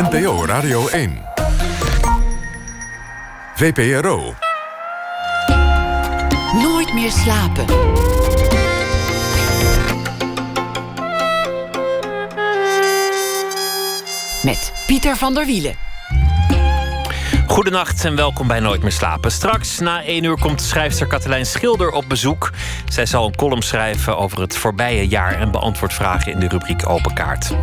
NPO Radio 1. VPRO. Nooit meer slapen. Met Pieter van der Wielen. Goedenacht en welkom bij Nooit meer slapen. Straks na één uur komt schrijfster Katelijn Schilder op bezoek. Zij zal een column schrijven over het voorbije jaar en beantwoordt vragen in de rubriek Open Kaart.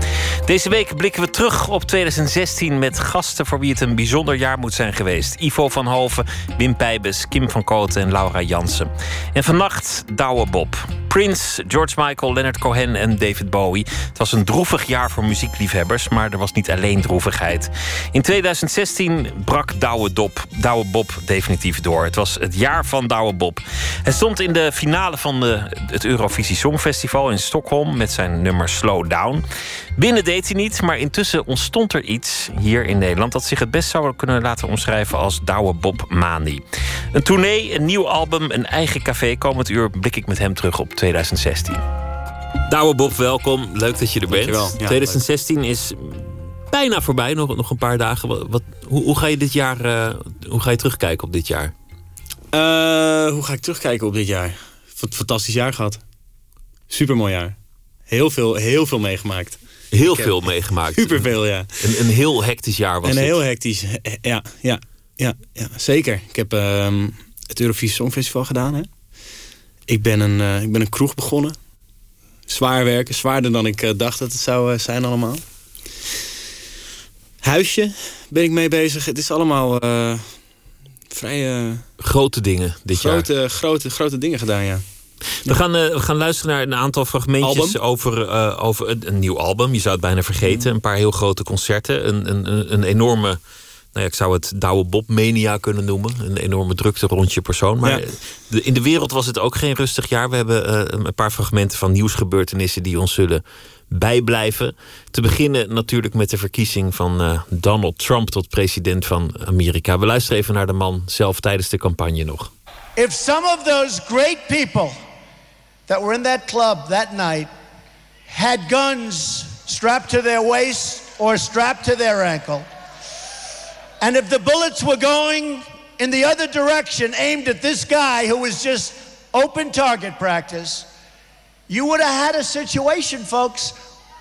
Deze week blikken we terug op 2016 met gasten voor wie het een bijzonder jaar moet zijn geweest. Ivo van Hoven, Wim Pijbes, Kim van Kooten en Laura Jansen. En vannacht Douwe Bob. Prince, George Michael, Leonard Cohen en David Bowie. Het was een droevig jaar voor muziekliefhebbers, maar er was niet alleen droevigheid. In 2016 brak Douwe, Dop, Bob definitief door. Het was het jaar van Douwe Bob. Hij stond in de finale van de, het Eurovisie Songfestival in Stockholm met zijn nummer Slow Down. Binnen deed hij niet, maar intussen ontstond er iets hier in Nederland dat zich het best zou kunnen laten omschrijven als Douwe Bob Mani. Een tournee, een nieuw album, een eigen café. Komend uur blik ik met hem terug op 2016. Douwe Bob, welkom. Leuk dat je er bent. 2016 is bijna voorbij, nog, nog een paar dagen. Wat, hoe, hoe, ga je dit jaar, uh, hoe ga je terugkijken op dit jaar? Uh, hoe ga ik terugkijken op dit jaar? Fantastisch jaar gehad. Supermooi jaar. Heel veel, heel veel meegemaakt. Heel veel meegemaakt. Superveel, ja. Een, een heel hectisch jaar was het. Een heel hectisch, ja, ja, ja, ja zeker. Ik heb uh, het Eurovisie Songfestival gedaan. Hè? Ik, ben een, uh, ik ben een kroeg begonnen. Zwaar werken, zwaarder dan ik uh, dacht dat het zou zijn allemaal huisje ben ik mee bezig. Het is allemaal vrij... Grote dingen dit grote, jaar. Grote, grote dingen gedaan, ja. We gaan, uh, we gaan luisteren naar een aantal fragmentjes over, uh, over een, een, nieuw album. Je zou het bijna vergeten. Een paar heel grote concerten. Een, een, een enorme, nou ja, ik zou het Douwe Bob Mania kunnen noemen. Een enorme drukte rond je persoon. Maar ja. de, in de wereld was het ook geen rustig jaar. We hebben uh, een paar fragmenten van nieuwsgebeurtenissen die ons zullen bijblijven. Te beginnen natuurlijk met de verkiezing van uh, Donald Trump tot president van Amerika. We luisteren even naar de man zelf tijdens de campagne nog. If some of those great people that were in that club that night had guns strapped to their waist or strapped to their ankle, and if the bullets were going in the other direction aimed at this guy who was just open target practice, you would have had a situation, folks,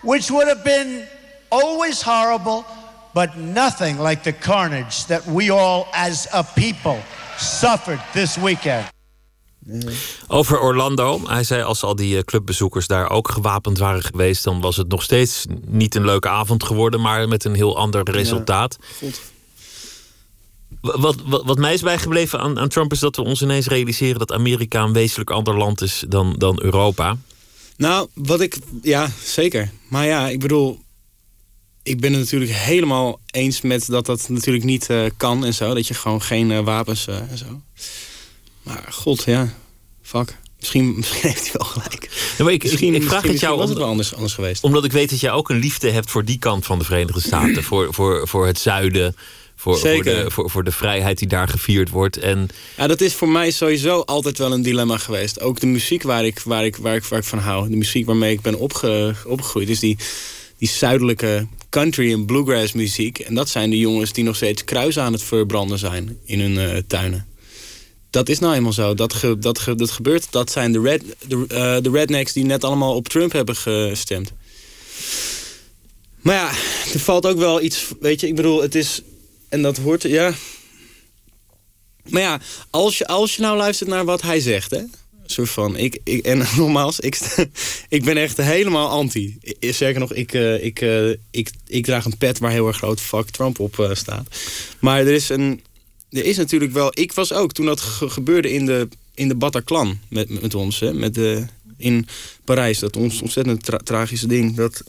which would have been always horrible, but nothing like the carnage that we all as a people suffered this weekend. Over Orlando. Hij zei als al die clubbezoekers daar ook gewapend waren geweest, dan was het nog steeds niet een leuke avond geworden, maar met een heel ander resultaat. Ja, wat, wat, wat, mij is bijgebleven aan, aan, Trump is dat we ons ineens realiseren dat Amerika een wezenlijk ander land is dan, dan Europa. Nou, wat ik. Ja, zeker. Maar ja, ik bedoel. Ik ben het natuurlijk helemaal eens met dat dat natuurlijk niet uh, kan en zo. Dat je gewoon geen uh, wapens uh, en zo. Maar god, ja. Fuck. Misschien, misschien heeft hij wel gelijk. Ja, maar ik, misschien, ik, ik vraag het jou was het wel anders, anders geweest. Omdat ik weet dat jij ook een liefde hebt voor die kant van de Verenigde Staten. voor, voor, voor het zuiden. Voor, voor, de, voor, voor, de vrijheid die daar gevierd wordt. En... Ja, dat is voor mij sowieso altijd wel een dilemma geweest. Ook de muziek waar ik, waar ik, waar ik, waar ik van hou. De muziek waarmee ik ben opge, opgegroeid. is die, die zuidelijke country en bluegrass muziek. En dat zijn de jongens die nog steeds kruis aan het verbranden zijn in hun uh, tuinen. Dat is nou eenmaal zo. Dat, dat, dat gebeurt. Dat zijn de, red, de, uh, de rednecks die net allemaal op Trump hebben gestemd. Maar ja, er valt ook wel iets... Weet je, ik bedoel, het is... En dat hoort, ja. Maar ja, als je, als je nou luistert naar wat hij zegt, hè. Soort van, ik, ik, en nogmaals, ik, ik ben echt helemaal anti. Zeker nog, ik, uh, ik, uh, ik, ik draag een pet waar heel erg groot fuck Trump op staat. Maar er is een, er is natuurlijk wel, ik was ook toen dat ge gebeurde in de, in de Bataclan met, met, ons, hè, met de, in Parijs. Dat ons ontzettend tra tragische ding. Dat,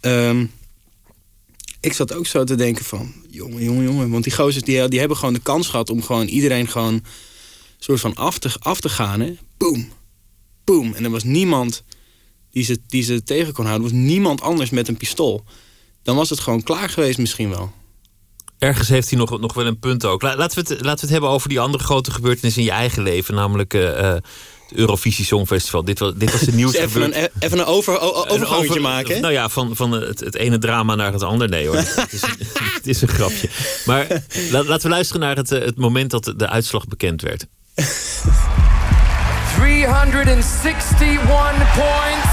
um, ik zat ook zo te denken van, jongen, jongen, jongen. Want die gozers die, die hebben gewoon de kans gehad om gewoon iedereen gewoon soort van af te, af te gaan. Hè? Boom, boom. En er was niemand die ze, die ze tegen kon houden. Er was niemand anders met een pistool. Dan was het gewoon klaar geweest misschien wel. Ergens heeft hij nog, nog wel een punt ook. Laten we, het, laten we het hebben over die andere grote gebeurtenis in je eigen leven. Namelijk uh, het Eurovisie Songfestival. Dit was, dit was de nieuws. even, een, even een over, overgangetje over, maken. Nou ja, van, van het, het, ene drama naar het andere. Nee hoor, het, is, het is een grapje. Maar laten we luisteren naar het, het moment dat de uitslag bekend werd. 361 points.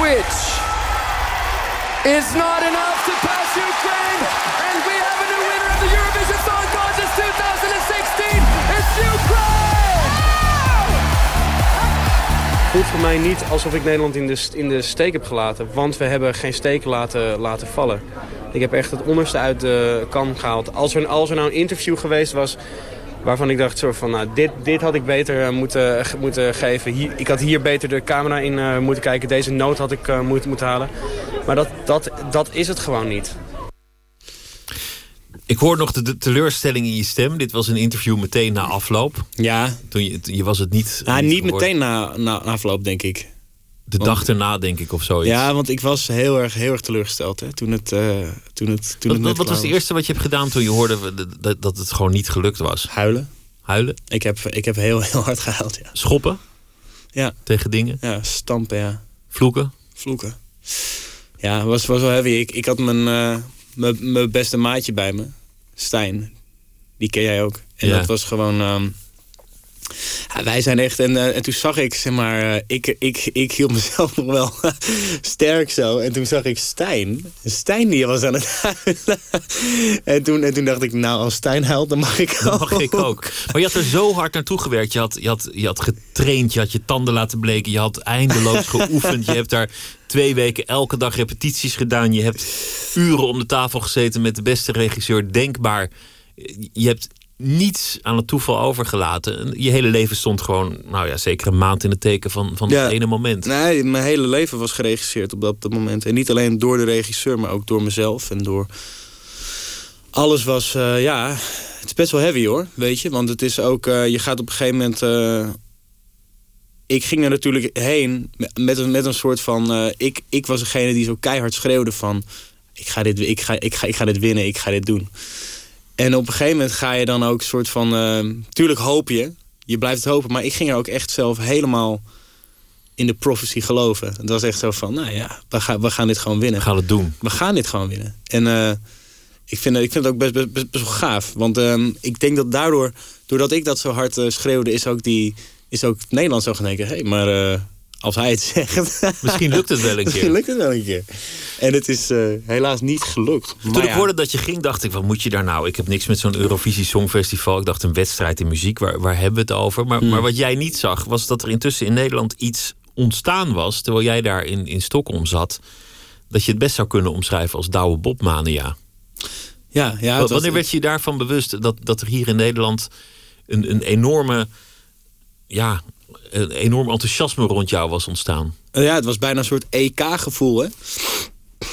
Which is not enough to pass Ukraine. And we have a new winner of the Eurovision Song Contest 2016. It's Ukraine! voelt voor mij niet alsof ik Nederland in de, in de steek heb gelaten. Want we hebben geen steek laten, laten vallen. Ik heb echt het onderste uit de kan gehaald. Als er, als er nou een interview geweest was waarvan ik dacht zo van, nou, dit, dit had ik beter uh, moeten, moeten geven. Hier, ik had hier beter de camera in uh, moeten kijken. Deze noot had ik uh, moeten, moeten halen. Maar dat, dat, dat is het gewoon niet. Ik hoor nog de, teleurstelling in je stem. Dit was een interview meteen na afloop. Ja. Toen je, je was het niet. Ah, niet, meteen na, na afloop, denk ik. De dag erna, denk ik, of zoiets. Ja, want ik was heel erg, heel erg teleurgesteld hè, toen het. Uh, toen het, toen wat het wat was het eerste wat je hebt gedaan toen je hoorde dat, dat het gewoon niet gelukt was? Huilen. Huilen? Ik heb, ik heb heel, heel hard gehuild, ja. Schoppen? Ja. Tegen dingen? Ja, stampen, ja. Vloeken? Vloeken. Ja, was, was wel heavy. Ik, ik had mijn, uh, mijn beste maatje bij me, Stijn. Die ken jij ook. En ja. dat was gewoon... Um, ja, wij zijn echt, en, uh, en toen zag ik, zeg maar, uh, ik, ik, ik hield mezelf nog wel sterk zo. En toen zag ik Stijn. Stijn die was aan het huilen. en, toen, en toen dacht ik, nou, als Stijn huilt, dan mag ik ook. Mag ik ook. Maar je had er zo hard naartoe gewerkt. Je had, je, had, je had getraind, je had je tanden laten bleken. Je had eindeloos geoefend. Je hebt daar twee weken elke dag repetities gedaan. Je hebt uren om de tafel gezeten met de beste regisseur denkbaar. Je hebt niets aan het toeval overgelaten. Je hele leven stond gewoon, nou ja, zeker een maand in het teken van, van het ene moment. Nee, mijn hele leven was geregisseerd op dat, moment. En niet alleen door de regisseur, maar ook door mezelf en door. Alles was, uh, ja, het is best wel heavy hoor, weet je. Want het is ook, uh, je gaat op een gegeven moment. Uh, ik ging er natuurlijk heen met een, met een soort van. ik, ik was degene die zo keihard schreeuwde van. Ik ga, dit, ik, ga, ik, ga, ik ga dit winnen, ik ga dit doen. En op een gegeven moment ga je dan ook een soort van... Uh, tuurlijk hoop je, je blijft het hopen. Maar ik ging er ook echt zelf helemaal in de prophecy geloven. Het was echt zo van, nou ja, we gaan, we gaan dit gewoon winnen. We gaan het doen. We gaan dit gewoon winnen. En uh, ik, vind, ik vind het ook best, best, best, best wel gaaf. Want uh, ik denk dat daardoor, doordat ik dat zo hard uh, schreeuwde... is ook, die, is ook Nederland zo gaan denken... hé, hey, maar als hij het zegt. Misschien lukt het wel een keer. Misschien lukt het wel een keer. En het is uh, helaas niet gelukt. Maar Toen ik hoorde dat je ging, dacht ik: wat moet je daar nou? Ik heb niks met zo'n Eurovisie Songfestival. Ik dacht een wedstrijd in muziek, waar, waar hebben we het over? Maar, hmm. maar wat jij niet zag, was dat er intussen in Nederland iets ontstaan was. terwijl jij daar in, in Stockholm zat. dat je het best zou kunnen omschrijven als Douwe Bobmania. Ja, ja. Wanneer werd je daarvan bewust dat, dat er hier in Nederland een, een enorme ja, een enorm enthousiasme rond jou was ontstaan. Ja, het was bijna een soort EK-gevoel, hè?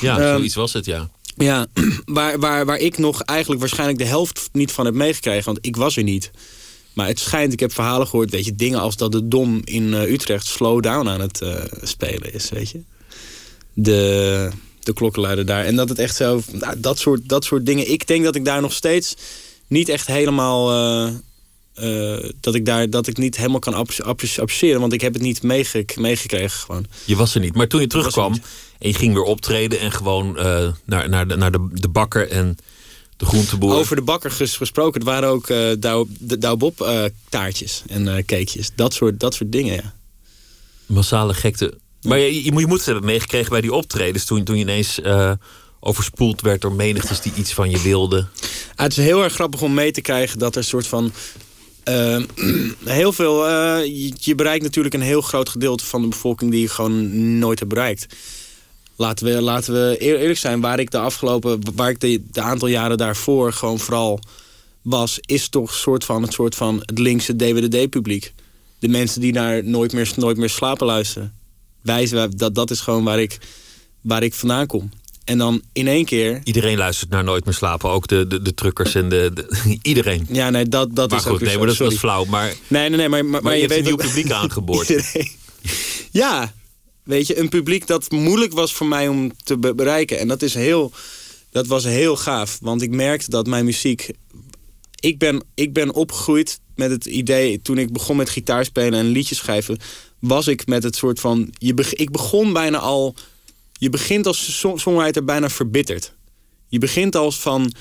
Ja, um, zoiets was het, ja. Ja, waar, waar, waar ik nog eigenlijk waarschijnlijk de helft niet van heb meegekregen. Want ik was er niet. Maar het schijnt, ik heb verhalen gehoord, weet je, dingen als dat de Dom in uh, Utrecht slow down aan het uh, spelen is, weet je. De, de klokkenluider daar. En dat het echt zo, nou, dat, soort, dat soort dingen. Ik denk dat ik daar nog steeds niet echt helemaal uh, uh, dat ik daar dat ik niet helemaal kan appreciëren, want ik heb het niet meegekregen gewoon. Je was er niet, maar toen je terugkwam en je ging weer optreden en gewoon uh, naar, naar, de, naar de, de bakker en de groenteboer. Over de bakker gesproken, het waren ook uh, de Douwbob uh, taartjes en cakejes, dat soort, dat soort dingen, ja. Massale gekte. Maar je, je, je moet het hebben meegekregen bij die optredens toen, toen je ineens overspoeld werd door menigtes die iets van je wilden. Ah, het is heel erg grappig om mee te krijgen dat er een soort van uh, heel veel. Uh, je, bereikt natuurlijk een heel groot gedeelte van de bevolking die je gewoon nooit hebt bereikt. Laten we, laten we eerlijk zijn, waar ik de afgelopen, waar ik de, aantal jaren daarvoor gewoon vooral was, is toch soort van het soort van het linkse DWDD-publiek. De mensen die naar nooit meer, nooit meer slapen luisteren. Wijzen, dat, dat is gewoon waar ik, waar ik vandaan kom. En dan in één keer. Iedereen luistert naar Nooit meer slapen. Ook de, de, de truckers en de, de iedereen. Ja, nee, dat, dat maar is goed, ook nee, maar dat, is flauw. Maar, nee, nee, nee, maar, maar, maar je, je weet een nieuw publiek aangeboord. ja, Weet je, een publiek dat moeilijk was voor mij om te be- bereiken. En dat, is heel, dat was heel gaaf. Want ik merkte dat mijn muziek... Ik ben, ik ben opgegroeid met het idee... toen ik begon met gitaarspelen en liedjes schrijven... was ik met het soort van... Je beg- ik begon bijna al... Je begint als song- songwriter bijna verbitterd. Je begint als van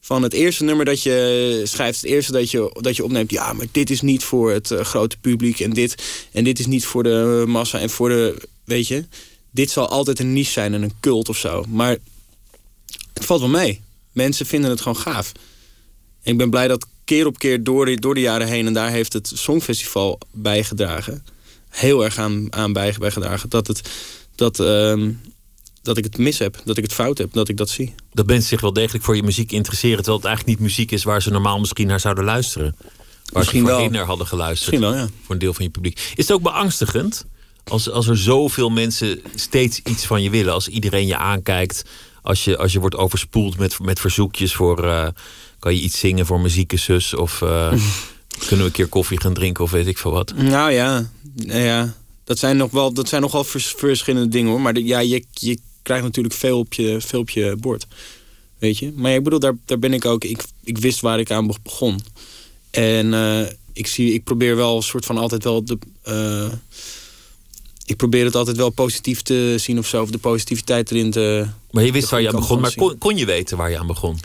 van het eerste nummer dat je schrijft, het eerste dat je, dat je opneemt, ja, maar dit is niet voor het eh, grote publiek en dit, en dit is niet voor de massa en voor de, weet je, dit zal altijd een niche zijn en een cult of zo. Maar het valt wel mee. Mensen vinden het gewoon gaaf. Ik ben blij dat keer op keer door de, door de jaren heen, en daar heeft het Songfestival bijgedragen, heel erg aan, aan bij- bijgedragen, dat, het, dat, ehm, dat ik het mis heb, dat ik het fout heb, dat ik dat zie. Dat mensen zich wel degelijk voor je muziek interesseren. Terwijl het eigenlijk niet muziek is waar ze normaal misschien naar zouden luisteren. Waar Misschien ze wel. voorheen naar hadden geluisterd. Misschien wel, ja. Voor een deel van je publiek. Is het ook beangstigend? Als, als er zoveel mensen steeds iets van je willen. Als iedereen je aankijkt. Als je, als je wordt overspoeld met, met verzoekjes voor... eh, kan je iets zingen voor muziekzus? Of eh, kunnen we een keer koffie gaan drinken? Of weet ik veel wat. Nou ja, nou ja. Dat zijn nog wel, dat zijn nogal vers- verschillende dingen hoor. Maar de- ja, je, je krijgt natuurlijk veel op je, veel op je bord. Weet je? Maar ja, ik bedoel, daar, daar ben ik ook. Ik, ik wist waar ik aan be- begon. En eh, ik, zie, ik probeer wel een soort van altijd wel de. eh, ik probeer het altijd wel positief te zien of zo. Of de positiviteit erin te. Maar je wist waar je aan begon. Maar kon, kon je weten waar je aan begon?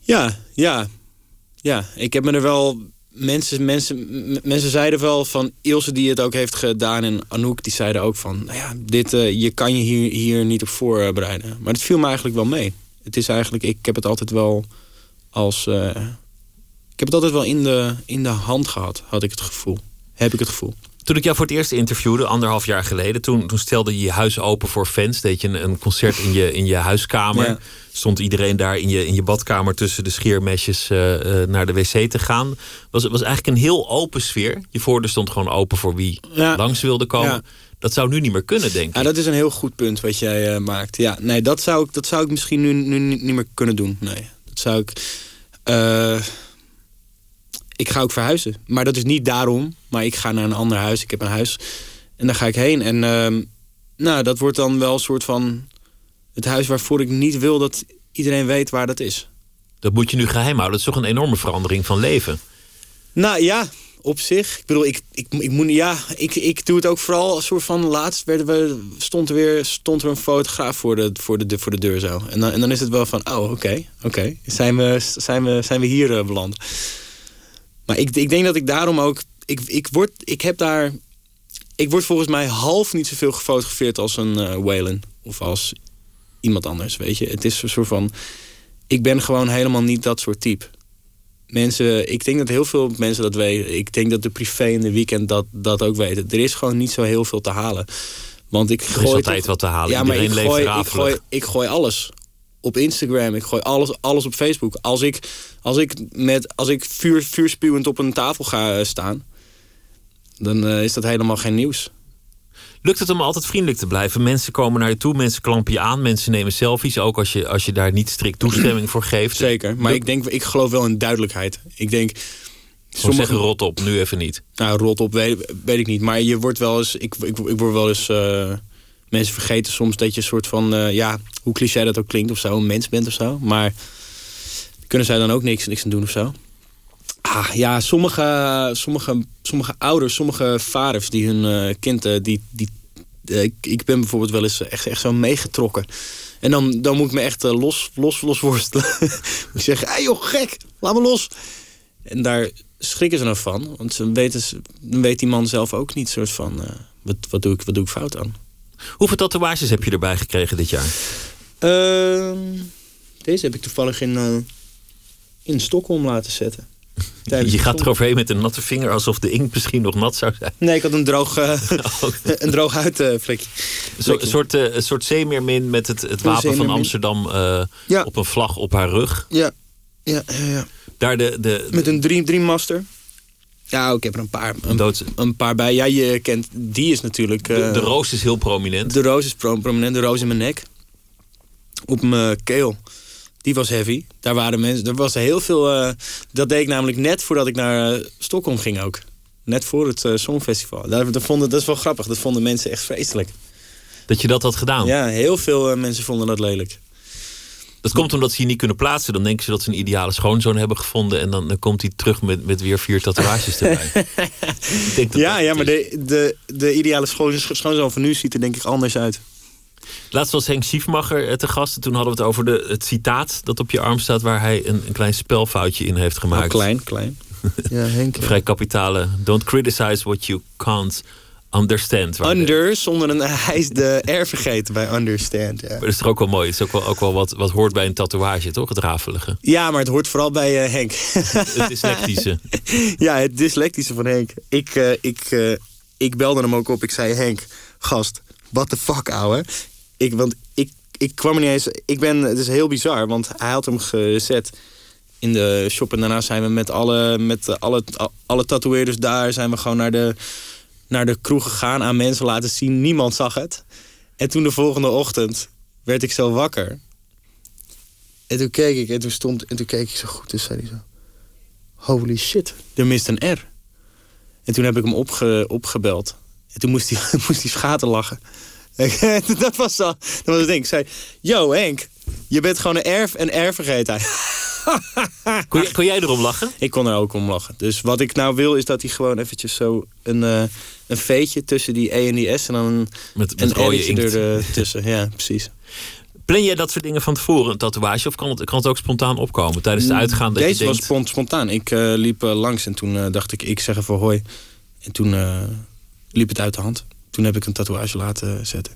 Ja, ja. Ja, ik heb me er wel... Mensen, mensen, mensen zeiden wel van... Ilse die het ook heeft gedaan en Anouk die zeiden ook van... Nou ja, dit, eh, je kan je hier, hier niet op voorbereiden. Maar het viel me eigenlijk wel mee. Het is eigenlijk... Ik heb het altijd wel als... eh, ik heb het altijd wel in de, in de hand gehad, had ik het gevoel. Heb ik het gevoel. Toen ik jou voor het eerst interviewde, anderhalf jaar geleden, toen, toen stelde je je huis open voor fans. Deed je een, een concert in je, in je huiskamer. Ja. Stond iedereen daar in je, in je badkamer tussen de scheermesjes eh, eh, naar de wc te gaan. Was, was eigenlijk een heel open sfeer. Je voordeur stond gewoon open voor wie Ja. langs wilde komen. Ja. Dat zou nu niet meer kunnen, denk ik. Ja, dat is een heel goed punt wat jij eh, maakt. Ja, nee, dat zou ik, dat zou ik misschien nu, nu niet niet meer kunnen doen. Nee, dat zou ik. Ik ga ook verhuizen. Maar dat is niet daarom. Maar ik ga naar een ander huis. Ik heb een huis. En daar ga ik heen. En ehm, nou, dat wordt dan wel een soort van. Het huis waarvoor ik niet wil dat iedereen weet waar dat is. Dat moet je nu geheim houden. Dat is toch een enorme verandering van leven. Nou ja, op zich. Ik bedoel, ik, ik, ik moet ja, ik, ik doe het ook vooral als soort van laatst werden we, stond er weer stond er een fotograaf voor de, voor de, voor de deur zo. En dan, en dan is het wel van, oh oké, oké, zijn, we, zijn, we, zijn we hier eh, beland. Maar ik, ik denk dat ik daarom ook, ik, ik word, ik heb daar, ik word volgens mij half niet zoveel gefotografeerd als een eh Waylon of als iemand anders, weet je. Het is een soort van, ik ben gewoon helemaal niet dat soort type mensen, ik denk dat heel veel mensen dat weten. Ik denk dat de privé en de weekend dat, dat ook weten. Er is gewoon niet zo heel veel te halen. Want ik Er is gooi altijd toch- wat te halen. Ja, maar ik Iedereen gooi, gooi, ik gooi alles op Instagram. Ik gooi alles, alles op Facebook. Als ik, als ik, met, als ik vuur, vuurspuwend op een tafel ga eh, staan... dan eh, is dat helemaal geen nieuws. Lukt het om altijd vriendelijk te blijven? Mensen komen naar je toe, mensen klampen je aan, mensen nemen selfies. Ook als je, als je daar niet strikt toestemming voor geeft. Zeker. Maar ik, denk, ik geloof wel in duidelijkheid. Ik denk... Sommige zeggen rot op, nu even niet. Nou, rot op, weet, weet ik niet. Maar je wordt wel eens. Ik, ik, ik word wel eens. eh, mensen vergeten soms dat je een soort van. eh, ja, hoe cliché dat ook klinkt of zo. Een mens bent of zo. Maar kunnen zij dan ook niks, niks aan doen of zo? Ah, ja, sommige, sommige, sommige ouders, sommige vaders die hun eh, kind. eh, die, die, ik, ben bijvoorbeeld wel eens echt, echt zo meegetrokken. En dan, dan moet ik me echt los, los, los worstelen. ik zeggen: hé hey joh, gek, laat me los. En daar schrikken ze dan van. Want ze weten, dan weet die man zelf ook niet soort van... wat, wat, doe ik, wat doe ik fout aan? Hoeveel tatoeages heb je erbij gekregen dit jaar? Ehm, deze heb ik toevallig in, eh, in Stockholm laten zetten. Tijdens Je de gaat eroverheen met een natte vinger alsof de inkt misschien nog nat zou zijn. Nee, ik had een droog, eh, een droog huidvlekje. Soort, een soort, eh, een soort zeemeermin met het, het wapen van. Amsterdam Ja. op een vlag op haar rug. Ja, ja, ja, ja. Daar de, de, Met een drie, drie master. Ja, ik heb er een paar, een, paar bij. Ja, je kent, die is natuurlijk... de, eh, de roos is heel prominent. De roos is pro- prominent, de roos in mijn nek. Op mijn keel. Die was heavy. Daar waren mensen. Er was heel veel. eh, dat deed ik namelijk net voordat ik naar eh, Stockholm ging ook. Net voor het Songfestival. Dat, vonden, dat is wel grappig. Dat vonden mensen echt vreselijk. Dat je dat had gedaan? Ja, heel veel mensen vonden dat lelijk. Dat komt omdat ze je niet kunnen plaatsen. Dan denken ze dat ze een ideale schoonzoon hebben gevonden. En dan, dan komt hij terug met, met weer vier tatoeages erbij. ik denk dat ja, ja, maar de, de, de ideale schoonzoon van nu ziet er denk ik anders uit. Laatst was Henk Schiefmacher eh, te gast. En toen hadden we het over de, het citaat dat op je arm staat... waar hij een, een klein spelfoutje in heeft gemaakt. Oh, klein, klein. ja, Henk. Vrij kapitale. Don't criticize what you can't understand. Under, zonder een hij is de R vergeten bij understand. Ja. Maar dat is toch ook wel mooi. Het is ook wel, ook wel wat, wat hoort bij een tatoeage, toch? Het rafelige. Ja, maar het hoort vooral bij uh, Henk. het dyslectische. ja, het dyslectische van Henk. Ik, uh, ik, uh, ik belde hem ook op. Ik zei, Henk, gast, what the fuck, ouwe. Ik, want ik, ik kwam er niet eens... Ik ben, het is heel bizar, want hij had hem gezet in de shop. En daarna zijn we met alle, met alle, alle tatoeëerders daar... zijn we gewoon naar de naar de kroeg gegaan, aan mensen laten zien. Niemand zag het. En toen de volgende ochtend werd ik zo wakker. En toen keek ik en toen stond en toen keek ik zo goed. Dus zei hij zo: Holy shit, er mist een R. En toen heb ik hem opge, opgebeld. En toen moest hij, moest hij schaten lachen. dat was. Dat was het ding. Ik zei: Yo, Henk, je bent gewoon een R, een R vergeten. kon, kon, jij erom lachen? Ik kon er ook om lachen. Dus wat ik nou wil is dat hij gewoon eventjes zo een, uh, een veetje tussen die E en die S en dan een, met, met een inkt. er tussen. ja, precies. Plan jij dat soort dingen van tevoren, een tatoeage? Of kan het, kan het ook spontaan opkomen tijdens het uitgaan? Dat Deze je was spontaan. Ik uh, liep langs en toen dacht ik, ik zeg even hoi. En toen liep het uit de hand. Toen heb ik een tatoeage laten zetten.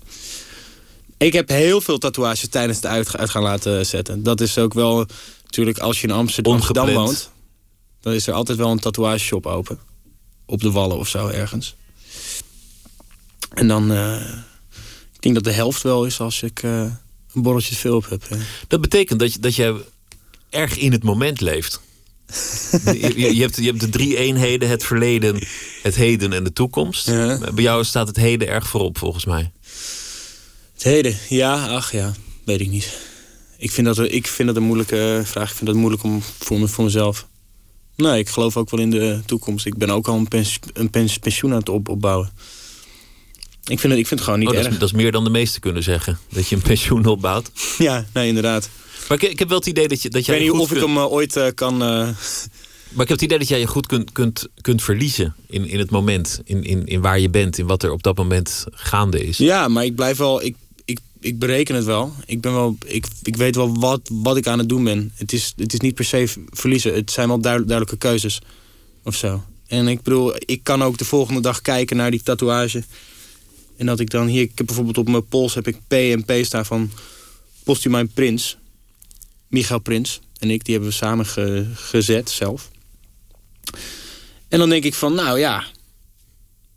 Ik heb heel veel tatoeages tijdens de uitgaan laten zetten. Dat is ook wel natuurlijk als je in Amsterdam woont. Dan is er altijd wel een tatoeageshop open. Op de wallen of zo ergens. En dan, uh, ik denk dat de helft wel is als ik uh, een borreltje veel op heb. Dat betekent dat je, dat je erg in het moment leeft. je, je, hebt, je hebt de drie eenheden, het verleden, het heden en de toekomst. Bij jou staat het heden erg voorop volgens mij. Het heden, ja, ach ja, weet ik niet. Ik vind dat, ik vind dat een moeilijke vraag. Ik vind dat moeilijk om voor, me, voor mezelf. Nee, ik geloof ook wel in de toekomst. Ik ben ook al een, pens, een pens, pensioen aan het op, opbouwen. Ik vind, het, ik vind het gewoon niet oh, dat erg. Is, dat is meer dan de meesten kunnen zeggen. Dat je een pensioen opbouwt. Ja, nee, inderdaad. Maar ik, ik heb wel het idee dat, je, dat jij. Ik weet niet of ik hem uh, ooit uh, kan. Uh... Maar ik heb het idee dat jij je goed kunt, kunt, kunt verliezen in, in het moment. In, in, in waar je bent, in wat er op dat moment gaande is. Ja, maar ik blijf wel. Ik, ik bereken het wel. Ik, ben wel ik, ik weet wel wat, wat ik aan het doen ben. Het is, het is niet per se verliezen. Het zijn wel duidelijke keuzes. Of zo. En ik bedoel, ik kan ook de volgende dag kijken naar die tatoeage. En dat ik dan hier... Ik heb bijvoorbeeld op mijn pols heb ik P en P staan van... Postumijn Prins. Michael Prins en ik, die hebben we samen gezet zelf. En dan denk ik van, nou ja...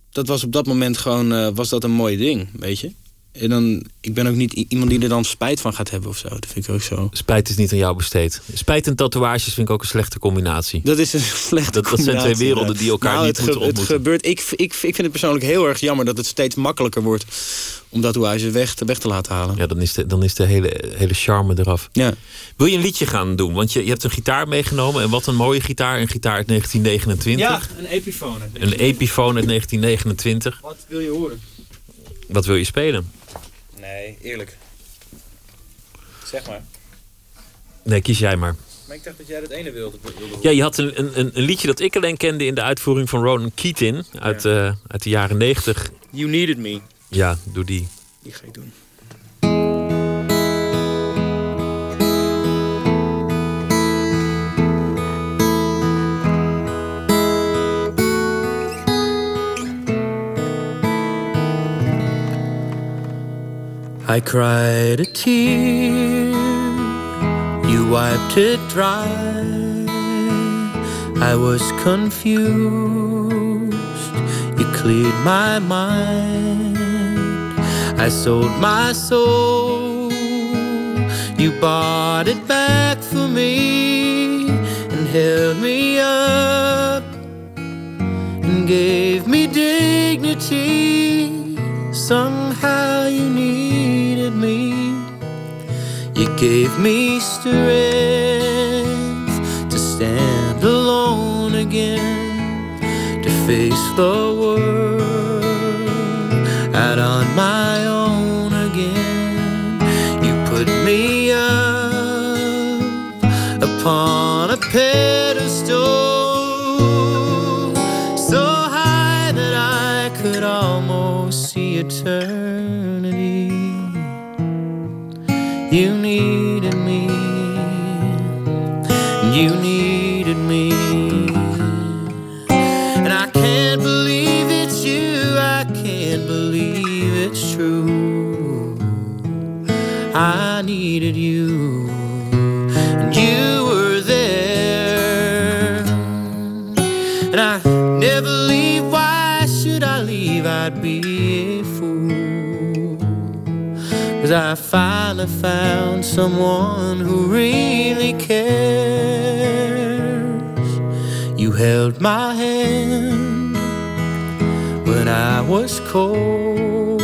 Dat was op dat moment gewoon... Uh, was dat een mooi ding, weet je? En dan, ik ben ook niet iemand die er dan spijt van gaat hebben of zo. Dat vind ik ook zo. Spijt is niet aan jou besteed. Spijt en tatoeages vind ik ook een slechte combinatie. Dat is een slechte dat, combinatie. Dat zijn twee werelden die elkaar nou, niet moeten ontmoeten. Het gebeurt, ik, ik, ik vind het persoonlijk heel erg jammer dat het steeds makkelijker wordt om tatoeages weg te, weg te laten halen. Ja, dan is de, dan is de hele, hele charme eraf. Ja. Wil je een liedje gaan doen? Want je, je hebt een gitaar meegenomen. En wat een mooie gitaar. Een gitaar uit 1929. Ja, een Epiphone. Een Epiphone uit 1929. Wat wil je horen? Wat wil je spelen? Nee, eerlijk. Zeg maar. Nee, kies jij maar. Maar ik dacht dat jij het ene wilde. wilde ja, je had een, een, een liedje dat ik alleen kende in de uitvoering van Ronan Keating uit, ja. uh, uit de jaren 90. You Needed Me. Ja, doe die. Die ga ik doen. I cried a tear, you wiped it dry. I was confused, you cleared my mind. I sold my soul, you bought it back for me and held me up and gave me dignity. Somehow you needed me. You gave me strength to stand alone again, to face the world out on my own again. You put me up upon a pedestal so high that I could almost see eternity. You needed me, you needed Cause I finally found someone who really cares. You held my hand when I was cold,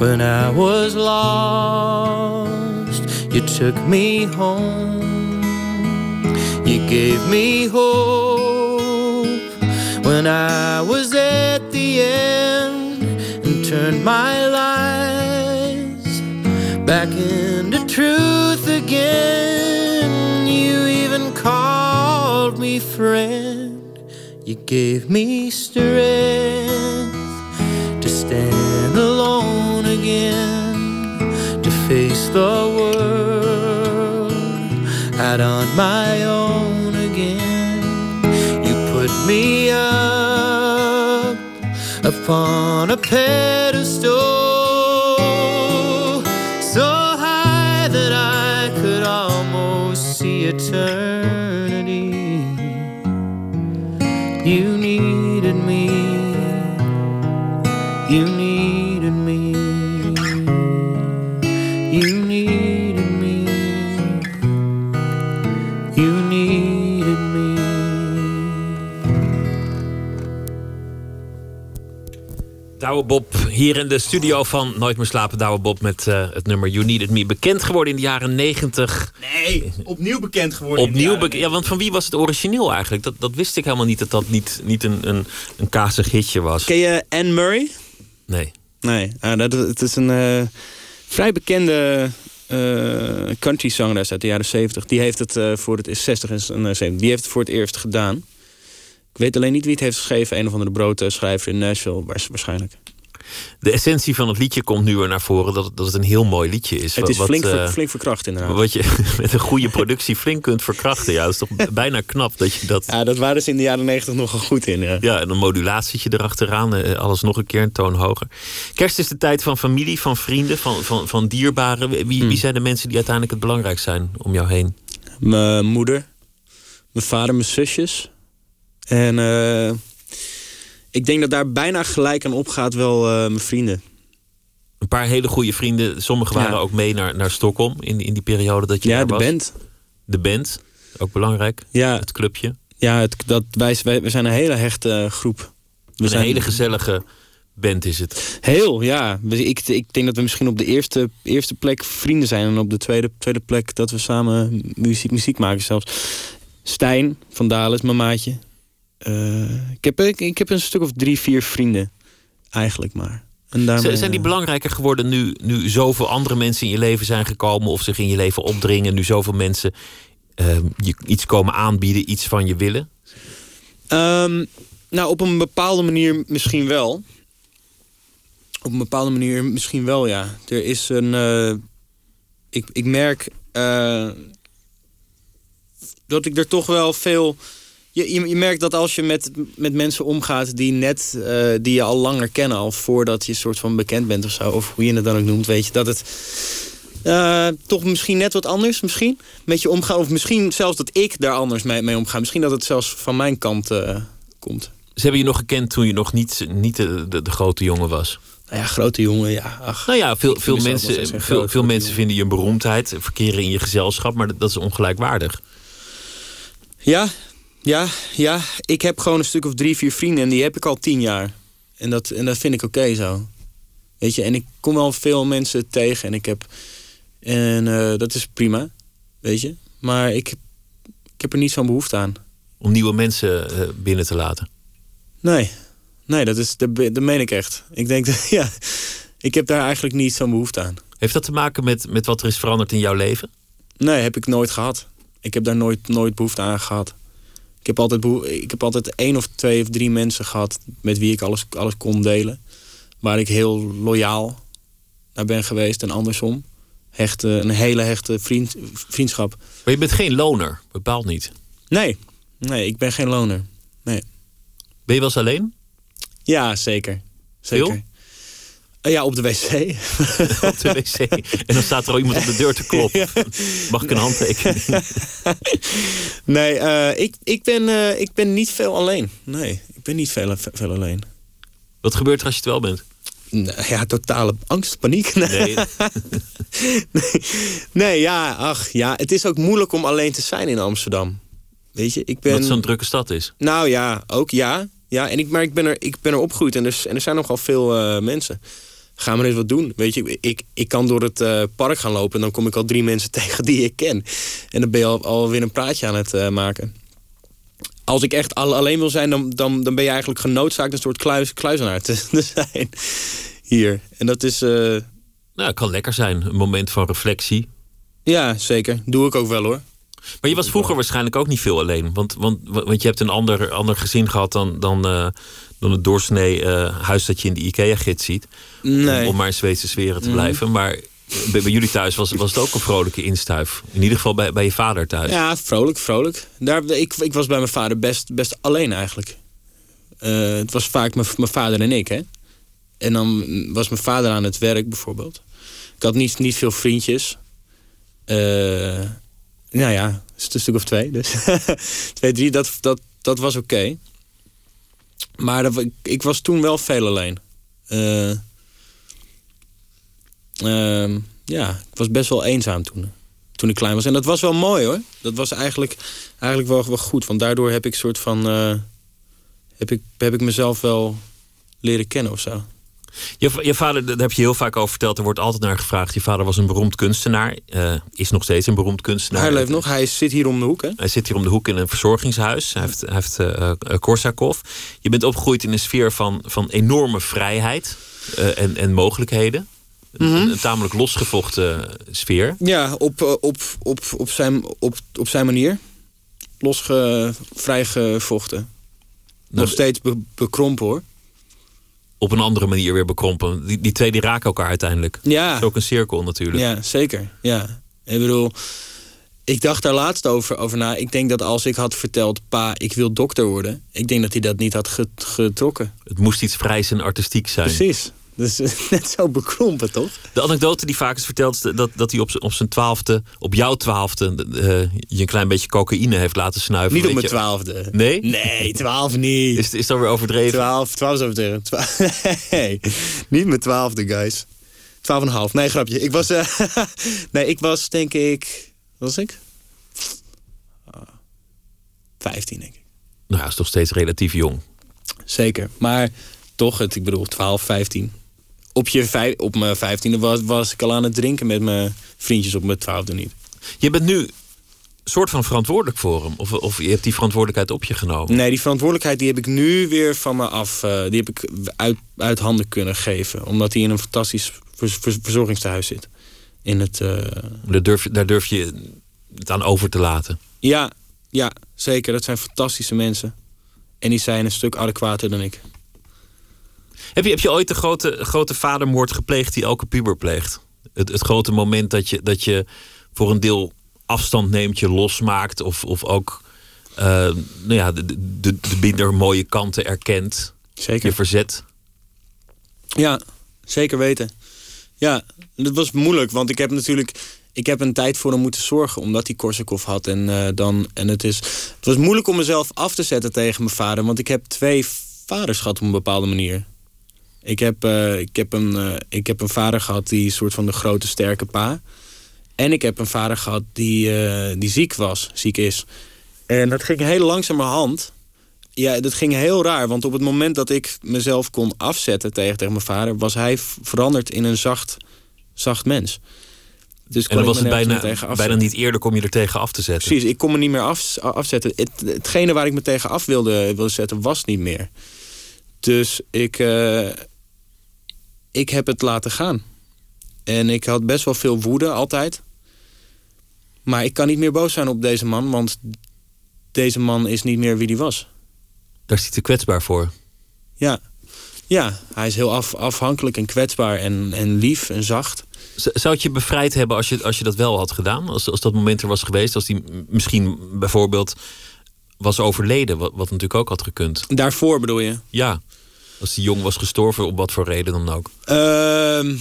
when I was lost. You took me home, you gave me hope when I was at the end and turned my lies back into truth again. You even called me friend. You gave me strength to stand alone again, to face the world out on my own again. You put me up upon a pedestal Douwe Bob hier in de studio van Nooit meer slapen. Douwe Bob met eh, het nummer You Needed Me. Bekend geworden in de jaren 90. Nee, opnieuw bekend geworden. in de Opnieuw jaren bek- ja, want van wie was het origineel eigenlijk? Dat, dat wist ik helemaal niet, dat dat niet, niet een, een, een kazig hitje was. Ken je Anne Murray? Nee. Nee, ah, dat, het is een eh, vrij bekende eh country zangeres uit de jaren 70. Die heeft het eh, voor het is 60 en eh, 70. Die heeft het voor het eerst gedaan. Ik weet alleen niet wie het heeft geschreven. Een of andere broodschrijver in Nashville waars- waarschijnlijk. De essentie van het liedje komt nu weer naar voren. Dat, het- dat het een heel mooi liedje is. Het is Wat, flink, eh, flink verkracht inderdaad. Wat je met een goede productie flink kunt verkrachten. Ja, dat is toch bijna knap dat je dat... Ja, dat waren ze in de jaren 90 nogal goed in. Ja. Ja, en een modulatietje erachteraan. eh, Alles nog een keer een toon hoger. Kerst is de tijd van familie, van vrienden, van, van, van dierbaren. Wie, Hmm. wie zijn de mensen die uiteindelijk het belangrijkst zijn om jou heen? Mijn moeder, mijn vader, mijn zusjes. En eh, ik denk dat daar bijna gelijk aan opgaat wel eh, mijn vrienden. Een paar hele goede vrienden. Sommigen waren Ja. ook mee naar, naar Stockholm in, in die periode dat je Ja, daar de was. band. De band, ook belangrijk. Ja, Het clubje. ja het, dat, wij, wij, we zijn een hele hechte eh, groep. We een hele gezellige band is het. Heel, ja. Ik, ik denk dat we misschien op de eerste, eerste plek vrienden zijn. En op de tweede, tweede plek dat we samen muziek, muziek maken zelfs. Stijn van Dalen is mijn maatje. Eh, ik, heb, ik, ik heb een stuk of drie, vier vrienden. Eigenlijk maar. En daarmee, Zijn die eh, belangrijker geworden nu, nu zoveel andere mensen in je leven zijn gekomen of zich in je leven opdringen? Nu zoveel mensen eh, je iets komen aanbieden, iets van je willen? Ehm, nou, op een bepaalde manier misschien wel. Op een bepaalde manier misschien wel, ja. Er is een. eh, ik, ik merk dat ik er toch wel veel. Je, je, je merkt dat als je met, met mensen omgaat die net eh, die je al langer kennen, al voordat je soort van bekend bent of zo, of hoe je het dan ook noemt, weet je, dat het eh, toch misschien net wat anders misschien met je omgaan. Of misschien zelfs dat ik daar anders mee, mee omga. Misschien dat het zelfs van mijn kant eh, komt. Ze hebben je nog gekend toen je nog niet, niet de, de, de grote jongen was. Nou ja, grote jongen, ja. Ach, Nou ja, veel, veel mensen, veel, veel mensen vinden je een beroemdheid, verkeren in je gezelschap, maar dat, dat is ongelijkwaardig. Ja, ja, ja. Ik heb gewoon een stuk of drie, vier vrienden en die heb ik al tien jaar. En dat, en dat vind ik oké zo. Weet je, en ik kom wel veel mensen tegen en ik heb. En eh, dat is prima, weet je. Maar ik, ik heb er niet zo'n behoefte aan. Om nieuwe mensen eh, binnen te laten. Nee, nee dat, is, dat, dat meen ik echt. Ik denk, dat, ja, ik heb daar eigenlijk niet zo'n behoefte aan. Heeft dat te maken met, met wat er is veranderd in jouw leven? Nee, heb ik nooit gehad. Ik heb daar nooit, nooit behoefte aan gehad. Ik heb, altijd ik heb altijd één of twee of drie mensen gehad met wie ik alles, alles kon delen. Waar ik heel loyaal naar ben geweest en andersom. Hechte, een hele hechte vriend, vriendschap. Maar je bent geen loner, bepaald niet. Nee, nee, ik ben geen loner. Nee. Ben je wel eens alleen? Ja, zeker. zeker. Veel? Eh, Ja, op de wc. op de wc. En dan staat er al iemand op de deur te kloppen. Mag ik een handtekening? Nee, eh, ik, ik, ben, eh, ik ben niet veel alleen. Nee, ik ben niet veel, veel alleen. Wat gebeurt er als je het wel bent? Nou ja, totale angst, paniek. Nee. Nee. nee. ja, ach, ja. Het is ook moeilijk om alleen te zijn in Amsterdam. Weet je, ik ben... Wat zo'n drukke stad is. Nou ja, ook ja. ja en ik, maar ik ben er, ik ben er opgegroeid en er, en er zijn nogal veel eh, mensen. Ga maar eens wat doen. Weet je, ik, ik kan door het eh, park gaan lopen en dan kom ik al drie mensen tegen die ik ken. En dan ben je al, alweer een praatje aan het eh, maken. Als ik echt al- alleen wil zijn, dan, dan, dan ben je eigenlijk genoodzaakt een soort kluis, kluizenaar te, te zijn. Hier. En dat is. eh, Nou, het kan lekker zijn. Een moment van reflectie. ja, zeker. Doe ik ook wel hoor. Maar je was vroeger waarschijnlijk ook niet veel alleen. Want, want, want je hebt een ander, ander gezin gehad dan, dan, eh, dan het doorsnee eh, huis dat je in de IKEA-gids ziet. Nee. Om, om maar in Zweedse sferen te Mhm. blijven. Maar bij, bij jullie thuis was, was het ook een vrolijke instuif. In ieder geval bij, bij je vader thuis. Ja, vrolijk, vrolijk. Daar, ik, ik was bij mijn vader best, best alleen eigenlijk. Eh, het was vaak mijn, mijn vader en ik, hè. En dan was mijn vader aan het werk bijvoorbeeld. Ik had niet, niet veel vriendjes. Eh, nou ja, een stuk of twee. Dus twee, drie, dat, dat, dat was oké. Maar ik, ik was toen wel veel alleen. Eh, ehm, ja, ik was best wel eenzaam toen toen ik klein was. En dat was wel mooi hoor. Dat was eigenlijk, eigenlijk wel, wel goed. Want daardoor heb ik soort van. eh, heb, ik, heb ik mezelf wel leren kennen of zo. Je, je vader, daar heb je heel vaak over verteld. Er wordt altijd naar gevraagd. Je vader was een beroemd kunstenaar. eh, is nog steeds een beroemd kunstenaar. hij leeft nog, hij zit hier om de hoek hè. Hij zit hier om de hoek in een verzorgingshuis. Hij heeft, hij heeft eh, eh, Korsakov. Je bent opgegroeid in een sfeer van, van enorme vrijheid en, en mogelijkheden. Een- Mhm. Een, tamelijk losgevochten sfeer. Ja, op, op, op, op, zijn, op, op zijn manier. Losge, vrijgevochten. Nou, Nog steeds be- bekrompen hoor. Op een andere manier weer bekrompen. Die, die twee die raken elkaar uiteindelijk. Ja. Is ook een cirkel natuurlijk. Ja, zeker. Ja. Ik bedoel, ik dacht daar laatst over, over na. Ik denk dat als ik had verteld, pa, ik wil dokter worden. Ik denk dat hij dat niet had ge- getrokken. Het moest iets vrijs en artistiek zijn. Precies. Dus net zo bekrompen, toch? De anekdote die vaak is verteld, is dat, dat hij op, op zijn twaalfde, op jouw twaalfde, eh, je een klein beetje cocaïne heeft laten snuiven. Niet op mijn twaalfde. Nee? Nee, twaalf niet. Is, is dat weer overdreven? Twaalf, twaalf is overdreven. Twa- Nee, niet mijn twaalfde, guys. Twaalf en een half. Nee, grapje. Ik was, eh, nee, ik was denk ik... Wat was ik? Ah, Vijftien, denk ik. Nou, is toch steeds relatief jong. Zeker. Maar toch, het, ik bedoel, 12, 15. Op, je vijf, op mijn vijftiende was, was ik al aan het drinken met mijn vriendjes op mijn twaalfde niet. Je bent nu soort van verantwoordelijk voor hem. Of, of je hebt die verantwoordelijkheid op je genomen. Nee, die verantwoordelijkheid die heb ik nu weer van me af. eh, die heb ik uit, uit handen kunnen geven. Omdat hij in een fantastisch vers- vers- verzorgingstehuis zit. In het, eh, Daar, durf, je- daar durf je het aan over te laten. ja, ja, zeker. Dat zijn fantastische mensen. En die zijn een stuk adequater dan ik. Heb je, heb je ooit de grote, grote vadermoord gepleegd die elke puber pleegt? Het, het grote moment dat je, dat je voor een deel afstand neemt, je losmaakt. Of, of ook eh, nou ja, de, de, de minder mooie kanten erkent. Zeker. Je verzet. Ja, zeker weten. Ja, dat was moeilijk, want ik heb natuurlijk... Ik heb een tijd voor hem moeten zorgen, omdat hij Korsakoff had. En, eh, dan, en het, is, het was moeilijk om mezelf af te zetten tegen mijn vader... want ik heb twee vaders gehad op een bepaalde manier. Ik heb, eh, ik heb, een, eh, ik heb een vader gehad die een soort van de grote sterke pa. En ik heb een vader gehad die, eh, die ziek was, ziek is. En dat ging heel langzamerhand. Ja, dat ging heel raar. Want op het moment dat ik mezelf kon afzetten tegen, tegen mijn vader... was hij veranderd in een zacht, zacht mens. Dus En dan kon was het bijna, bijna niet eerder om je er tegen af te zetten. Precies, ik kon me niet meer af, afzetten. Het, hetgene waar ik me tegen af wilde, wilde zetten was niet meer. Dus ik, ik heb het laten gaan. En ik had best wel veel woede altijd. Maar ik kan niet meer boos zijn op deze man, want deze man is niet meer wie die was. Daar is hij te kwetsbaar voor. Ja, ja hij is heel af, afhankelijk en kwetsbaar en, en lief en zacht. Zou het je bevrijd hebben als je, als je dat wel had gedaan? Als, als dat moment er was geweest? Als hij m- misschien bijvoorbeeld was overleden, wat, wat natuurlijk ook had gekund. Daarvoor bedoel je? Ja, als die jong was gestorven, op wat voor reden dan ook. Ehm,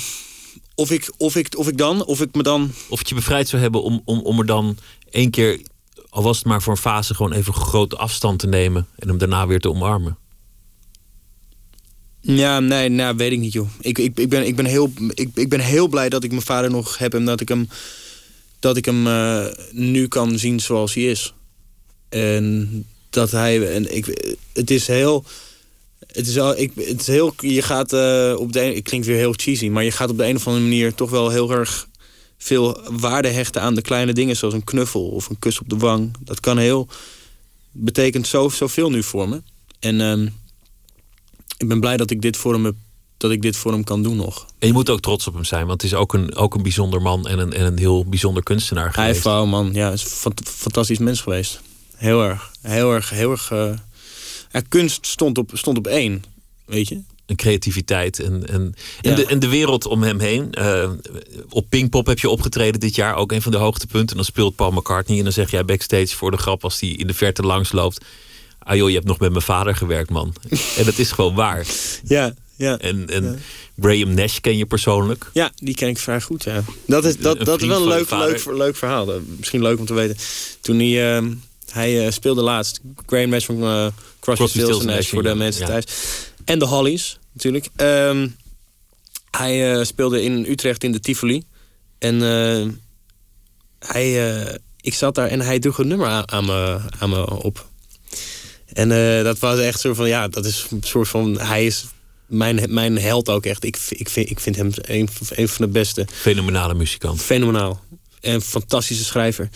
of, ik, of, ik, of ik dan, of ik me dan... Of het je bevrijd zou hebben om, om, om er dan één keer, al was het maar voor een fase, gewoon even grote afstand te nemen en hem daarna weer te omarmen. Ja, nee, nou, weet ik niet, joh. Ik, ik, ik, ben, ik, ben heel, ik, ik ben heel blij dat ik mijn vader nog heb en dat ik hem, dat ik hem eh, nu kan zien zoals hij is. En dat hij. En ik, het is heel. Het is, al, ik, het is heel. Je gaat eh, op de. Het klinkt weer heel cheesy, maar je gaat op de een of andere manier toch wel heel erg veel waarde hechten aan de kleine dingen, zoals een knuffel of een kus op de wang. Dat kan heel. betekent zo, zoveel nu voor me. En. ehm, ik ben blij dat ik dit voor hem heb, dat ik dit voor hem kan doen nog. En je moet ook trots op hem zijn, want het is ook een, ook een bijzonder man en een, en een heel bijzonder kunstenaar Hij geweest. vrouw man, ja, is een fant- fantastisch mens geweest. Heel erg, heel erg, heel erg. eh, ja, kunst stond op, stond op één, weet je. Een creativiteit en, en, en, de, en de wereld om hem heen. Eh, op Pinkpop heb je opgetreden dit jaar, ook een van de hoogtepunten. En dan speelt Paul McCartney en dan zeg jij backstage voor de grap als hij in de verte langs loopt. Ah joh, je hebt nog met mijn vader gewerkt, man. en dat is gewoon waar. Ja, ja. En, en Graham Nash ken je persoonlijk. Ja, die ken ik vrij goed, ja. Dat is, dat, Een dat is wel een leuk, leuk, leuk verhaal. Misschien leuk om te weten. Toen hij, ehm, hij eh, speelde laatst Nash van eh Crosby, Stills Nash voor de mensen thuis. En de Hollies, natuurlijk. Ehm, hij eh, speelde in Utrecht in de Tivoli. En hij, ik zat daar en hij droeg een nummer aan, aan, me, aan me op. En dat was echt zo van, ja, dat is een soort van... Hij is mijn, mijn held ook echt. Ik, ik, vind, ik vind hem een, een van de beste. Fenomenale muzikant. Fenomenaal. En een fantastische schrijver.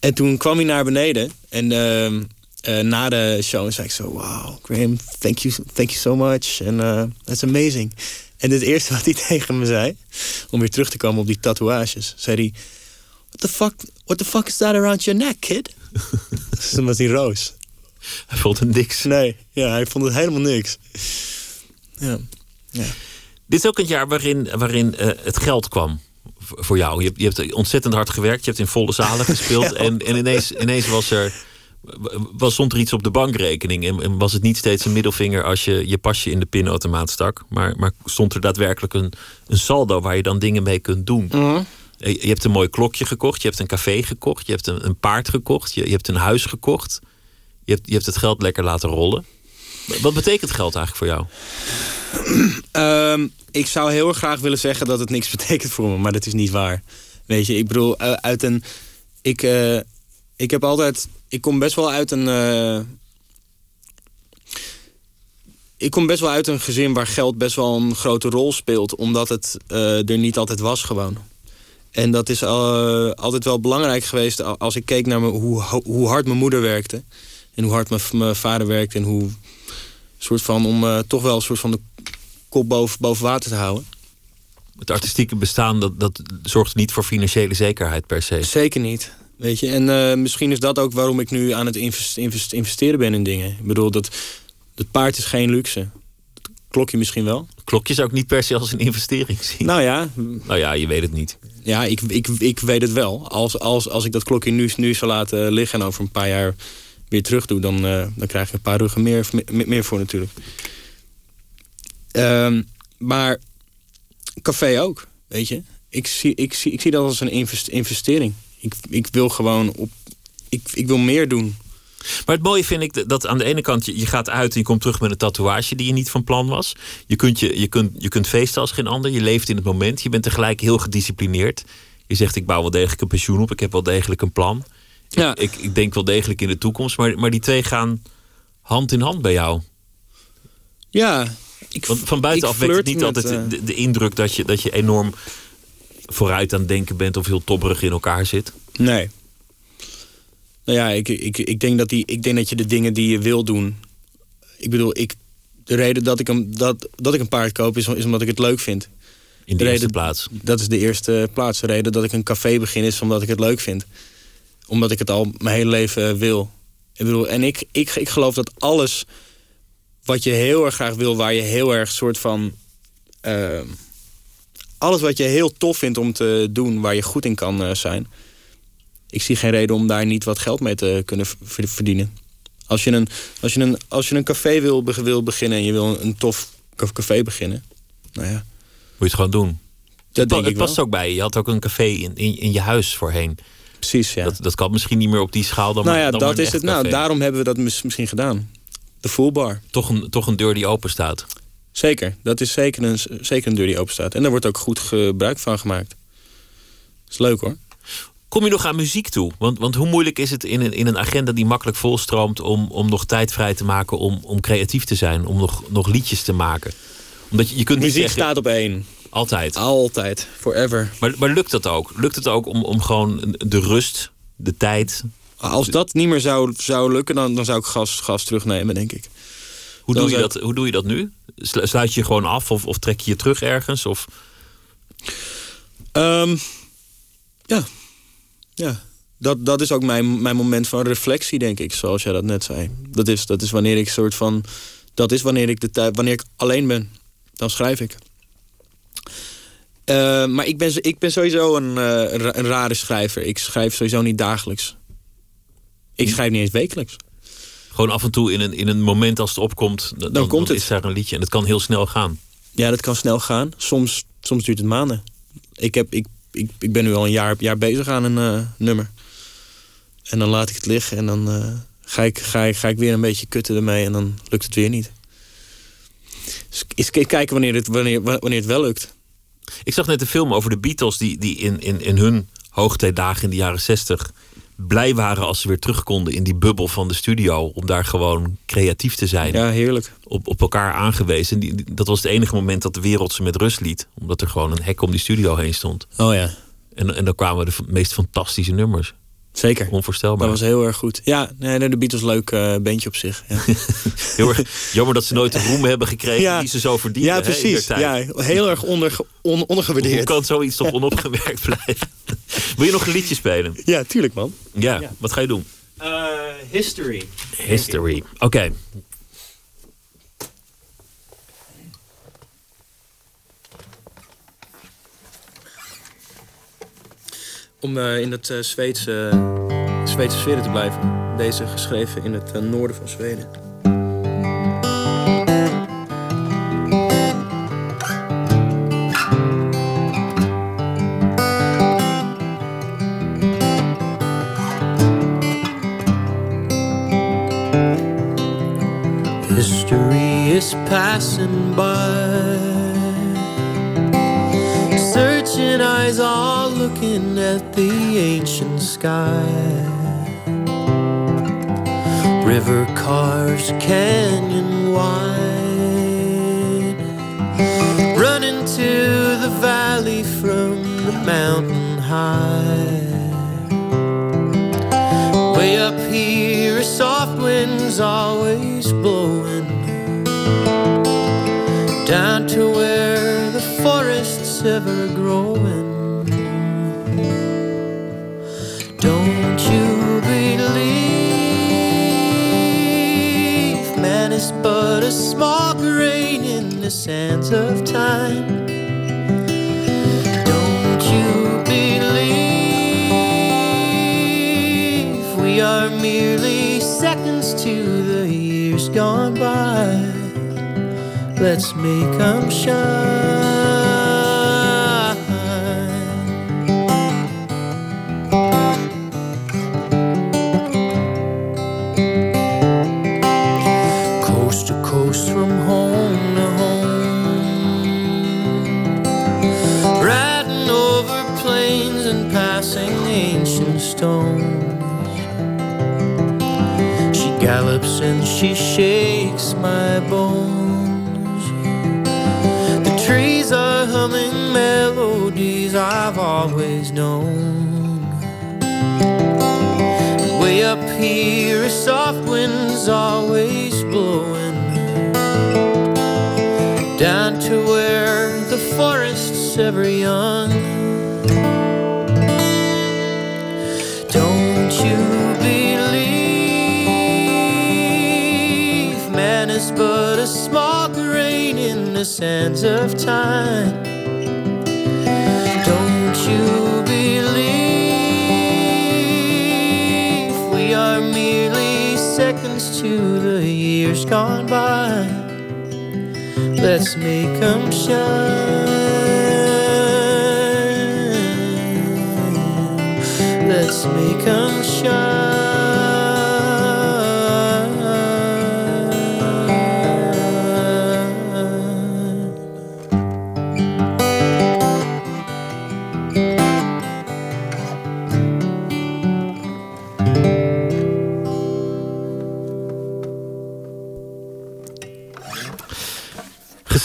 En toen kwam hij naar beneden. En ehm, eh, na de show zei ik zo... Wow, Graham, thank you, thank you so much. En eh that's amazing. En het eerste wat hij tegen me zei... om weer terug te komen op die tatoeages... zei hij... What the fuck, what the fuck is that around your neck, kid? dus was hij roos. Hij vond het niks. Nee, ja, hij vond het helemaal niks. Ja. ja. Dit is ook het jaar waarin, waarin eh, het geld kwam voor jou. Je hebt, je hebt ontzettend hard gewerkt. Je hebt in volle zalen gespeeld. En, en ineens, ineens was er, was, stond er iets op de bankrekening. En, en was het niet steeds een middelvinger als je je pasje in de pinautomaat stak. Maar, maar stond er daadwerkelijk een, een saldo waar je dan dingen mee kunt doen. Eh, Je je hebt een mooi klokje gekocht. Je hebt een café gekocht. Je hebt een, een paard gekocht. Je, je hebt een huis gekocht. Je hebt, je hebt het geld lekker laten rollen. Wat betekent geld eigenlijk voor jou? Ehm, ik zou heel erg graag willen zeggen dat het niks betekent voor me, maar dat is niet waar. Weet je, ik bedoel, eh, uit een. Ik, eh, ik heb altijd. Ik kom best wel uit een. eh, ik kom best wel uit een gezin waar geld best wel een grote rol speelt, omdat het er niet altijd was gewoon. En dat is altijd wel belangrijk geweest als ik keek naar me, hoe, hoe hard mijn moeder werkte. En hoe hard mijn, vader werkte. En hoe soort van om toch wel een soort van de kop boven, boven water te houden. Het artistieke bestaan, dat, dat zorgt niet voor financiële zekerheid per se. Zeker niet. Weet je, en eh, misschien is dat ook waarom ik nu aan het invest- invest- investeren ben in dingen. Ik bedoel, dat, het paard is geen luxe. Klokje misschien wel. Klokje zou ik niet per se als een investering zien. Nou ja, Nou ja, je weet het niet. ja ik, ik, ik weet het wel. Als, als, als ik dat klokje nu, nu zou laten liggen en over een paar jaar weer terug doe, dan, eh, dan krijg je een paar ruggen meer, meer, meer voor natuurlijk. Ehm, maar café ook, weet je. Ik zie, ik zie, ik zie dat als een invest- investering. Ik, ik wil gewoon op. Ik, ik wil meer doen. Maar het mooie vind ik dat aan de ene kant je, je gaat uit en je komt terug met een tatoeage die je niet van plan was. Je kunt, je, je, kunt, je kunt feesten als geen ander. Je leeft in het moment. Je bent tegelijk heel gedisciplineerd. Je zegt ik bouw wel degelijk een pensioen op. Ik heb wel degelijk een plan. Ja. Ik, ik denk wel degelijk in de toekomst. Maar, maar die twee gaan hand in hand bij jou. Ja. Ik, Want van buitenaf ik wekt het niet met, altijd eh, de, de indruk dat je, dat je enorm vooruit aan het denken bent of heel tobberig in elkaar zit. Nee. Nou ja, ik, ik, ik, denk dat die, ik denk dat je de dingen die je wil doen. Ik bedoel, ik De reden dat ik, hem, dat, dat ik een paard koop is, is omdat ik het leuk vind. In de, De eerste reden- plaats. Dat is de eerste plaats. De reden dat ik een café begin is omdat ik het leuk vind. Omdat ik het al mijn hele leven wil. Ik bedoel, en ik, ik, ik geloof dat alles wat je heel erg graag wil, waar je heel erg soort van. eh, alles wat je heel tof vindt om te doen, waar je goed in kan eh, zijn. Ik zie geen reden om daar niet wat geld mee te kunnen ver- verdienen. Als je een, als je een, als je een café wil, wil beginnen en je wil een, tof ca- café beginnen. Nou ja, Moet je het gewoon doen. dat denk het ik wel. past ook bij je. Had ook een café in, in, in je huis voorheen. Precies, ja. Dat, dat kan misschien niet meer op die schaal dan nou maar- ja, dan dat is het. Nou, daarom hebben we dat mis- misschien gedaan. De full bar. Toch een, toch een deur die open staat. Zeker. Dat is zeker een, zeker een deur die open staat. En daar wordt ook goed gebruik van gemaakt. is leuk hoor. Kom je nog aan muziek toe? Want, want hoe moeilijk is het in een, in een agenda die makkelijk volstroomt om, om nog tijd vrij te maken om, om creatief te zijn, om nog, nog liedjes te maken? Omdat je, je kunt Muziek zeggen, staat op één. altijd. Altijd. Forever. Maar, maar lukt dat ook? Lukt het ook om, om gewoon de rust, de tijd? Als dat niet meer zou, zou lukken, dan, dan zou ik gas, gas terugnemen, denk ik. Hoe Dan doe, je dat, hoe doe je dat nu? Slu- Sluit je gewoon af of, of trek je je terug ergens? Of, Ehm, ja. Ja. Dat, dat is ook mijn, mijn moment van reflectie, denk ik, zoals jij dat net zei. Dat is, dat is wanneer ik soort van. Dat is wanneer ik de tijd. Wanneer ik alleen ben. Dan schrijf ik. Eh, maar ik ben, ik ben sowieso een, eh, een rare schrijver. Ik schrijf sowieso niet dagelijks. Ik schrijf niet eens wekelijks. gewoon af en toe in een, in een moment als het opkomt, dan, dan, komt dan het. is daar een liedje. En het kan heel snel gaan. Ja, dat kan snel gaan. Soms, soms duurt het maanden. Ik, heb, ik, ik, ik ben nu al een jaar, jaar bezig aan een eh, nummer. En dan laat ik het liggen en dan eh, ga, ik, ga, ik, ga ik weer een beetje kutten ermee en dan lukt het weer niet. Dus eens kijken wanneer het, wanneer, wanneer het wel lukt. Ik zag net een film over de Beatles die, die in, in, in hun hoogtijdagen in de jaren zestig blij waren als ze weer terug konden in die bubbel van de studio. Om daar gewoon creatief te zijn. Ja, heerlijk. Op, op elkaar aangewezen. Die, die- dat was het enige moment dat de wereld ze met rust liet. Omdat er gewoon een hek om die studio heen stond. Oh ja, En, en dan kwamen de meest fantastische nummers. Zeker. Onvoorstelbaar. Dat was heel erg goed. Ja, nee, de Beatles leuk eh bandje op zich. Ja, Heel erg jammer dat ze nooit de roem hebben gekregen Ja. die ze zo verdienen. ja precies. Ja, heel erg onder, on, Hoe ondergewaardeerd. kan zoiets toch onopgemerkt blijven? Wil je nog een liedje spelen? Ja, tuurlijk man. Ja, wat ga je doen? history. History. Oké. Om eh, in het eh, Zweedse, Zweedse sfeer te blijven. Deze geschreven in het eh, noorden van Zweden. At the ancient sky. River carves a canyon wide. Run into the valley from the mountain high. Way up here, a soft wind's always blowing down to where the forest's ever growing. A small grain in the sands of time? Don't you believe we are merely seconds to the years gone by? Let's make them shine. She shakes my bones. The trees are humming melodies I've always known. Way up here, a soft wind's always blowing down to where the forest's ever young. The sands of time? Don't you believe we are merely seconds to the years gone by? Let's make them shine. Let's make them shine.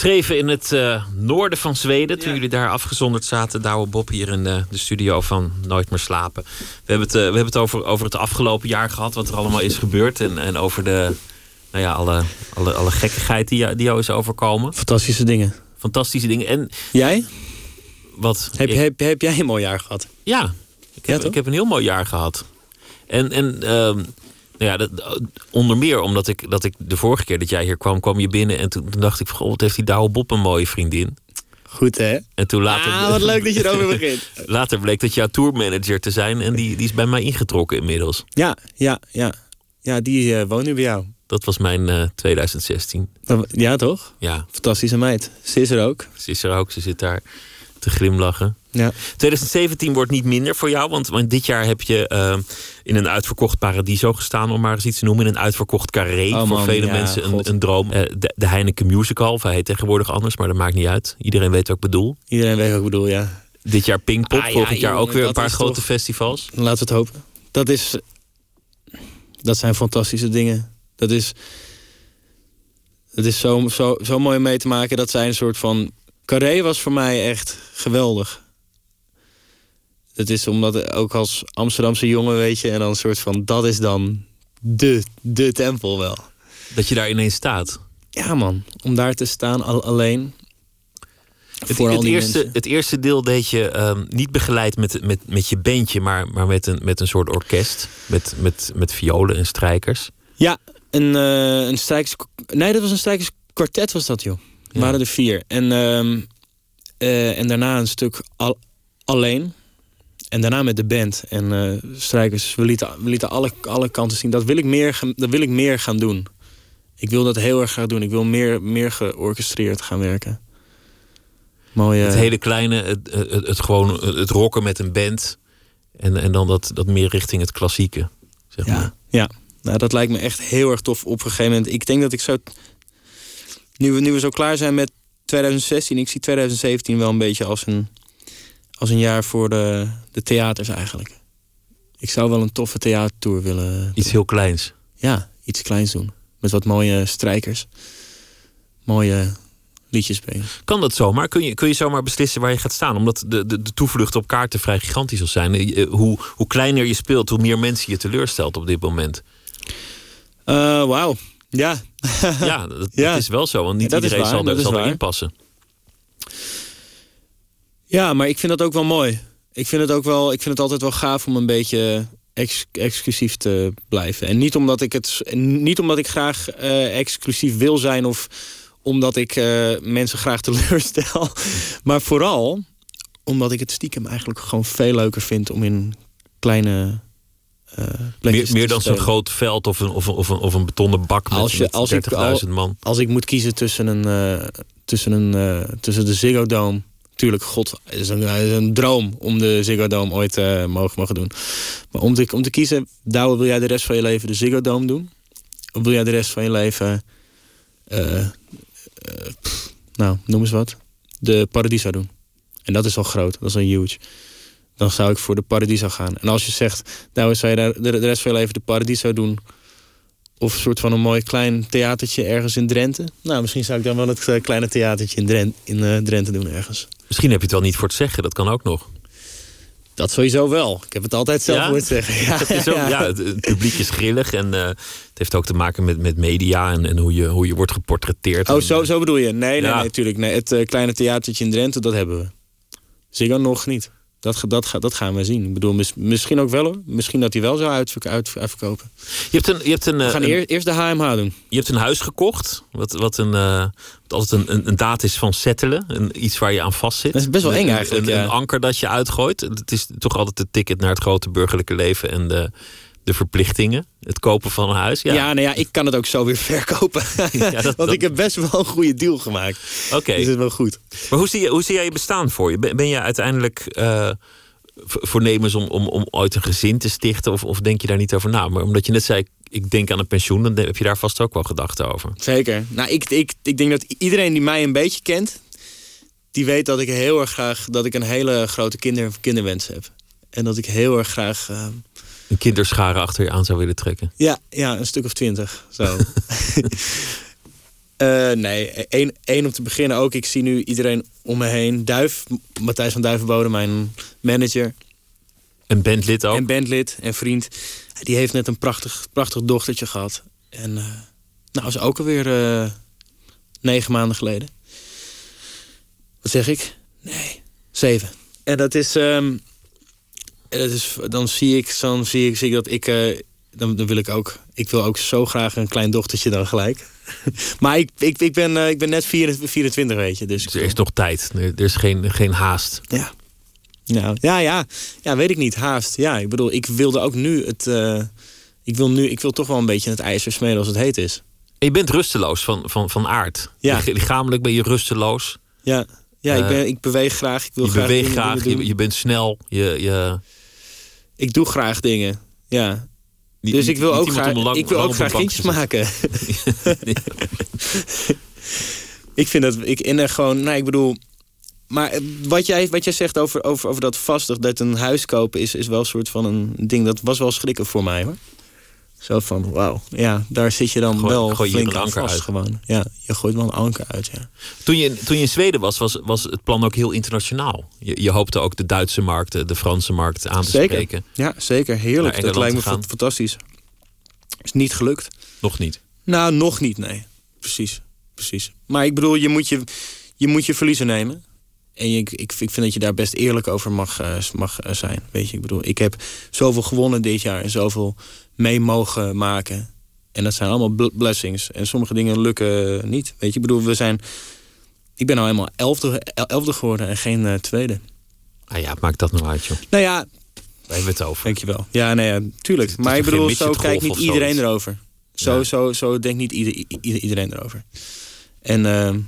Geschreven in het eh, noorden van Zweden, toen jullie daar afgezonderd zaten. Douwe Bob hier in de, de studio van Nooit meer slapen. We hebben het, eh, we hebben het over, over het afgelopen jaar gehad, wat er allemaal is gebeurd. En, en over de, nou ja, alle, alle, alle gekkigheid die, jou- die jou is overkomen. Fantastische dingen. Fantastische dingen. En Jij? wat. Heb, ik- heb, heb jij een mooi jaar gehad? Ja, ik heb, toch? ik heb een heel mooi jaar gehad. En, en ehm, ja, dat, onder meer omdat ik, dat ik de vorige keer dat jij hier kwam, kwam je binnen. En toen, dacht ik, van, wat heeft die Douwe Bob een mooie vriendin. Goed hè? En toen later, Ah, wat leuk dat je erover begint. later bleek dat jouw tourmanager te zijn. En die, die is bij mij ingetrokken inmiddels. Ja, ja, ja. Ja, die eh, woont nu bij jou. Dat was mijn eh, 2016. Dat- Ja, toch? Ja, Fantastische meid. Ze is er ook. ze is er ook. Ze zit daar te glimlachen. Ja. 2017 wordt niet minder voor jou, want, dit jaar heb je eh, in een uitverkocht Paradiso gestaan, om maar eens iets te noemen. In een uitverkocht Carré. Oh, voor vele ja, mensen een, een droom. Eh, de, de Heineken Musical, of hij heet tegenwoordig anders, maar dat maakt niet uit. Iedereen weet wat ik bedoel. Iedereen weet wat ik bedoel, ja. Dit jaar Pinkpop, Ah, ja, volgend jaar ook weer een paar grote toch- festivals. Laten we het hopen. Dat is... Dat zijn fantastische dingen. Dat is... Het is zo, zo, zo mooi om mee te maken. Dat zij een soort van... Carré was voor mij echt geweldig. Het is omdat ook als Amsterdamse jongen, weet je... en dan een soort van... Dat is dan de, de tempel wel. Dat je daar ineens staat. Ja man, om daar te staan al, alleen. Het, Voor het eerste, mensen. het eerste deel deed je ehm, niet begeleid met, met, met je bandje, maar, maar met, een, met een soort orkest. Met, met, met violen en strijkers. Ja, een, eh een strijkers... Nee, dat was een strijkerskwartet was dat, joh. Ja. waren er vier. En, ehm, eh, en daarna een stuk al, alleen. En daarna met de band. En eh, strijkers, we lieten, we lieten alle, alle kanten zien. Dat wil, ik meer, gaan- dat wil ik meer gaan doen. Ik wil dat heel erg gaan doen. Ik wil meer, meer georchestreerd gaan werken. Mooie... Het hele kleine, het, het, het, gewoon het rocken met een band. En, en dan dat, dat meer richting het klassieke. Zeg maar. Ja, ja. Nou, dat lijkt me echt heel erg tof op een gegeven moment. Ik denk dat ik zo... Nu we, nu we zo klaar zijn met 2016... ik zie 2017 wel een beetje als een, als een jaar voor de, de theaters eigenlijk. Ik zou wel een toffe theatertour willen... Iets heel kleins. Ja, iets kleins doen. Met wat mooie strijkers. Mooie liedjes spelen. Kan dat zomaar? Kun je, kun je zomaar beslissen waar je gaat staan? Omdat de, de, de toevlucht op kaarten vrij gigantisch zal zijn. Eh, Hoe, hoe kleiner je speelt, hoe meer mensen je teleurstelt op dit moment. Eh, Wauw. Ja. Ja, dat, Ja. dat is wel zo. Want niet Ja, iedereen waar, zal, er, zal erin passen. Ja, maar ik vind dat ook wel mooi. Ik vind het ook wel, ik vind het altijd wel gaaf om een beetje ex- exclusief te blijven. En niet omdat ik het niet omdat ik graag eh, exclusief wil zijn of omdat ik eh, mensen graag teleurstel. maar vooral omdat ik het stiekem eigenlijk gewoon veel leuker vind om in kleine eh Meer, meer dan zo'n groot veld of een, of een, of een, of een betonnen bak met, Als je- met als ik 30.000 man. Als ik moet kiezen tussen een uh, tussen een uh, tussen de Ziggo Dome Tuurlijk, god, is is een droom om de Ziggo Dome ooit uh, mogen mogen doen. Maar om te, om te kiezen, Douwe, wil jij de rest van je leven de Ziggo Dome doen? Of wil jij de rest van je leven, uh, pff, nou, noem eens wat, de Paradiso doen? En dat is al groot, dat is al huge. Dan zou ik voor de Paradiso gaan. En als je zegt, Douwe, zou je de, de rest van je leven de Paradiso doen... Of een soort van een mooi klein theatertje ergens in Drenthe. Nou, misschien zou ik dan wel het kleine theatertje in, in Drenthe doen ergens. Misschien heb je het wel niet voor het zeggen, dat kan ook nog. Dat sowieso wel. Ik heb het altijd zelf Ja? zeggen. Ja, Het, is ook- ja, het, het publiek is grillig en eh, het heeft ook te maken met, met media en, en hoe, je, hoe je wordt geportretteerd. Oh, En, zo, zo bedoel je? Nee, nee, Ja. nee, natuurlijk. Nee, het eh, kleine theatertje in Drenthe, dat hebben we. Ziggo nog niet. Dat, dat, dat gaan we zien. Ik bedoel, mis- misschien ook wel hoor. Misschien dat hij wel zou uitverk- uit- uitverkopen. Je hebt een, je hebt een, We gaan een- eer- eerst de HMH doen. je hebt een huis gekocht, wat, wat, een, eh, wat altijd een, een, een daad is van settelen. Een, iets waar je aan vastzit. Dat is best wel eng eigenlijk, Een, ja. een anker dat je uitgooit. Het is toch altijd het ticket naar het grote burgerlijke leven en de, de verplichtingen. Het kopen van een huis. Ja, Ja, nou ja, ik kan het ook zo weer verkopen. Ja, dat- Want dat- ik heb best wel een goede deal gemaakt. oké. Dus het is wel goed. Maar hoe zie, je, hoe zie jij je bestaan voor je? Ben, ben je uiteindelijk v- voornemens om, om, om ooit een gezin te stichten? Of, of denk je daar niet over na? Maar omdat je net zei, ik denk aan een pensioen, dan heb je daar vast ook wel gedachten over. Zeker. Nou, ik, ik, ik denk dat iedereen die mij een beetje kent... die weet dat ik heel erg graag... dat ik een hele grote kinder, kinderwens heb. En dat ik heel erg graag... eh, Een kinderschare achter je aan zou willen trekken. Ja, ja, een stuk of twintig. Zo. Eh, nee, één, één om te beginnen ook. Ik zie nu iedereen om me heen. Duif, Matthijs van Duivenbode, mijn manager. Een bandlid ook. En bandlid en vriend. Die heeft net een prachtig, prachtig dochtertje gehad. En eh nou, is ook alweer eh negen maanden geleden. Wat zeg ik? Nee, zeven. En dat is... ehm, en is dan zie ik, dan zie ik, zie ik dat ik... eh, dan, dan wil ik ook... Ik wil ook zo graag een klein dochtertje dan gelijk. maar ik, ik, ik, ben, eh, ik ben net 24, 24 weet je. Dus Dus er is nog tijd. Er is geen, geen haast. ja. Ja, ja, ja. Ja, weet ik niet. Haast. Ja, ik bedoel, ik wilde ook nu het... eh, ik, wil nu, ik wil toch wel een beetje het ijs versmeden als het heet is. En je bent rusteloos van, van, van aard. Ja. Lich- Lichamelijk ben je rusteloos. Ja, ja ik, ben, ik beweeg graag. Ik wil Je graag beweegt graag. Je, je bent snel. Je, je, Ik doe graag dingen. Ja. niet- Dus ik wil ook graag, lang- ik wil ook graag kindjes maken. ik vind dat ik in gewoon, nou ik bedoel, maar eh, wat jij, wat jij zegt over, over, over dat vastig, dat een huis kopen is, is wel een soort van een ding. Dat was wel schrikken voor mij hoor. Zo van, wauw, ja, daar zit je dan Gooi- wel gooi je flink een aan vast uit. gewoon. Ja, je gooit wel een anker uit, ja. Toen je, toen je in Zweden was, was, was het plan ook heel internationaal. Je, je hoopte ook de Duitse markt, de, Franse markt aan te Zeker. spreken. Ja, zeker. Heerlijk. Dat lijkt me fantastisch. Is niet gelukt. Nog niet. Nou, nog niet, nee. Precies, precies. Maar ik bedoel, je moet je, je, moet je verliezen nemen. En ik, ik vind dat je daar best eerlijk over mag, eh, mag eh, zijn. Weet je, ik bedoel, ik heb zoveel gewonnen dit jaar en zoveel mee mogen maken. En dat zijn allemaal bl- blessings. En sommige dingen lukken niet. Weet je, ik bedoel, we zijn. Ik ben nou helemaal elfde, el- elfde geworden en geen eh, tweede. Ah ja, maakt dat nou uit, joh. Nou ja, Daar hebben we het over. Dankjewel. Ja, nee, ja, tuurlijk. maar ik bedoel, zo kijkt niet iedereen erover. Zo, Ja. zo, zo denkt niet ieder, ieder- iedereen erover. En ehm,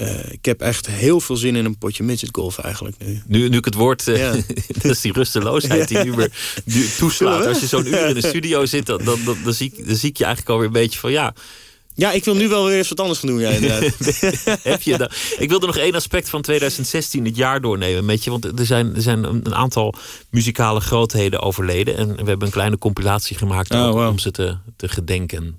eh, ik heb echt heel veel zin in een potje midgetgolf eigenlijk nu. Nu, nu ik het woord, eh, Ja. dat is die rusteloosheid die nu weer nu toeslaat. Als je zo'n uur in de studio zit, dan, dan, dan, dan zie, ik, dan zie ik je eigenlijk alweer een beetje van ja. Ja, ik wil nu wel weer eens wat anders gaan doen, ja, inderdaad. Heb je dat? Ik wilde nog één aspect van 2016, het jaar doornemen met je. Want er zijn, er zijn een aantal muzikale grootheden overleden. En we hebben een kleine compilatie gemaakt Oh, wow. om ze te, te gedenken.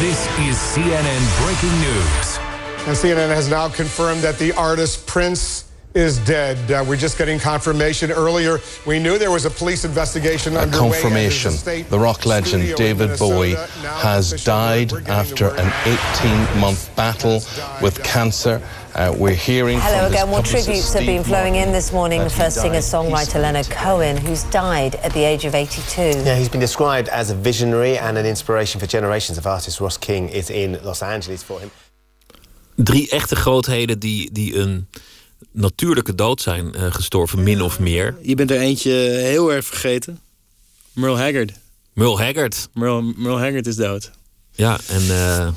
This is CNN breaking news. And CNN has now confirmed that the artist Prince is dead. Uh, we're just getting confirmation. Earlier, we knew there was a police investigation A underway. at confirmation. his The rock legend David Bowie has died after an 18 month battle with cancer. Uh, we're hearing Hello from again. Well, publicist, tributes have been Steve flowing in this morning that for singer-songwriter peacefully. Leonard Cohen, who's died at the age of 82. Yeah, he's been described as a visionary and an inspiration for generations of artists. Ross King is in Los Angeles for him. Drie echte grootheden die, die een natuurlijke dood zijn eh, gestorven, min of meer. Je bent er eentje heel erg vergeten. Merle Haggard. Merle Haggard, Merle, Merle Haggard is dood. ja, en eh,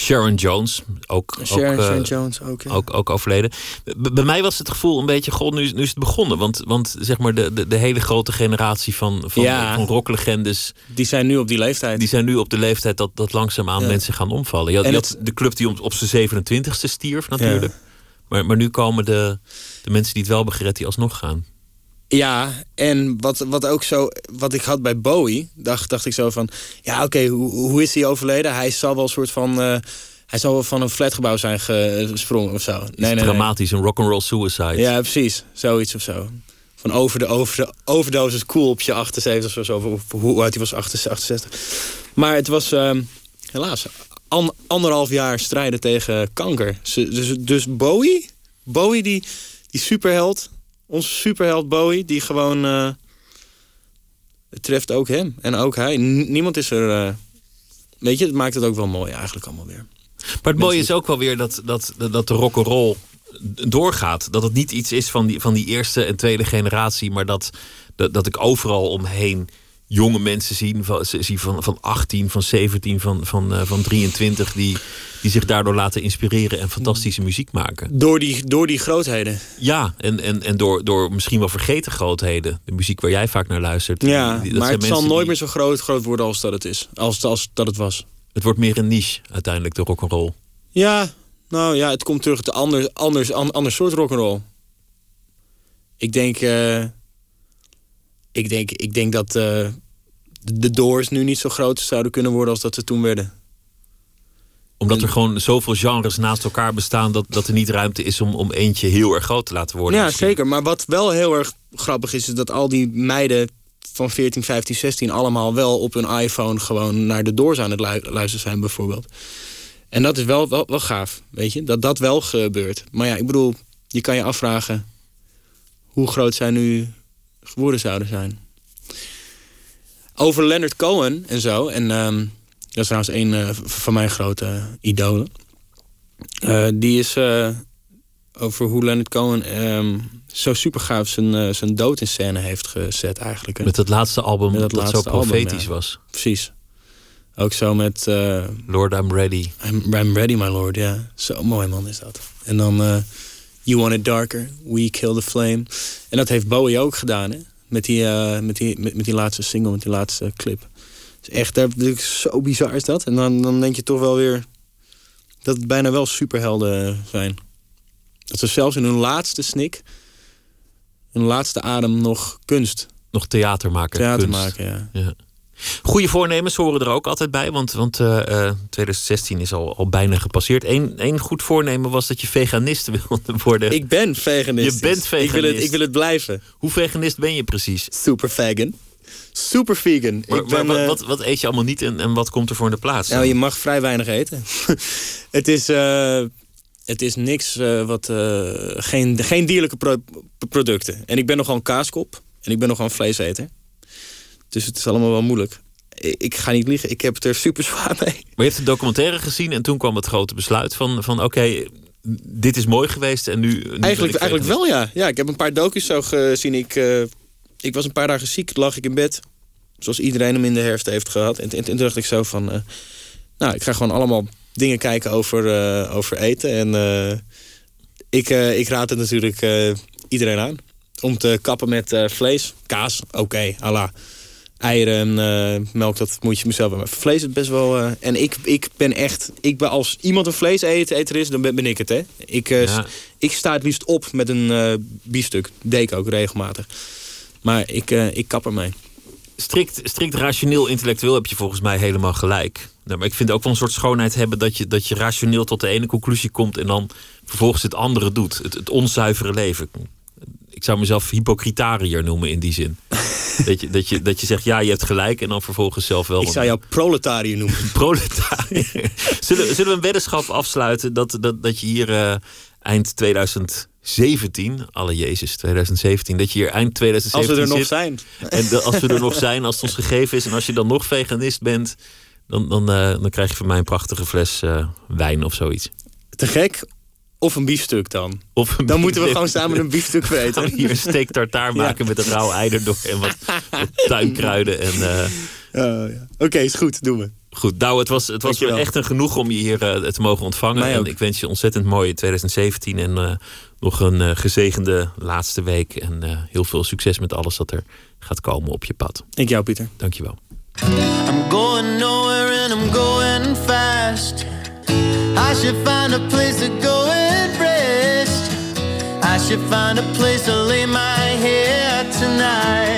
Sharon Jones, ook, Sharon, ook, eh, Sharon Jones ook. ja. ook, ook overleden. B- bij mij was het gevoel een beetje, god, nu, is- nu is het begonnen. Want, want zeg maar, de, de, de hele grote generatie van, van, Ja. van rocklegendes... Die zijn nu op die leeftijd. die zijn nu op de leeftijd dat, dat langzaamaan Ja. mensen gaan omvallen. Je had, En je het- had de club die op, op zijn 27ste stierf natuurlijk. Maar, maar nu komen de, de mensen die het wel gered, die alsnog gaan. Ja, en wat, wat ook zo, wat ik had bij Bowie, dacht, dacht ik zo van, ja oké, hoe, hoe is hij overleden? Hij zal wel een soort van, eh, Hij zal wel van een flatgebouw zijn gesprongen of zo. Nee, nee, nee. Dramatisch, een rock'n'roll suicide. Ja, precies. Zoiets of zo. Van over de, over de overdosis cool op je 78 of zo. Of hoe oud hij was, 68. Maar het was ehm, helaas an- anderhalf jaar strijden tegen kanker. Dus, dus Bowie, Bowie die, die superheld, onze superheld Bowie, die gewoon... eh, het treft ook hem en ook hij. N- niemand is er... eh, weet je, het maakt het ook wel mooi eigenlijk allemaal weer. Maar het mooie is ook wel weer dat, dat, dat de rock'n'roll doorgaat. Dat het niet iets is van die, van die eerste en tweede generatie, maar dat, dat, dat ik overal omheen jonge mensen zie van, zie van, van 18, van 17, van, van, eh, van 23, die, die zich daardoor laten inspireren en fantastische muziek maken. Door die, door die grootheden. Ja, en, en, en door, door misschien wel vergeten grootheden. De muziek waar jij vaak naar luistert. Ja, die- dat maar het zal nooit die- meer zo groot, groot worden als dat het is. Als, als dat het was. Het wordt meer een niche uiteindelijk, de rock'n'roll. Ja, nou ja, het komt terug ander, anders, an, ander soort rock'n'roll. Ik denk, eh, ik denk, ik denk dat eh, de Doors nu niet zo groot zouden kunnen worden als dat ze toen werden. Omdat er gewoon zoveel genres naast elkaar bestaan... dat, dat er niet ruimte is om, om eentje heel erg groot te laten worden. Ja, zeker. Maar wat wel heel erg grappig is, is dat al die meiden van 14, 15, 16 allemaal wel op hun iPhone gewoon naar de Doors aan het lu- luisteren zijn, bijvoorbeeld. En dat is wel, wel, wel gaaf, weet je, dat dat wel gebeurt. Maar ja, ik bedoel, je kan je afvragen hoe groot zij nu geworden zouden zijn. Over Leonard Cohen en zo, en ehm, dat is trouwens een eh, van mijn grote idolen. Eh, die is eh, over hoe Leonard Cohen ehm, zo super gaaf zijn, zijn dood in scène heeft gezet eigenlijk. hè. Met het laatste album dat, zo album, profetisch ja. was. Precies. Ook zo met... Lord, I'm ready. I'm, I'm ready, my lord, ja. Zo mooi man is dat. En dan You Want It Darker, We Kill the Flame. En dat heeft Bowie ook gedaan, hè. Met die, eh, met die, met, met die laatste single, met die laatste clip. Het is echt, is zo bizar is dat. En dan, dan denk je toch wel weer dat het bijna wel superhelden zijn. Dat ze zelfs in hun laatste snik, hun laatste adem nog kunst. Nog theater maken. Theater kunst. maken, ja. ja. Goede voornemens horen er ook altijd bij, want, want eh, eh, 2016 is al, al bijna gepasseerd. Eén één goed voornemen was dat je veganist wilde worden. Ik ben veganist. Je bent veganist. Ik wil het, ik wil het blijven. Hoe veganist ben je precies? Super vegan. Super vegan. Maar, ik ben, maar eh, wat, wat, eet je allemaal niet en, en wat komt er voor in de plaats? Nou, je mag vrij weinig eten. het, is, eh, het is niks eh, wat. eh, geen, geen dierlijke pro- producten. En ik ben nogal een kaaskop. En ik ben nogal een vleeseter. Dus het is allemaal wel moeilijk. Ik, ik ga niet liegen, ik heb het er super zwaar mee. Maar je hebt de documentaire gezien en toen kwam het grote besluit van, van oké, dit is mooi geweest en nu... nu Eigenlijk, eigenlijk wel, ja. ja. Ik heb een paar docu's zo gezien. Ik, eh, ik was een paar dagen ziek, lag ik in bed. Zoals iedereen hem in de herfst heeft gehad. En, en, en toen dacht ik zo van... eh, nou, ik ga gewoon allemaal dingen kijken over, eh, over eten. En eh, ik, eh, ik raad het natuurlijk eh, iedereen aan. Om te kappen met eh, vlees. Kaas, oké, Allah. Eieren en eh, melk, dat moet je mezelf... Maar vlees is best wel... eh, en ik, ik ben echt... Ik ben als iemand een vleeseter is, dan ben, ben ik het, hè. Ik, eh, Ja. ik sta het liefst op met een biefstuk. Deed ik ook regelmatig. Maar ik, ik kap ermee. Strikt, strikt rationeel intellectueel heb je volgens mij helemaal gelijk. Nou, maar ik vind ook wel een soort schoonheid hebben dat je, dat je rationeel tot de ene conclusie komt en dan vervolgens het andere doet. Het, het onzuivere leven. Ik zou mezelf hypocritariër noemen in die zin. dat, je, dat, je, dat je zegt, ja, je hebt gelijk en dan vervolgens zelf wel. Ik zou jou proletariër noemen. Proletariër. zullen, zullen we een weddenschap afsluiten dat, dat, dat je hier eh, eind 2017, alle Jezus, 2017, dat je hier eind 2017 Als we er nog zijn. En de- als we er nog zijn, als het ons gegeven is en als je dan nog veganist bent, dan, dan, eh, dan krijg je van mij een prachtige fles eh, wijn of zoiets. Te gek? Of een biefstuk dan? Of een dan moeten we gewoon samen een biefstuk weten. hier een steak tartaar maken met een rauw ei erdoor en wat, wat tuinkruiden. En, eh, ja. Oké, is goed. Doen we. Goed, Douwe, het was, het was me echt een genoeg om je hier eh, te mogen ontvangen. En ik wens je ontzettend mooie 2017 en eh, nog een gezegende laatste week. En eh, heel veel succes met alles dat er gaat komen op je pad. Ik jou, Pieter. Dankjewel. I'm going nowhere and I'm going fast. I should find a place to go should find a place to lay my head tonight.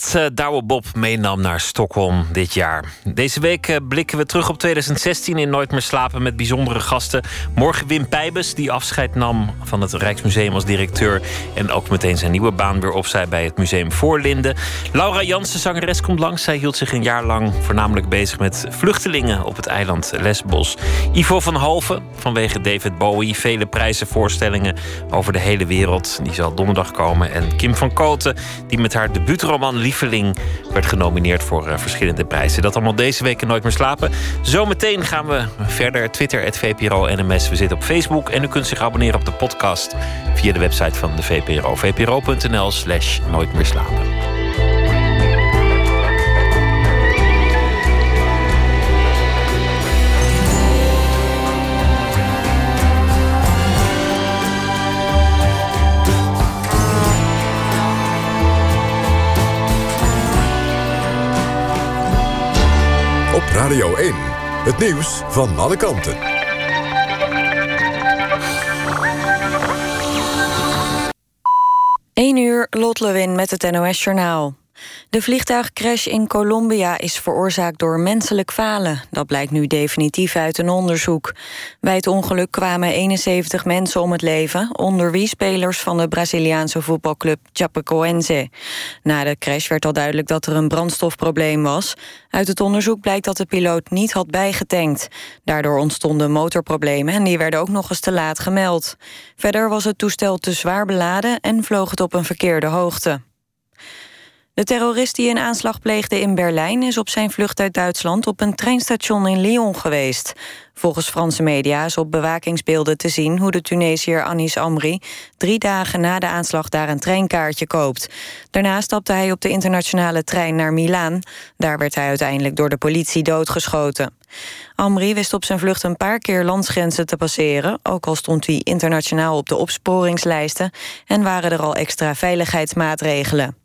Dat uh, Douwe Bob meenam naar Stockholm dit jaar. Deze week uh, blikken we terug op 2016 in Nooit meer slapen met bijzondere gasten. Morgen Wim Pijbes, die afscheid nam van het Rijksmuseum als directeur. En ook meteen zijn nieuwe baan weer opzij bij het Museum Voorlinden. Laura Jansen, zangeres, komt langs. Zij hield zich een jaar lang voornamelijk bezig met vluchtelingen op het eiland Lesbos. Ivo van Halven, vanwege David Bowie, vele prijzenvoorstellingen over de hele wereld. Die zal donderdag komen. En Kim van Koten, die met haar debuut debuutroman Lieveling werd genomineerd voor uh, verschillende prijzen. Dat allemaal deze week Nooit meer slapen. Zometeen gaan we verder. Twitter, het VPRO NMS. We zitten op Facebook. En u kunt zich abonneren op de podcast via de website van de VPRO. vpro.nl slash Nooit meer slapen. Radio 1. Het nieuws van alle kanten. 1 uur, Lot Lewin met het NOS Journaal. De vliegtuigcrash in Colombia is veroorzaakt door menselijk falen. Dat blijkt nu definitief uit een onderzoek. Bij het ongeluk kwamen 71 mensen om het leven... onder wie spelers van de Braziliaanse voetbalclub Chapecoense. Na de crash werd al duidelijk dat er een brandstofprobleem was. Uit het onderzoek blijkt dat de piloot niet had bijgetankt. Daardoor ontstonden motorproblemen en die werden ook nog eens te laat gemeld. Verder was het toestel te zwaar beladen en vloog het op een verkeerde hoogte. De terrorist die een aanslag pleegde in Berlijn... is op zijn vlucht uit Duitsland op een treinstation in Lyon geweest. Volgens Franse media is op bewakingsbeelden te zien... hoe de Tunesiër Anis Amri drie dagen na de aanslag daar een treinkaartje koopt. Daarna stapte hij op de internationale trein naar Milaan. Daar werd hij uiteindelijk door de politie doodgeschoten. Amri wist op zijn vlucht een paar keer landsgrenzen te passeren... ook al stond hij internationaal op de opsporingslijsten... en waren er al extra veiligheidsmaatregelen.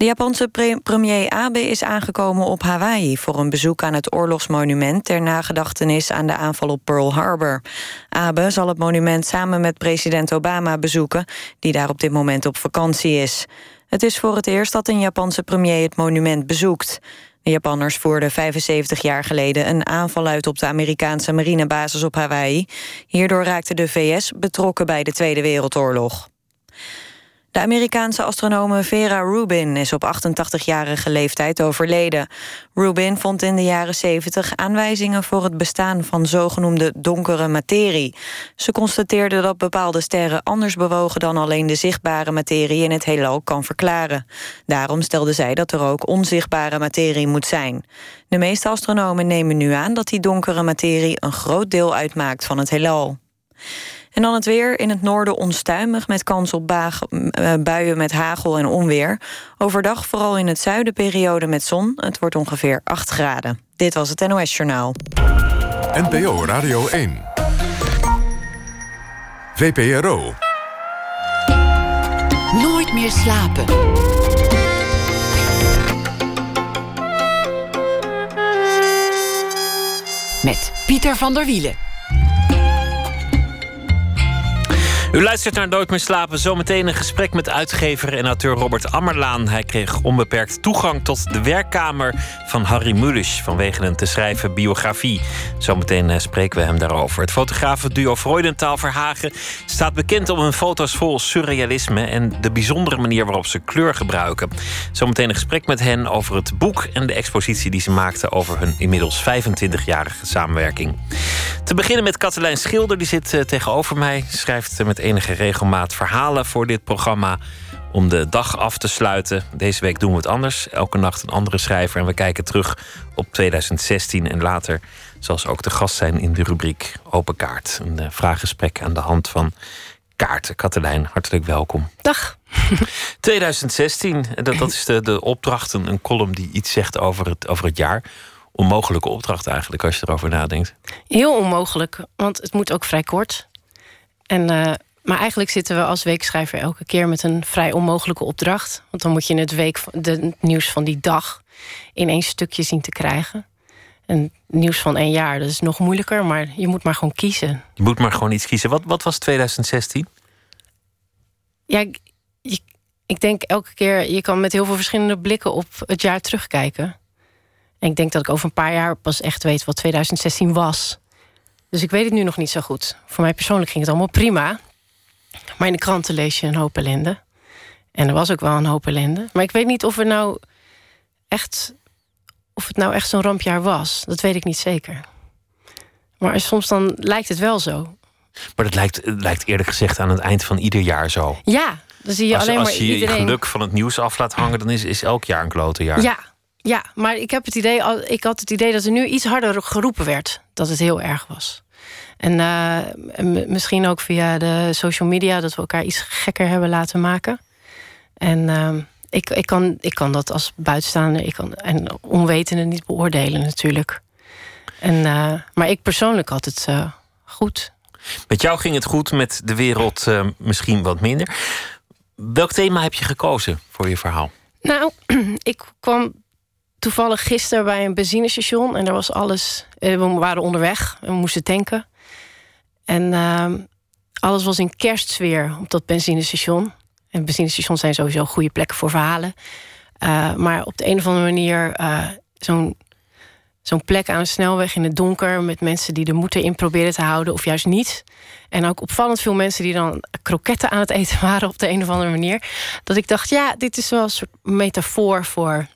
De Japanse premier Abe is aangekomen op Hawaii... voor een bezoek aan het oorlogsmonument... ter nagedachtenis aan de aanval op Pearl Harbor. Abe zal het monument samen met president Obama bezoeken... die daar op dit moment op vakantie is. Het is voor het eerst dat een Japanse premier het monument bezoekt. De Japanners voerden 75 jaar geleden een aanval uit... op de Amerikaanse marinebasis op Hawaii. Hierdoor raakte de VS betrokken bij de Tweede Wereldoorlog. De Amerikaanse astronome Vera Rubin is op 88-jarige leeftijd overleden. Rubin vond in de jaren 70 aanwijzingen voor het bestaan van zogenoemde donkere materie. Ze constateerde dat bepaalde sterren anders bewogen dan alleen de zichtbare materie in het heelal kan verklaren. Daarom stelde zij dat er ook onzichtbare materie moet zijn. De meeste astronomen nemen nu aan dat die donkere materie een groot deel uitmaakt van het heelal. En dan het weer. In het noorden onstuimig met kans op eh, buien met hagel en onweer. Overdag vooral in het zuiden periode met zon. Het wordt ongeveer 8 graden. Dit was het NOS Journaal. NPO Radio 1. VPRO. Nooit meer slapen. Met Pieter van der Wielen. U luistert naar Nooit meer slapen. Zometeen een gesprek met uitgever en auteur Robert Ammerlaan. Hij kreeg onbeperkt toegang tot de werkkamer van Harry Mulisch... vanwege een te schrijven biografie. Zometeen eh, spreken we hem daarover. Het fotografenduo Freudentaal Verhagen staat bekend om hun foto's vol surrealisme... en de bijzondere manier waarop ze kleur gebruiken. Zometeen een gesprek met hen over het boek... en de expositie die ze maakten over hun inmiddels 25-jarige samenwerking. Te beginnen met Katelijn Schilder, die zit eh, tegenover mij. Schrijft met enige regelmaat verhalen voor dit programma om de dag af te sluiten. Deze week doen we het anders. Elke nacht een andere schrijver. En we kijken terug op 2016 en later zal ze ook de gast zijn in de rubriek Open Kaart. Een uh, vraaggesprek aan de hand van kaarten. Katelijn, hartelijk welkom. Dag. 2016, dat, dat is de, de opdracht, een, een column die iets zegt over het, over het jaar. Onmogelijke opdracht eigenlijk, als je erover nadenkt. Heel onmogelijk, want het moet ook vrij kort. En, uh, maar eigenlijk zitten we als weekschrijver elke keer met een vrij onmogelijke opdracht. Want dan moet je het, week, de, het nieuws van die dag in één stukje zien te krijgen. En nieuws van één jaar, dat is nog moeilijker, maar je moet maar gewoon kiezen. Je moet maar gewoon iets kiezen. Wat, wat was 2016? Ja, ik, ik, ik denk elke keer, je kan met heel veel verschillende blikken op het jaar terugkijken. En ik denk dat ik over een paar jaar pas echt weet wat 2016 was. Dus ik weet het nu nog niet zo goed. Voor mij persoonlijk ging het allemaal prima. Maar in de kranten lees je een hoop ellende. En er was ook wel een hoop ellende. Maar ik weet niet of er nou echt. of het nou echt zo'n rampjaar was. Dat weet ik niet zeker. Maar soms dan lijkt het wel zo. Maar dat lijkt, het lijkt eerlijk gezegd aan het eind van ieder jaar zo. Ja, dan zie je als, alleen als maar je je iedereen. geluk van het nieuws af laat hangen, dan is, is elk jaar een klote jaar. Ja, ja, maar ik, heb het idee, ik had het idee dat er nu iets harder geroepen werd. Dat het heel erg was. En eh, misschien ook via de social media... dat we elkaar iets gekker hebben laten maken. En ehm, ik, ik, kan, ik kan dat als buitenstaander ik kan, en onwetende niet beoordelen natuurlijk. En, eh, maar ik persoonlijk had het eh, goed. Met jou ging het goed, met de wereld misschien wat minder. Welk thema heb je gekozen voor je verhaal? Nou, ik kwam toevallig gisteren bij een benzinestation en er was alles. We waren onderweg en we moesten tanken. En ehm, alles was in kerstsfeer op dat benzinestation. En benzinestations zijn sowieso goede plekken voor verhalen. Eh, maar op de een of andere manier eh, zo'n zo'n plek aan een snelweg in het donker met mensen die de moed erin proberen te houden of juist niet. En ook opvallend veel mensen die dan kroketten aan het eten waren op de een of andere manier. Dat ik dacht, ja, dit is wel een soort metafoor voor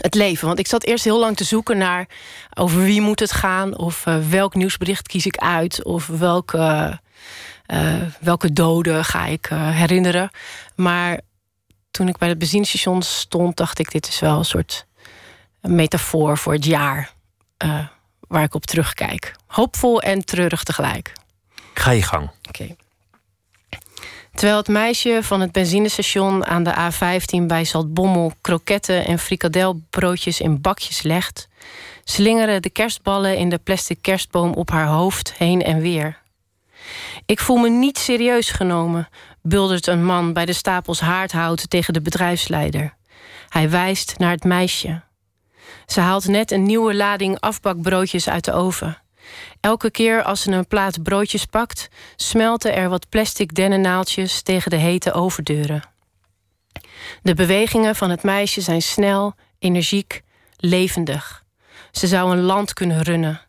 het leven. Want ik zat eerst heel lang te zoeken naar over wie moet het gaan, of eh, welk nieuwsbericht kies ik uit, of welke, eh, welke doden ga ik eh, herinneren. Maar toen ik bij het benzinestation stond, dacht ik, dit is wel een soort metafoor voor het jaar eh, waar ik op terugkijk. Hoopvol en treurig tegelijk. Ga je gang. Oké. Terwijl het meisje van het benzinestation aan de A15 bij Zaltbommel kroketten en frikadelbroodjes in bakjes legt, slingeren de kerstballen in de plastic kerstboom op haar hoofd heen en weer. Ik voel me niet serieus genomen, buldert een man bij de stapels haardhout tegen de bedrijfsleider. Hij wijst naar het meisje. Ze haalt net een nieuwe lading afbakbroodjes uit de oven. Elke keer als ze een plaat broodjes pakt, smelten er wat plastic dennennaaltjes tegen de hete overdeuren. De bewegingen van het meisje zijn snel, energiek, levendig. Ze zou een land kunnen runnen.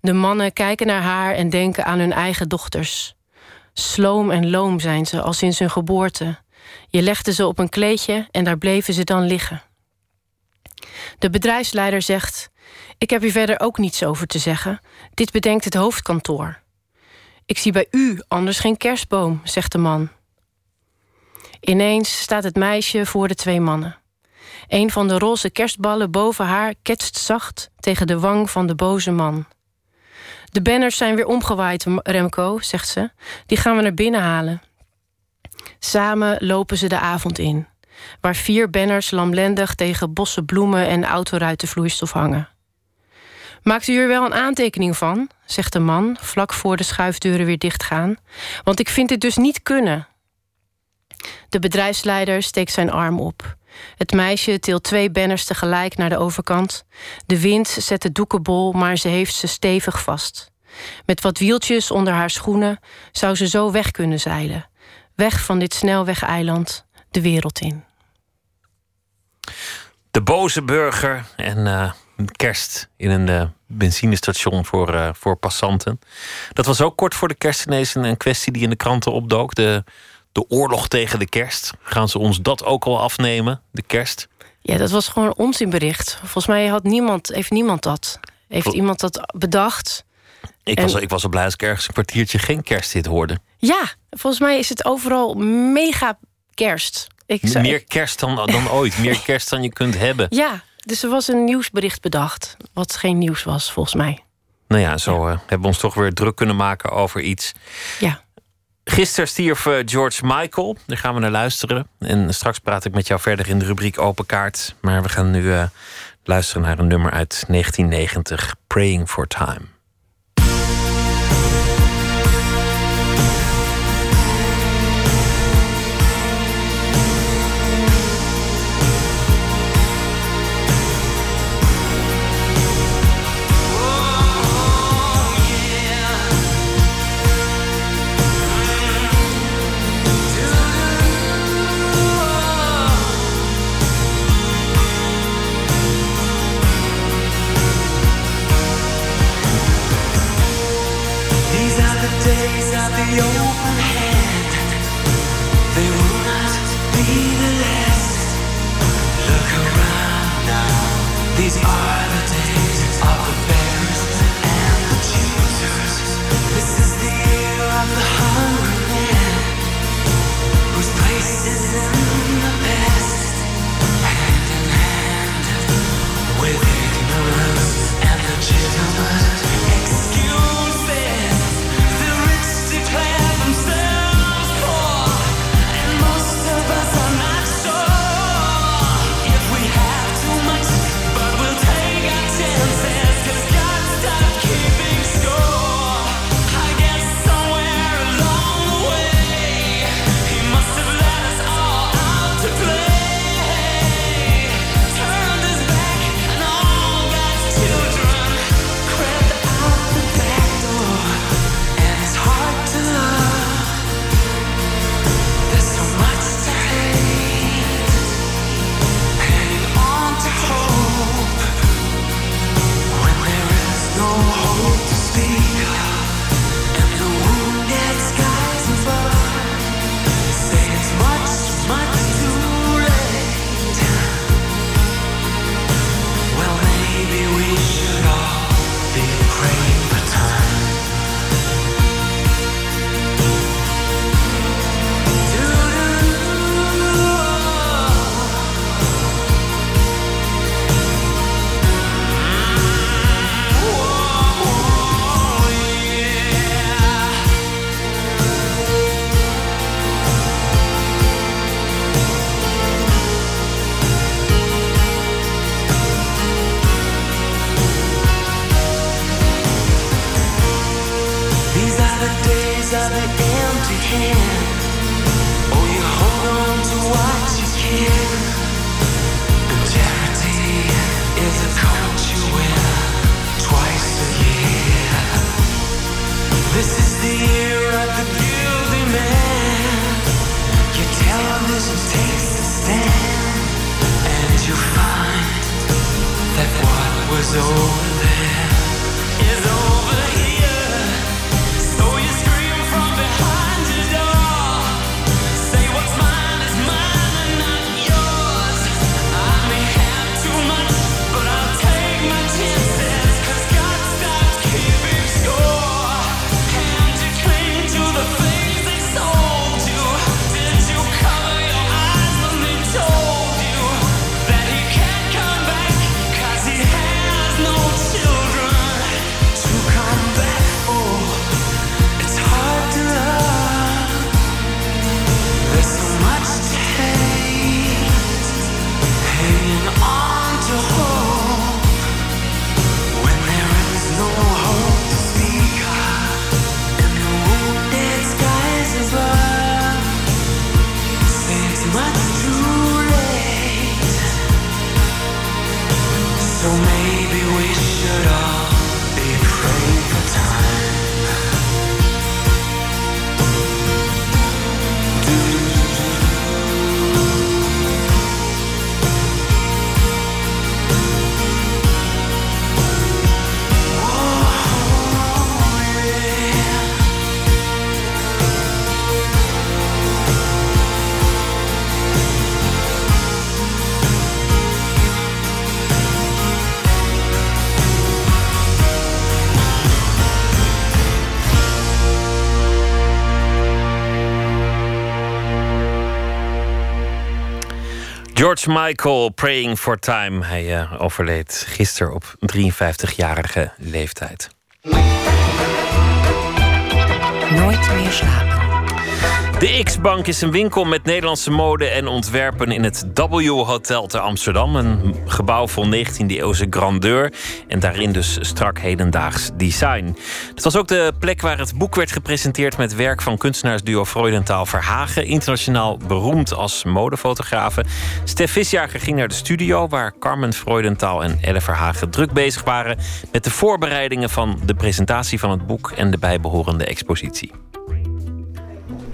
De mannen kijken naar haar en denken aan hun eigen dochters. Sloom en loom zijn ze al sinds hun geboorte. Je legde ze op een kleedje en daar bleven ze dan liggen. De bedrijfsleider zegt: Ik heb hier verder ook niets over te zeggen. Dit bedenkt het hoofdkantoor. Ik zie bij u anders geen kerstboom, zegt de man. Ineens staat het meisje voor de twee mannen. Een van de roze kerstballen boven haar ketst zacht tegen de wang van de boze man. De banners zijn weer omgewaaid, Remco, zegt ze. Die gaan we naar binnen halen. Samen lopen ze de avond in, waar vier banners lamlendig tegen bossen bloemen en autoruitenvloeistof hangen. Maakt u er wel een aantekening van, zegt de man, vlak voor de schuifdeuren weer dichtgaan, want ik vind dit dus niet kunnen. De bedrijfsleider steekt zijn arm op. Het meisje tilt twee banners tegelijk naar de overkant. De wind zet de doeken bol, maar ze heeft ze stevig vast. Met wat wieltjes onder haar schoenen zou ze zo weg kunnen zeilen. Weg van dit snelwegeiland, de wereld in. De boze burger en eh, kerst in een eh, benzinestation voor, eh, voor passanten. Dat was ook kort voor de kerst ineens een, een kwestie die in de kranten opdook. De, de oorlog tegen de kerst. Gaan ze ons dat ook al afnemen, de kerst? Ja, dat was gewoon een onzinbericht. Volgens mij had niemand, heeft niemand dat. Heeft Vol- iemand dat bedacht? Ik, En- was, ik was al blij als ik ergens een kwartiertje geen kersthit hoorde. Ja, volgens mij is het overal mega kerst. Ik zou- Meer kerst dan, dan ooit. Meer kerst dan je kunt hebben. Ja, dus er was een nieuwsbericht bedacht. Wat geen nieuws was, volgens mij. Nou ja, zo eh, hebben we ons toch weer druk kunnen maken over iets. Ja. Gisteren stierf eh, George Michael. Daar gaan we naar luisteren. En straks praat ik met jou verder in de rubriek Open Kaart. Maar we gaan nu eh, luisteren naar een nummer uit 1990. Praying for Time. George Michael, Praying for Time. Hij eh, overleed gisteren op 53-jarige leeftijd. Nooit meer slapen. De X-Bank is een winkel met Nederlandse mode en ontwerpen in het W Hotel te Amsterdam. Een gebouw vol 19e-eeuwse grandeur en daarin dus strak hedendaags design. Het was ook de plek waar het boek werd gepresenteerd met werk van kunstenaarsduo Freudentaal Verhagen. Internationaal beroemd als modefotografen. Stef Visjager ging naar de studio waar Carmen Freudentaal en Elle Verhagen druk bezig waren met de voorbereidingen van de presentatie van het boek en de bijbehorende expositie.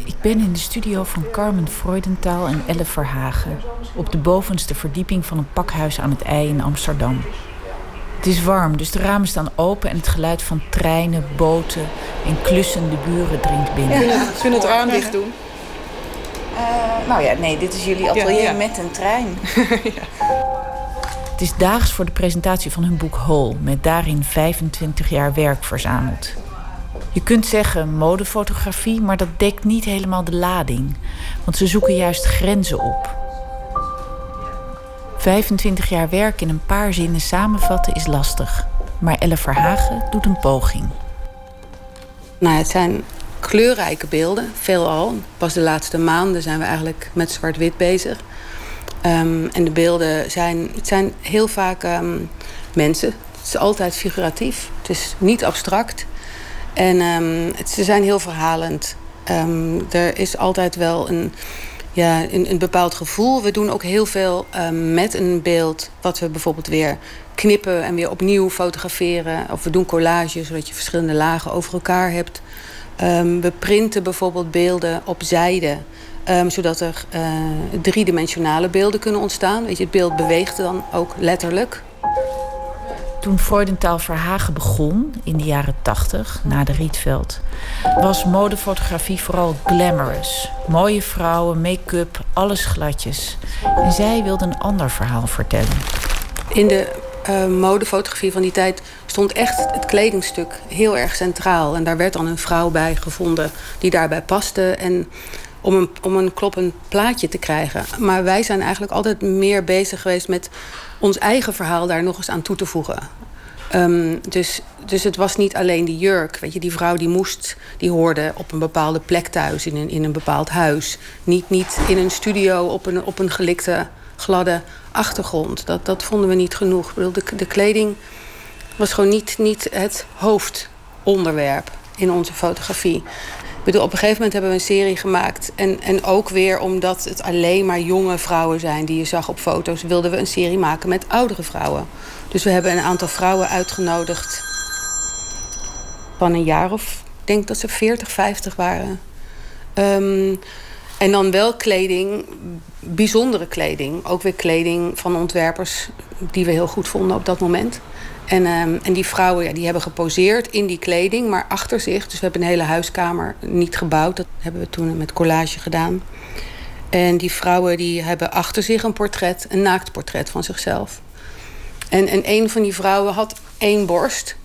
Ik ben in de studio van Carmen Freudentaal en Elle Verhagen. Op de bovenste verdieping van een pakhuis aan het IJ in Amsterdam. Het is warm, dus de ramen staan open en het geluid van treinen, boten en klussende buren dringt binnen. Ja, we het raam dicht doen? Eh, nou ja, nee, dit is jullie atelier met een trein. Het is daags voor de presentatie van hun boek Hol, met daarin 25 jaar werk verzameld. Je kunt zeggen modefotografie, maar dat dekt niet helemaal de lading. Want ze zoeken juist grenzen op. 25 jaar werk in een paar zinnen samenvatten is lastig. Maar Elle Verhagen doet een poging. Nou, het zijn kleurrijke beelden, veelal. Pas de laatste maanden zijn we eigenlijk met zwart-wit bezig. Um, en de beelden zijn, het zijn heel vaak um, mensen. Het is altijd figuratief. Het is niet abstract. En het, ze zijn heel verhalend. er is altijd wel een, ja, een, een, bepaald gevoel. We doen ook heel veel met een beeld... wat we bijvoorbeeld weer knippen en weer opnieuw fotograferen. Of we doen collages, zodat je verschillende lagen over elkaar hebt. we printen bijvoorbeeld beelden op zijde... Zodat er uh, driedimensionale beelden kunnen ontstaan. Weet je, het beeld beweegt dan ook letterlijk. Toen Freudenthal Verhagen begon in de jaren 80, na de Rietveld, was modefotografie vooral glamorous. Mooie vrouwen, make-up, alles gladjes. En zij wilde een ander verhaal vertellen. In de uh, modefotografie van die tijd stond echt het kledingstuk heel erg centraal. En daar werd dan een vrouw bij gevonden die daarbij paste. En om een, om een kloppend plaatje te krijgen. Maar wij zijn eigenlijk altijd meer bezig geweest met ons eigen verhaal daar nog eens aan toe te voegen. Um, dus, dus het was niet alleen die jurk. Weet je, die vrouw die moest, die hoorde op een bepaalde plek thuis, in een, in een bepaald huis. Niet, niet in een studio op een, op een gelikte, gladde achtergrond. Dat, dat vonden we niet genoeg. De, de kleding was gewoon niet, niet het hoofdonderwerp in onze fotografie. Ik bedoel, op een gegeven moment hebben we een serie gemaakt. En, en ook weer omdat het alleen maar jonge vrouwen zijn die je zag op foto's, wilden we een serie maken met oudere vrouwen. Dus we hebben een aantal vrouwen uitgenodigd van een jaar of, ik denk dat ze 40, 50 waren. Um, en dan wel kleding, bijzondere kleding. Ook weer kleding van ontwerpers die we heel goed vonden op dat moment. En, um, en die vrouwen ja, die hebben geposeerd in die kleding, maar achter zich. Dus we hebben een hele huiskamer niet gebouwd. Dat hebben we toen met collage gedaan. En die vrouwen die hebben achter zich een portret, een naaktportret van zichzelf. En, en een van die vrouwen had één borst.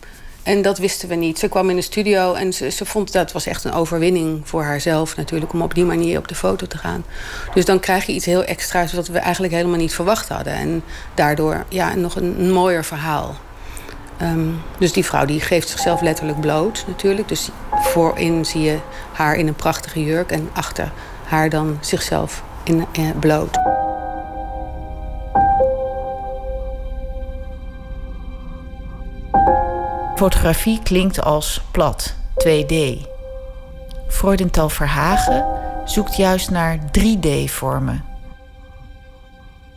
En dat wisten we niet. Ze kwam in de studio en ze, ze vond dat was echt een overwinning voor haarzelf natuurlijk... om op die manier op de foto te gaan. Dus dan krijg je iets heel extra's wat we eigenlijk helemaal niet verwacht hadden. En daardoor ja, nog een mooier verhaal. Um, dus die vrouw die geeft zichzelf letterlijk bloot natuurlijk. Dus voorin zie je haar in een prachtige jurk... en achter haar dan zichzelf in, eh, bloot. Fotografie klinkt als plat, 2D. Freudenthal Verhagen zoekt juist naar 3D-vormen.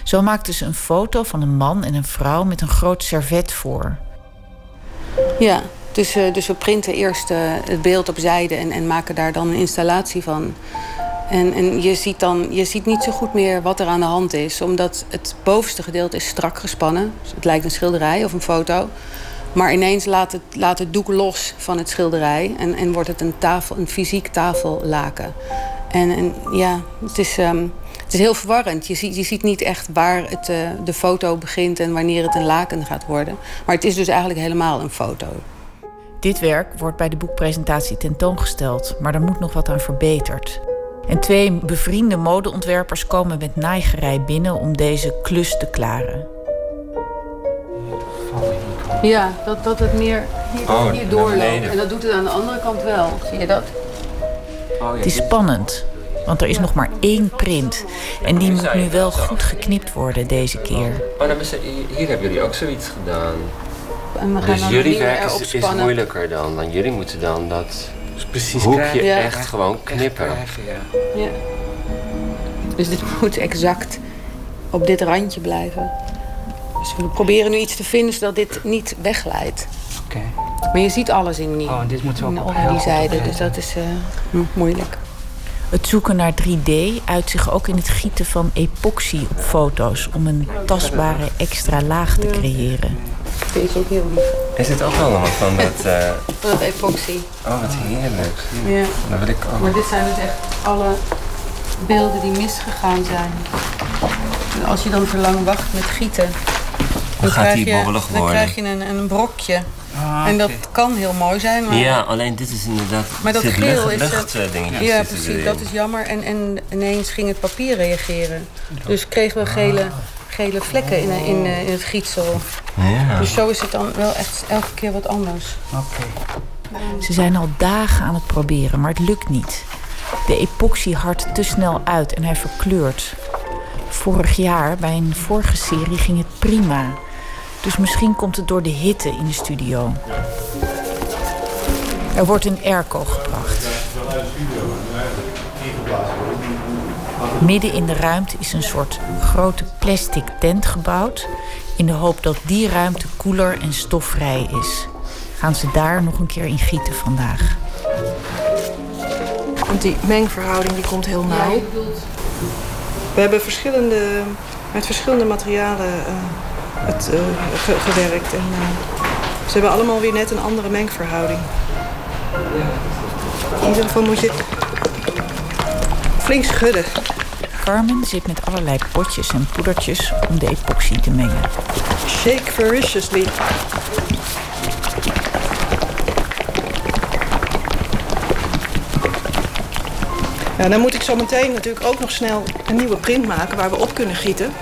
Zo maakte ze een foto van een man en een vrouw met een groot servet voor. Ja, dus, uh, dus we printen eerst uh, het beeld op zijde en, en maken daar dan een installatie van. En, en je, ziet dan, je ziet niet zo goed meer wat er aan de hand is, omdat het bovenste gedeelte is strak gespannen. Dus het lijkt een schilderij of een foto. Maar ineens laat het, laat het doek los van het schilderij en, en wordt het een, tafel, een fysiek tafellaken. En, en ja, het is, um, het is heel verwarrend. Je ziet, je ziet niet echt waar het, uh, de foto begint en wanneer het een laken gaat worden. Maar het is dus eigenlijk helemaal een foto. Dit werk wordt bij de boekpresentatie tentoongesteld, maar er moet nog wat aan verbeterd. En twee bevriende modeontwerpers komen met naaigerij binnen om deze klus te klaren. Ja, dat, dat het meer hier, oh, hier doorloopt. En dat doet het aan de andere kant wel. Zie je dat? Oh, ja, het is spannend, want er is nog maar één print. En die moet nu wel goed geknipt worden deze keer. Oh, nou, hier hebben jullie ook zoiets gedaan. En we gaan dus jullie werk is, is, moeilijker dan. Want jullie moeten dan dat dus precies hoekje ja. echt gewoon knippen. Krijgen, ja. ja. Dus dit moet exact op dit randje blijven. Dus we proberen nu iets te vinden zodat dit niet wegleidt. Oké. Okay. Maar je ziet alles in die, oh, dit moet ook in, die zijde, dus dat is uh, moeilijk. Het zoeken naar 3D uit zich ook in het gieten van epoxy op foto's om een tastbare extra laag te creëren. Vind ik ook heel lief. Is het ook allemaal van dat... Uh... Van dat epoxy. Oh, wat heerlijk. Ja. Dat wil ik ook. Maar dit zijn dus echt alle beelden die misgegaan zijn. En als je dan te lang wacht met gieten... Dan, gaat die bobbelig worden. Dan krijg je een, een brokje. Ah, en dat kan heel mooi zijn. Maar... Ja, alleen dit is inderdaad. Maar dat geel is. Lucht, het... ja, precies. Dat is jammer. En, en ineens ging het papier reageren. Dus kregen we gele, gele vlekken in, in, in het gietsel. Ja. Dus zo is het dan wel echt elke keer wat anders. Oké. Ze zijn al dagen aan het proberen, maar het lukt niet. De epoxy hardt te snel uit en hij verkleurt. Vorig jaar, bij een vorige serie, ging het prima. Dus misschien komt het door de hitte in de studio. Er wordt een airco gebracht. Midden in de ruimte is een soort grote plastic tent gebouwd... in de hoop dat die ruimte koeler en stofvrij is. Gaan ze daar nog een keer in gieten vandaag. Want die mengverhouding die komt heel nauw. We hebben verschillende, met verschillende materialen uh, het, uh, gewerkt. En, uh, ze hebben allemaal weer net een andere mengverhouding. In ieder geval moet je flink schudden. Carmen zit met allerlei potjes en poedertjes om de epoxy te mengen. Shake voraciously. Nou, dan moet ik zo meteen natuurlijk ook nog snel een nieuwe print maken waar we op kunnen gieten.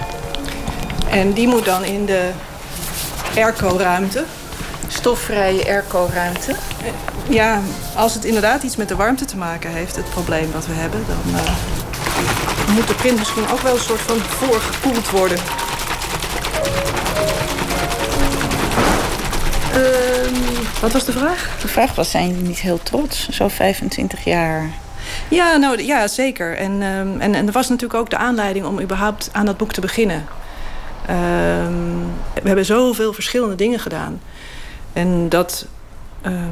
En die moet dan in de airco-ruimte. Stofvrije airco-ruimte? Ja, als het inderdaad iets met de warmte te maken heeft, het probleem wat we hebben, dan uh, moet de print misschien ook wel een soort van voorgekoeld worden. Uh, wat was de vraag? De vraag was, zijn jullie niet heel trots, zo 25 jaar ja, nou, ja zeker. En, um, en, en er was natuurlijk ook de aanleiding om überhaupt aan dat boek te beginnen. Um, we hebben zoveel verschillende dingen gedaan. En dat um,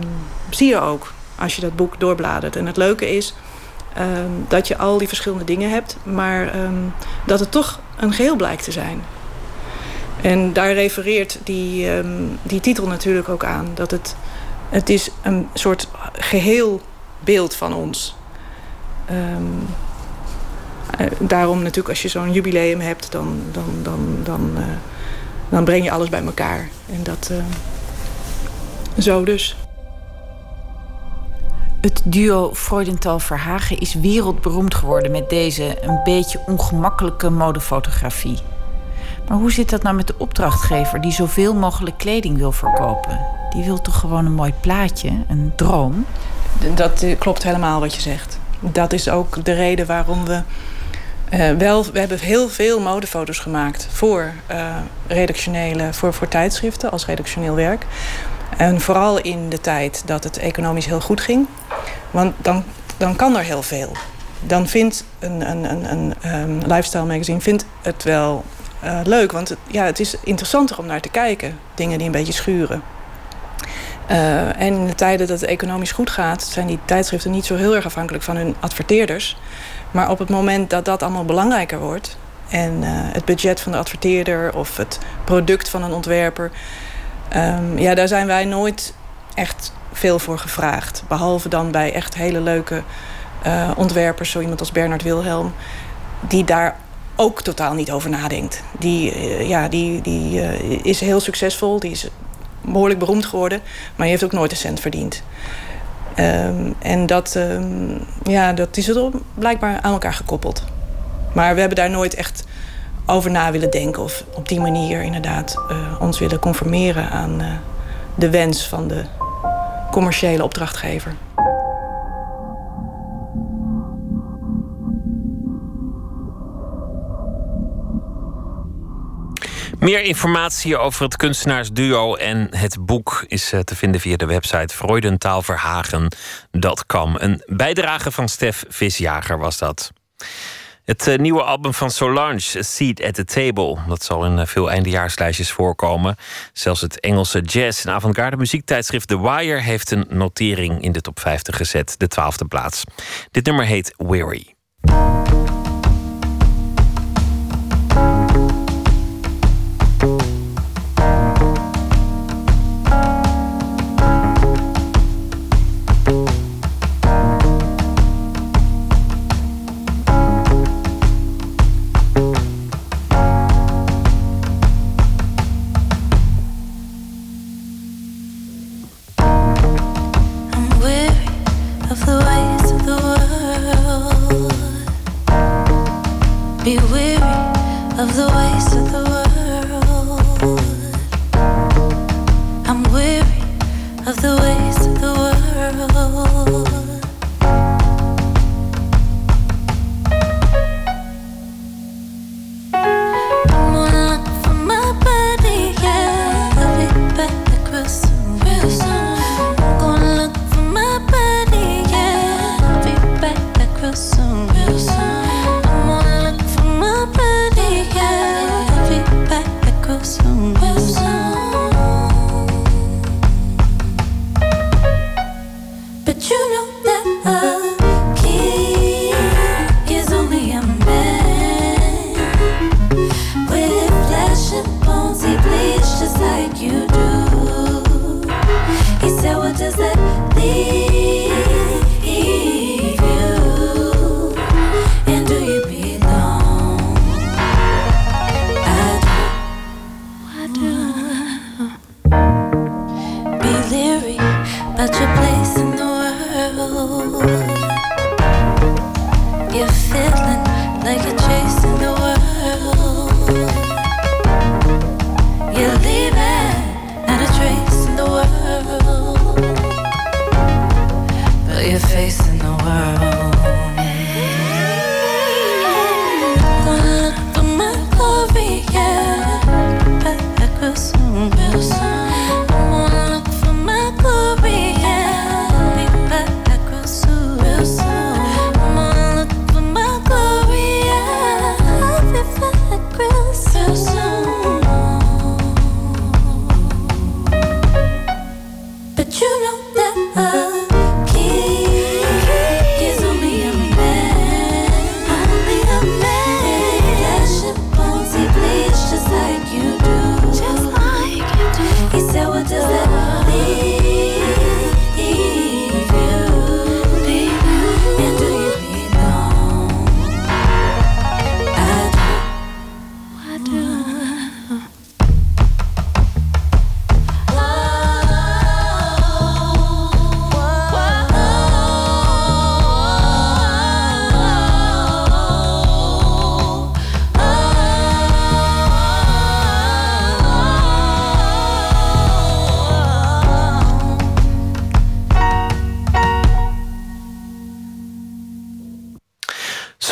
zie je ook als je dat boek doorbladert. En het leuke is dat je al die verschillende dingen hebt... maar dat het toch een geheel blijkt te zijn. En daar refereert die, die titel natuurlijk ook aan. Dat het, het is een soort geheel beeld van ons Um, daarom natuurlijk als je zo'n jubileum hebt, dan, dan, dan, dan, uh, dan breng je alles bij elkaar. En dat uh, zo dus. Het duo Freudenthal-Verhagen is wereldberoemd geworden met deze een beetje ongemakkelijke modefotografie. Maar hoe zit dat nou met de opdrachtgever die zoveel mogelijk kleding wil verkopen? Die wil toch gewoon een mooi plaatje, een droom? Dat klopt helemaal wat je zegt dat is ook de reden waarom we uh, wel, we hebben heel veel modefoto's gemaakt voor uh, redactionele, voor, voor tijdschriften als redactioneel werk. En vooral in de tijd dat het economisch heel goed ging. Want dan, dan kan er heel veel. Dan vindt een, een, een, een um, lifestyle magazine vindt het wel uh, leuk. Want het, ja, het is interessanter om naar te kijken. Dingen die een beetje schuren. En in de tijden dat het economisch goed gaat, zijn die tijdschriften niet zo heel erg afhankelijk van hun adverteerders. Maar op het moment dat dat allemaal belangrijker wordt en uh, het budget van de adverteerder of het product van een ontwerper, um, ja, daar zijn wij nooit echt veel voor gevraagd. Behalve dan bij echt hele leuke uh, ontwerpers, zo iemand als Bernard Wilhelm, die daar ook totaal niet over nadenkt. Die, ja, die, die is heel succesvol, die is behoorlijk beroemd geworden, maar je heeft ook nooit een cent verdiend. Um, en dat, um, ja, dat is er blijkbaar aan elkaar gekoppeld. Maar we hebben daar nooit echt over na willen denken of op die manier inderdaad uh, ons willen conformeren aan uh, de wens van de commerciële opdrachtgever. Meer informatie over het kunstenaarsduo en het boek is eh, te vinden via de website freudentaalverhagen.com. Een bijdrage van Stef Visjager was dat. Het eh, nieuwe album van Solange, A Seat at the Table. Dat zal in eh, veel eindejaarslijstjes voorkomen. Zelfs het Engelse jazz- en avant-garde muziektijdschrift The Wire... heeft een notering in de top 50 gezet, de twaalfde plaats. Dit nummer heet Weary.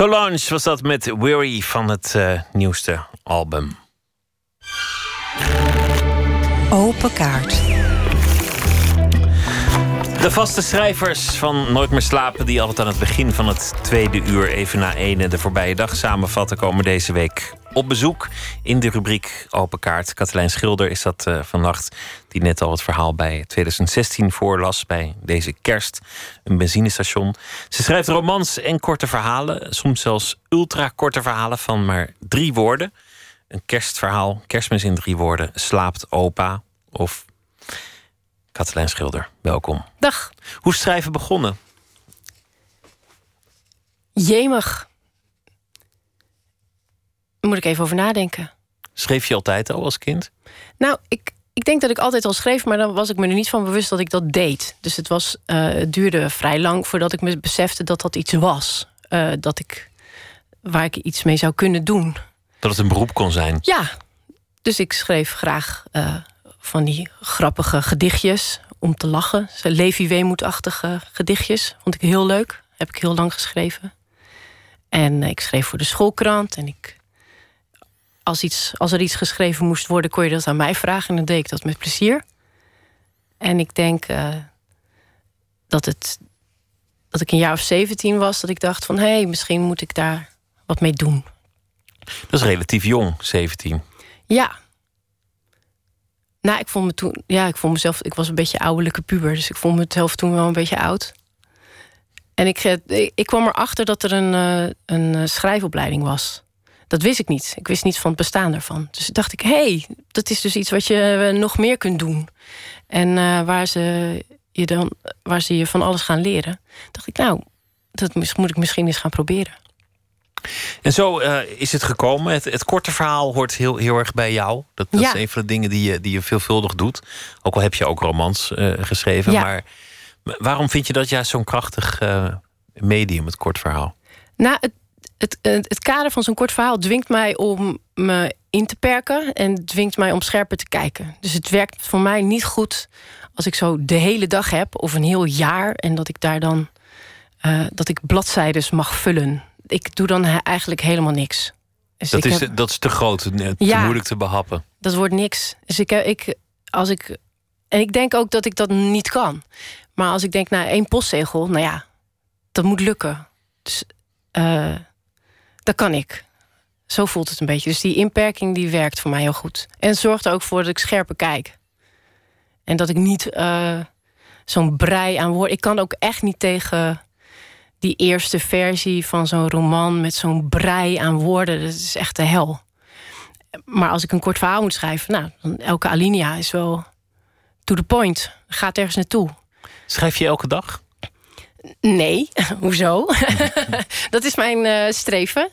Solange was dat met Weary van het eh, nieuwste album. Open kaart. De vaste schrijvers van Nooit meer slapen, die altijd aan het begin van het tweede uur even na ene de voorbije dag samenvatten, komen deze week op bezoek in de rubriek Open Kaart. Katelijn Schilder is dat eh, vannacht, die net al het verhaal bij 2016 voorlas bij deze kerst, een benzinestation. Ze schrijft romans en korte verhalen, soms zelfs ultra korte verhalen van maar drie woorden. Een kerstverhaal, kerstmis in drie woorden, slaapt opa of Katelijn Schilder, welkom. Dag. Hoe schrijven begonnen? Jemig. Moet ik even over nadenken. Schreef je altijd al als kind? Nou, ik, ik denk dat ik altijd al schreef, maar dan was ik me er niet van bewust dat ik dat deed. Dus het, was, eh, het duurde vrij lang voordat ik me besefte dat dat iets was. Eh, dat ik, waar ik iets mee zou kunnen doen. Dat het een beroep kon zijn? Ja, dus ik schreef graag eh, van die grappige gedichtjes om te lachen. Levi Weemoedachtige gedichtjes. Vond ik heel leuk. Heb ik heel lang geschreven. En ik schreef voor de schoolkrant. En ik, als, iets, als er iets geschreven moest worden, kon je dat aan mij vragen. En dan deed ik dat met plezier. En ik denk eh, dat, het, dat ik een jaar of 17 was, dat ik dacht van hé, hey, misschien moet ik daar wat mee doen. Dat is relatief jong, 17. Ja. Nou, ik vond me toen, ja, ik vond mezelf, ik was een beetje ouderlijke puber, dus ik vond mezelf toen wel een beetje oud. En ik, eh, ik kwam erachter dat er een, eh, een schrijfopleiding was. Dat wist ik niet. Ik wist niet van het bestaan daarvan. Dus dacht ik, hé, hey, dat is dus iets wat je eh, nog meer kunt doen. En eh, waar, ze je dan, waar ze je van alles gaan leren. Dacht ik, nou, dat moet ik misschien eens gaan proberen. En zo eh, is het gekomen. Het, het korte verhaal hoort heel, heel erg bij jou. Dat, dat Ja. is een van de dingen die je, die je veelvuldig doet. Ook al heb je ook romans geschreven. Ja. Maar Waarom vind je dat juist zo'n krachtig medium, het kort verhaal? Nou, het, het, het kader van zo'n kort verhaal dwingt mij om me in te perken en dwingt mij om scherper te kijken. Dus het werkt voor mij niet goed als ik zo de hele dag heb of een heel jaar en dat ik daar dan uh, dat ik bladzijdes mag vullen. Ik doe dan eigenlijk helemaal niks. Dus dat, is, heb... dat is te groot, te ja, moeilijk te behappen. Dat wordt niks. Dus ik, ik, als ik, en ik denk ook dat ik dat niet kan. Maar als ik denk naar één postzegel, nou ja, dat moet lukken. Dus uh, dat kan ik. Zo voelt het een beetje. Dus die inperking die werkt voor mij heel goed. En zorgt er ook voor dat ik scherper kijk. En dat ik niet uh, zo'n brei aan woorden... Ik kan ook echt niet tegen die eerste versie van zo'n roman... met zo'n brei aan woorden. Dat is echt de hel. Maar als ik een kort verhaal moet schrijven... nou, dan elke alinea is wel to the point. Gaat ergens naartoe. Schrijf je elke dag? Nee, hoezo? dat is mijn uh, streven.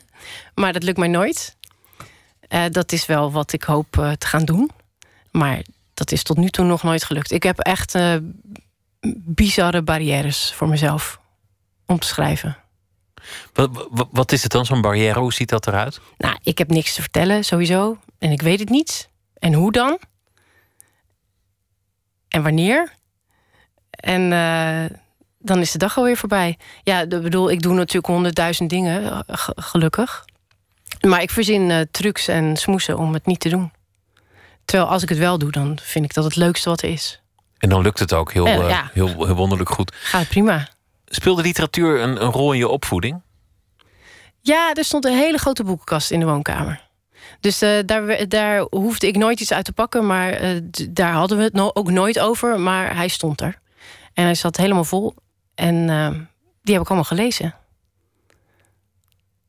Maar dat lukt mij nooit. Uh, dat is wel wat ik hoop uh, te gaan doen. Maar dat is tot nu toe nog nooit gelukt. Ik heb echt bizarre barrières voor mezelf om te schrijven. Wat, wat, wat is het dan, zo'n barrière? Hoe ziet dat eruit? Nou, ik heb niks te vertellen, sowieso. En ik weet het niet. En hoe dan? En wanneer? En dan is de dag alweer voorbij. Ja, ik bedoel, ik doe natuurlijk honderdduizend dingen, eh, gelukkig. Maar ik verzin uh, trucs en smoesen om het niet te doen. Terwijl als ik het wel doe, dan vind ik dat het leukste wat er is. En dan lukt het ook heel, uh, heel, heel, wonderlijk goed. Gaat prima. Speelde literatuur een, een rol in je opvoeding? Ja, er stond een hele grote boekenkast in de woonkamer. Dus uh, daar, daar hoefde ik nooit iets uit te pakken, maar uh, daar hadden we het no ook nooit over. Maar hij stond er. En hij zat helemaal vol. En uh, die heb ik allemaal gelezen.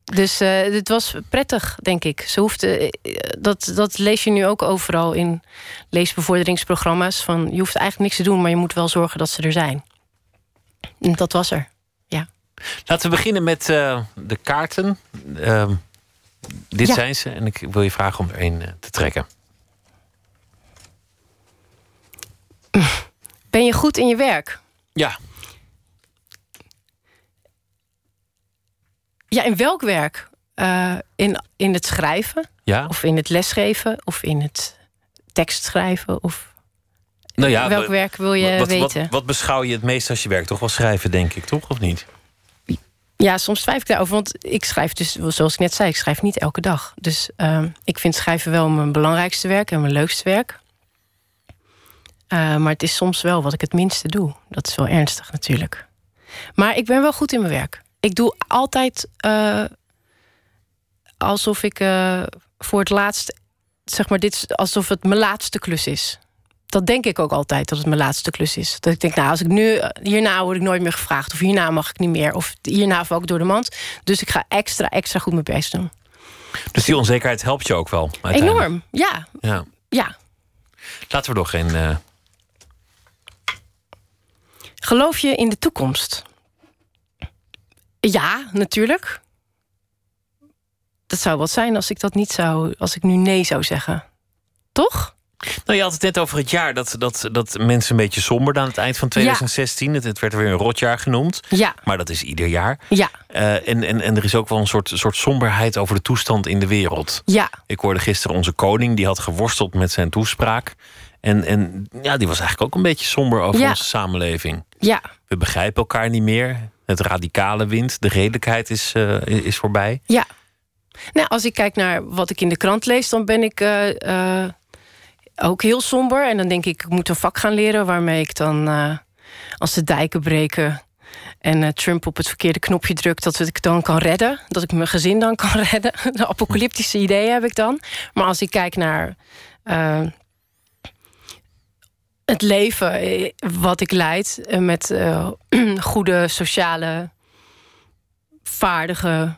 Dus het was prettig, denk ik. Ze hoefde, dat, dat lees je nu ook overal in leesbevorderingsprogramma's. Van, je hoeft eigenlijk niks te doen, maar je moet wel zorgen dat ze er zijn. En dat was er, ja. Laten we beginnen met de kaarten. Ehm, dit zijn ze en ik wil je vragen om er een te trekken. Ben je goed in je werk? Ja. Ja, in welk werk? Uh, in, in het schrijven? Ja. Of in het lesgeven? Of in het tekstschrijven? Of nou ja, welk werk wil je wat, weten? Wat, wat, beschouw je het meest als je werk? Toch wel schrijven, denk ik, toch? Of niet? Ja, soms twijfel ik daarover. Want ik schrijf dus, zoals ik net zei, ik schrijf niet elke dag. Dus uh, ik vind schrijven wel mijn belangrijkste werk en mijn leukste werk. Uh, maar het is soms wel wat ik het minste doe. Dat is wel ernstig natuurlijk. Maar ik ben wel goed in mijn werk. Ik doe altijd uh, alsof ik uh, voor het laatst, zeg maar, dit, alsof het mijn laatste klus is. Dat denk ik ook altijd, dat het mijn laatste klus is. Dat ik denk, nou, als ik nu, hierna word ik nooit meer gevraagd. Of hierna mag ik niet meer. Of hierna val ik door de mand. Dus ik ga extra, extra goed mijn best doen. Dus die onzekerheid helpt je ook wel? Enorm, ja. ja. Ja. Laten we nog geen Geloof je in de toekomst? Ja, natuurlijk. Dat zou wat zijn als ik dat niet zou, als ik nu nee zou zeggen. Toch? Nou, je had het net over het jaar dat, dat, dat mensen een beetje somber aan het eind van 2016. Het, het, werd weer een rotjaar genoemd. Ja. Maar dat is ieder jaar. Ja. Uh, en, en, en er is ook wel een soort, soort somberheid over de toestand in de wereld. Ja. Ik hoorde gisteren onze koning, die had geworsteld met zijn toespraak. En, en ja, die was eigenlijk ook een beetje somber over onze samenleving. Ja. We begrijpen elkaar niet meer. Het radicale wint, de redelijkheid is, uh, is voorbij. Ja. Nou, als ik kijk naar wat ik in de krant lees, dan ben ik uh, uh, ook heel somber. En dan denk ik, ik moet een vak gaan leren waarmee ik dan, als de dijken breken en Trump op het verkeerde knopje drukt, dat ik dan kan redden. Dat ik mijn gezin dan kan redden. De apocalyptische ideeën heb ik dan. Maar als ik kijk naar het leven eh, wat ik leid eh, met uh, goede sociale, vaardige,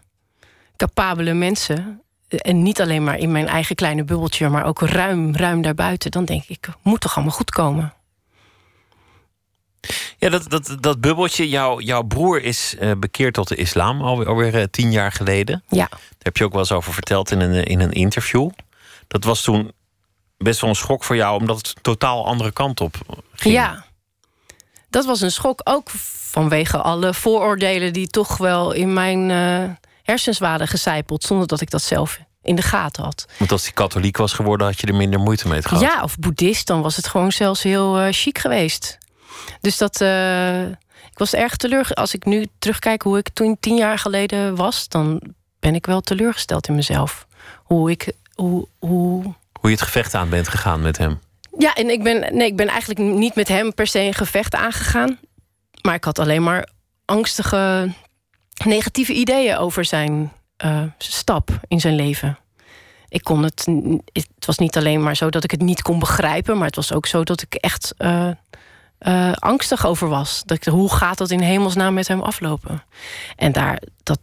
capabele mensen. En niet alleen maar in mijn eigen kleine bubbeltje, maar ook ruim, ruim daarbuiten. Dan denk ik, moet toch allemaal goed komen. Ja, dat, dat, dat bubbeltje, jouw, jouw broer is uh, bekeerd tot de islam alweer, alweer uh, tien jaar geleden. Ja. Daar heb je ook wel eens over verteld in een, in een interview. Dat was toen best wel een schok voor jou, omdat het totaal andere kant op ging. Ja. dat was een schok. Ook vanwege alle vooroordelen die toch wel in mijn uh, hersens waren gecijpeld. Zonder dat ik dat zelf in de gaten had. Want als hij katholiek was geworden, had je er minder moeite mee gehad. Ja, of boeddhist, dan was het gewoon zelfs heel uh, chic geweest. Dus dat. Uh, ik was erg teleurgesteld. Als ik nu terugkijk hoe ik toen tien jaar geleden was, dan ben ik wel teleurgesteld in mezelf. Hoe ik. Hoe, hoe... hoe je het gevecht aan bent gegaan met hem. Ja, en ik ben, nee, ik ben eigenlijk niet met hem per se een gevecht aangegaan. Maar ik had alleen maar angstige, negatieve ideeën over zijn uh, stap in zijn leven. Ik kon het. Het was niet alleen maar zo dat ik het niet kon begrijpen, maar het was ook zo dat ik echt uh, uh, angstig over was. Dat ik, hoe gaat dat in hemelsnaam met hem aflopen? En daar, dat,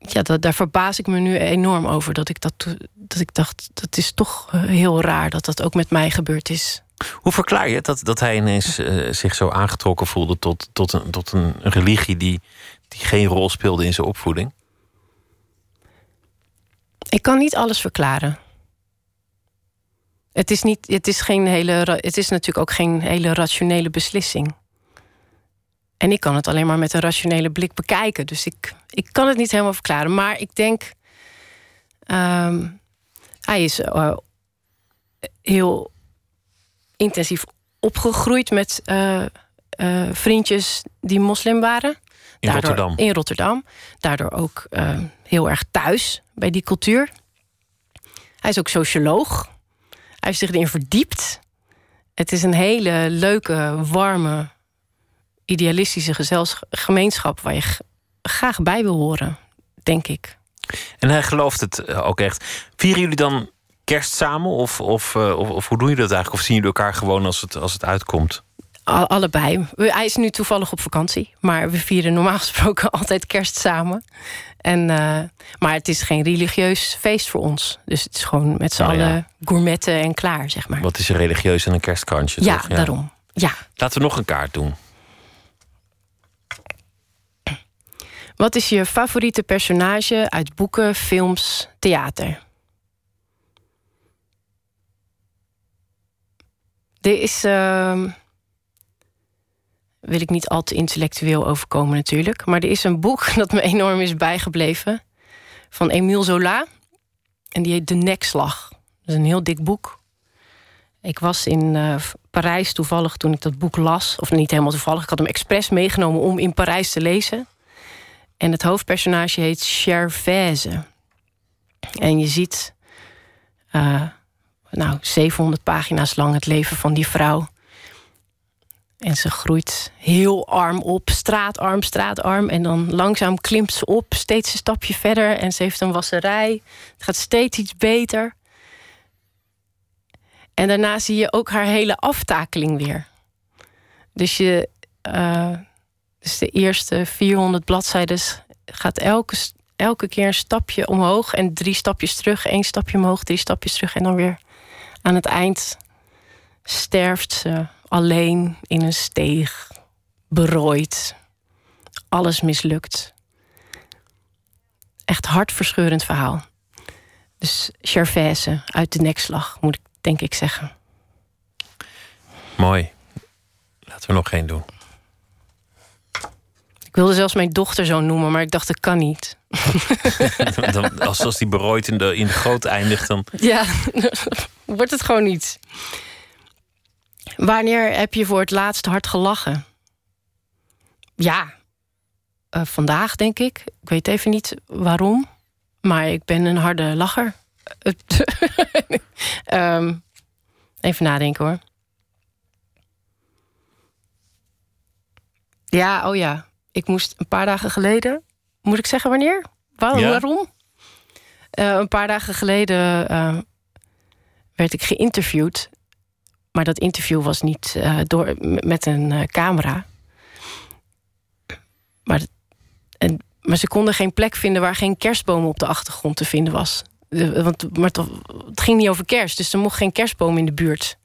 ja, dat, daar verbaas ik me nu enorm over. Dat ik, dat, dat ik dacht, dat is toch heel raar dat dat ook met mij gebeurd is. Hoe verklaar je dat, dat hij ineens uh, zich zo aangetrokken voelde tot, tot, een, tot een religie die, die geen rol speelde in zijn opvoeding? Ik kan niet alles verklaren. Het is, niet, het, is geen hele, het is natuurlijk ook geen hele rationele beslissing. En ik kan het alleen maar met een rationele blik bekijken. Dus ik, ik kan het niet helemaal verklaren. Maar ik denk. Um, hij is uh, heel intensief opgegroeid met uh, uh, vriendjes die moslim waren. In Daardoor, Rotterdam. In Rotterdam. Daardoor ook heel erg thuis bij die cultuur. Hij is ook socioloog. Hij heeft zich erin verdiept. Het is een hele leuke, warme, idealistische gemeenschap waar je graag bij wil horen, denk ik. En hij gelooft het ook echt. Vieren jullie dan kerst samen? Of, of, uh, of, of, hoe doen jullie dat eigenlijk? Of zien jullie elkaar gewoon als het, als het uitkomt? allebei. Hij is nu toevallig op vakantie. Maar we vieren normaal gesproken altijd kerst samen. En, uh, maar het is geen religieus feest voor ons. Dus het is gewoon met z'n Nou ja. allen gourmetten en klaar, zeg maar. Wat is er religieus en een kerstkrantje? Ja, toch? daarom. Ja. Laten we nog een kaart doen. Wat is je favoriete personage uit boeken, films, theater? Er is. Uh, wil ik niet al te intellectueel overkomen, natuurlijk. Maar er is een boek dat me enorm is bijgebleven. Van Emile Zola. En die heet De Nekslag. Dat is een heel dik boek. Ik was in uh, Parijs toevallig toen ik dat boek las. Of niet helemaal toevallig. Ik had hem expres meegenomen om in Parijs te lezen. En het hoofdpersonage heet Gervaise. En je ziet. Uh, nou, 700 pagina's lang het leven van die vrouw. En ze groeit heel arm op, straatarm, straatarm. En dan langzaam klimt ze op, steeds een stapje verder. En ze heeft een wasserij. Het gaat steeds iets beter. En daarna zie je ook haar hele aftakeling weer. Dus, je, uh, dus de eerste 400 bladzijden gaat elke, elke keer een stapje omhoog... en drie stapjes terug, één stapje omhoog, drie stapjes terug... en dan weer aan het eind sterft ze alleen in een steeg, berooid. Alles mislukt. Echt hartverscheurend verhaal. Dus Gervaise uit de nekslag, moet ik denk ik zeggen. Mooi. Laten we nog geen doen. Ik wilde zelfs mijn dochter zo noemen, maar ik dacht dat kan niet. dan, als, als die berooid in de, in de goot eindigt, dan. Ja, wordt het gewoon niet. Wanneer heb je voor het laatst hard gelachen? Ja, uh, vandaag denk ik. Ik weet even niet waarom, maar ik ben een harde lacher. um, even nadenken hoor. Ja, oh ja. Ik moest een paar dagen geleden. Moet ik zeggen wanneer? Waar, Ja. Waarom? Uh, een paar dagen geleden uh, werd ik geïnterviewd. Maar dat interview was niet uh, door, met een camera. Maar, en, maar ze konden geen plek vinden waar geen kerstboom op de achtergrond te vinden was. De- want, maar het, het ging niet over kerst, dus er mocht geen kerstboom in de buurt.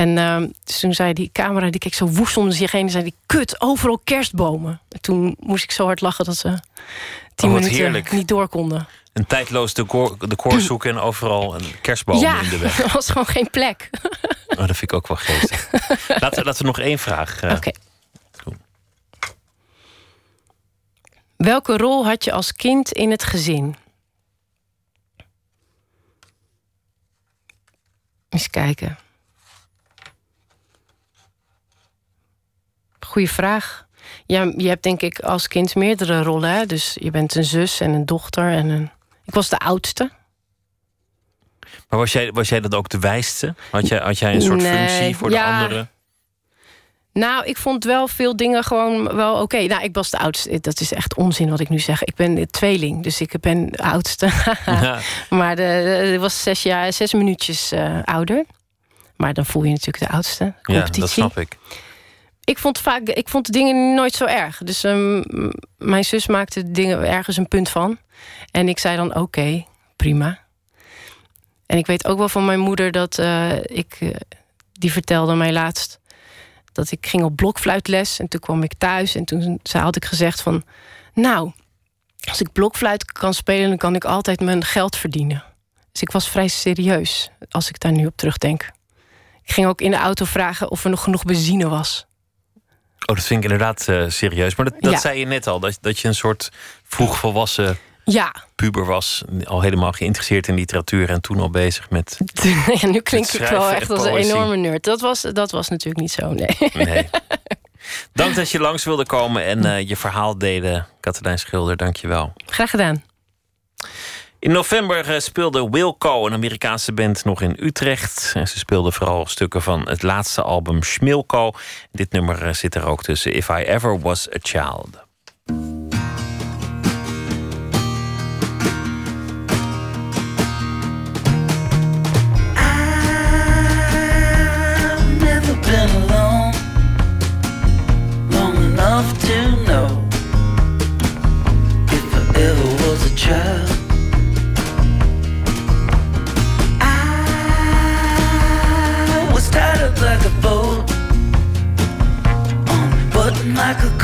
En ehm, toen zei die camera, die keek zo woest om zich heen... en zei die, kut, overal kerstbomen. En toen moest ik zo hard lachen dat ze tien oh, minuten heerlijk. niet door konden. Een tijdloos decor, decor zoeken en overal een kerstboom in de weg. er was gewoon geen plek. Oh, dat vind ik ook wel geestig. laten, we nog één vraag uh, Welke rol had je als kind in het gezin? Eens kijken. Goeie vraag. Ja, je hebt denk ik als kind meerdere rollen. Hè? Dus je bent een zus en een dochter en een. Ik was de oudste. Maar was jij, was jij dat ook de wijste? Had jij, had jij een soort Nee, functie voor ja. de anderen? Nou, ik vond wel veel dingen gewoon wel oké. Nou, ik was de oudste. Dat is echt onzin wat ik nu zeg. Ik ben tweeling, dus ik ben de oudste. Ja. Maar de, was zes jaar, zes minuutjes eh, ouder. Maar dan voel je natuurlijk de oudste. Ja, dat snap ik. Ik vond vaak, ik vond dingen nooit zo erg. Dus ehm, mijn zus maakte dingen ergens een punt van. En ik zei dan oké, prima. En ik weet ook wel van mijn moeder dat eh, ik, eh, die vertelde mij laatst dat ik ging op blokfluitles en toen kwam ik thuis en toen had ik gezegd van, nou, als ik blokfluit kan spelen, dan kan ik altijd mijn geld verdienen. Dus ik was vrij serieus als ik daar nu op terugdenk. Ik ging ook in de auto vragen of er nog genoeg benzine was. Oh, dat vind ik inderdaad eh, serieus. Maar dat, dat Ja. zei je net al, dat, dat je een soort vroegvolwassen Ja, puber was. Al helemaal geïnteresseerd in literatuur en toen al bezig met. ja nu klink ik schrijven wel echt als een enorme nerd. Dat was, dat was natuurlijk niet zo, nee. Nee. Dank dat je langs wilde komen en eh, je verhaal deden, Katelijn Schilder. Dank je wel. Graag gedaan. In november eh, speelde Wilco, een Amerikaanse band, nog in Utrecht. En ze speelden vooral stukken van het laatste album Schmilko. Dit nummer eh, zit er ook tussen, If I Ever Was a Child. I've a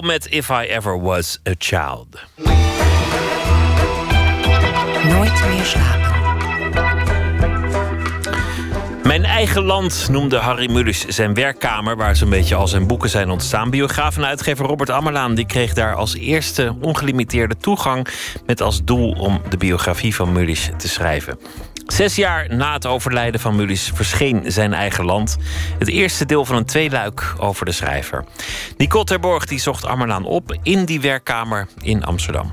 Met If I Ever Was a Child. Nooit meer slapen. Mijn eigen land noemde Harry Mulisch zijn werkkamer, waar zo'n beetje al zijn boeken zijn ontstaan. Biograaf en uitgever Robert Ammerlaan die kreeg daar als eerste ongelimiteerde toegang. Met als doel om de biografie van Mulisch te schrijven. Zes jaar na het overlijden van Mulisch verscheen zijn eigen land. Het eerste deel van een tweeluik over de schrijver. Nicole Terborg die zocht Ammerlaan op in die werkkamer in Amsterdam.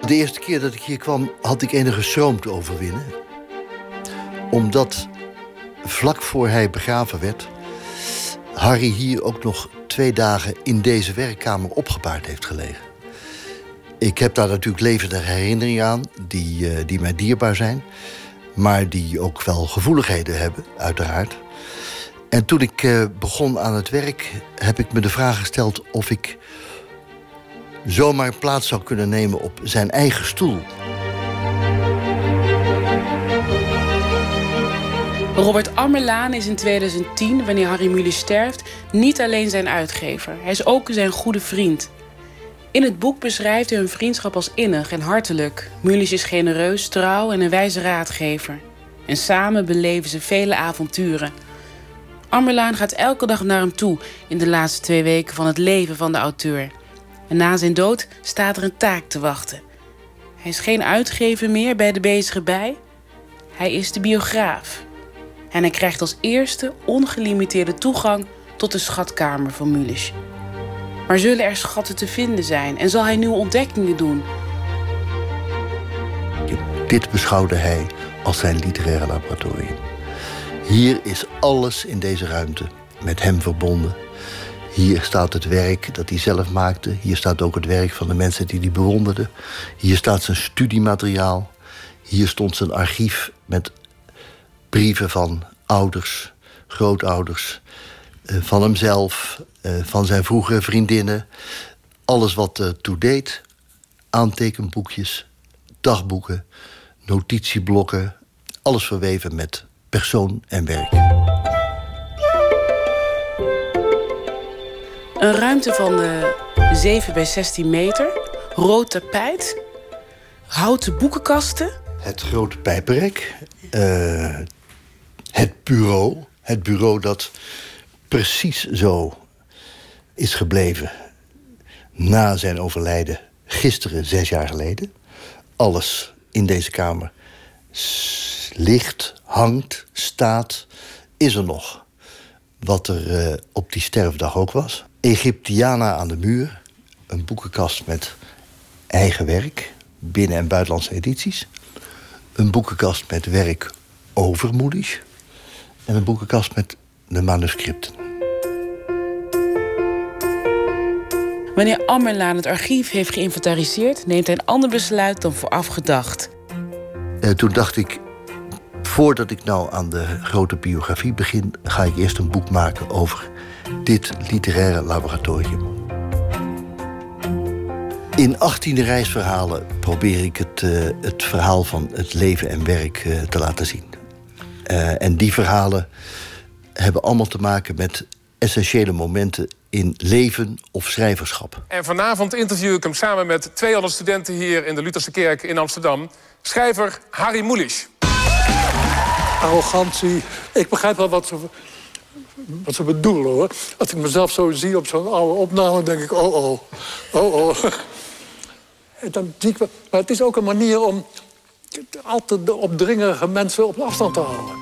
De eerste keer dat ik hier kwam, had ik enige schroom te overwinnen. Omdat vlak voor hij begraven werd, Harry hier ook nog twee dagen in deze werkkamer opgebaard heeft gelegen. Ik heb daar natuurlijk levende herinneringen aan, die, uh, die mij dierbaar zijn. Maar die ook wel gevoeligheden hebben, uiteraard. En toen ik uh, begon aan het werk, heb ik me de vraag gesteld of ik zomaar plaats zou kunnen nemen op zijn eigen stoel. Robert Ammerlaan is in 2010, wanneer Harry Mulisch sterft, niet alleen zijn uitgever. Hij is ook zijn goede vriend. In het boek beschrijft hij hun vriendschap als innig en hartelijk. Mulisch is genereus, trouw en een wijze raadgever. En samen beleven ze vele avonturen. Ammerlaan gaat elke dag naar hem toe in de laatste twee weken van het leven van de auteur. En na zijn dood staat er een taak te wachten. Hij is geen uitgever meer bij de bezige bij. Hij is de biograaf. En hij krijgt als eerste ongelimiteerde toegang tot de schatkamer van Mulisch. Maar zullen er schatten te vinden zijn en zal hij nieuwe ontdekkingen doen? Dit beschouwde hij als zijn literaire laboratorium. Hier is alles in deze ruimte met hem verbonden. Hier staat het werk dat hij zelf maakte. Hier staat ook het werk van de mensen die hij bewonderde. Hier staat zijn studiemateriaal. Hier stond zijn archief met brieven van ouders, grootouders, eh, van hemzelf, van zijn vroegere vriendinnen. Alles wat ertoe deed. Aantekenboekjes, dagboeken, notitieblokken. Alles verweven met persoon en werk. Een ruimte van uh, 7 bij 16 meter, rood tapijt, houten boekenkasten. Het grote pijpenrek, uh, het bureau. Het bureau dat precies zo is gebleven na zijn overlijden, gisteren, zes jaar geleden. Alles in deze kamer ligt, hangt, staat, is er nog. Wat er uh, op die sterfdag ook was. Egyptiana aan de muur, een boekenkast met eigen werk, binnen- en buitenlandse edities. Een boekenkast met werk over Moedisch. En een boekenkast met de manuscripten. Wanneer Ammerlaan het archief heeft geïnventariseerd, neemt hij een ander besluit dan vooraf gedacht. Uh, toen dacht ik, voordat ik nou aan de grote biografie begin, ga ik eerst een boek maken over dit literaire laboratorium. In 18 reisverhalen probeer ik het, uh, het verhaal van het leven en werk uh, te laten zien. En die verhalen hebben allemaal te maken met essentiële momenten in leven of schrijverschap. En vanavond interview ik hem samen met 200 studenten hier in de Lutherse Kerk in Amsterdam. Schrijver Harry Mulisch. Arrogantie. Ik begrijp wel wat ze, wat ze bedoelen hoor. Als ik mezelf zo zie op zo'n oude opname, denk ik: oh oh, oh oh. En dan zie ik, maar het is ook een manier om altijd de opdringerige mensen op afstand te houden.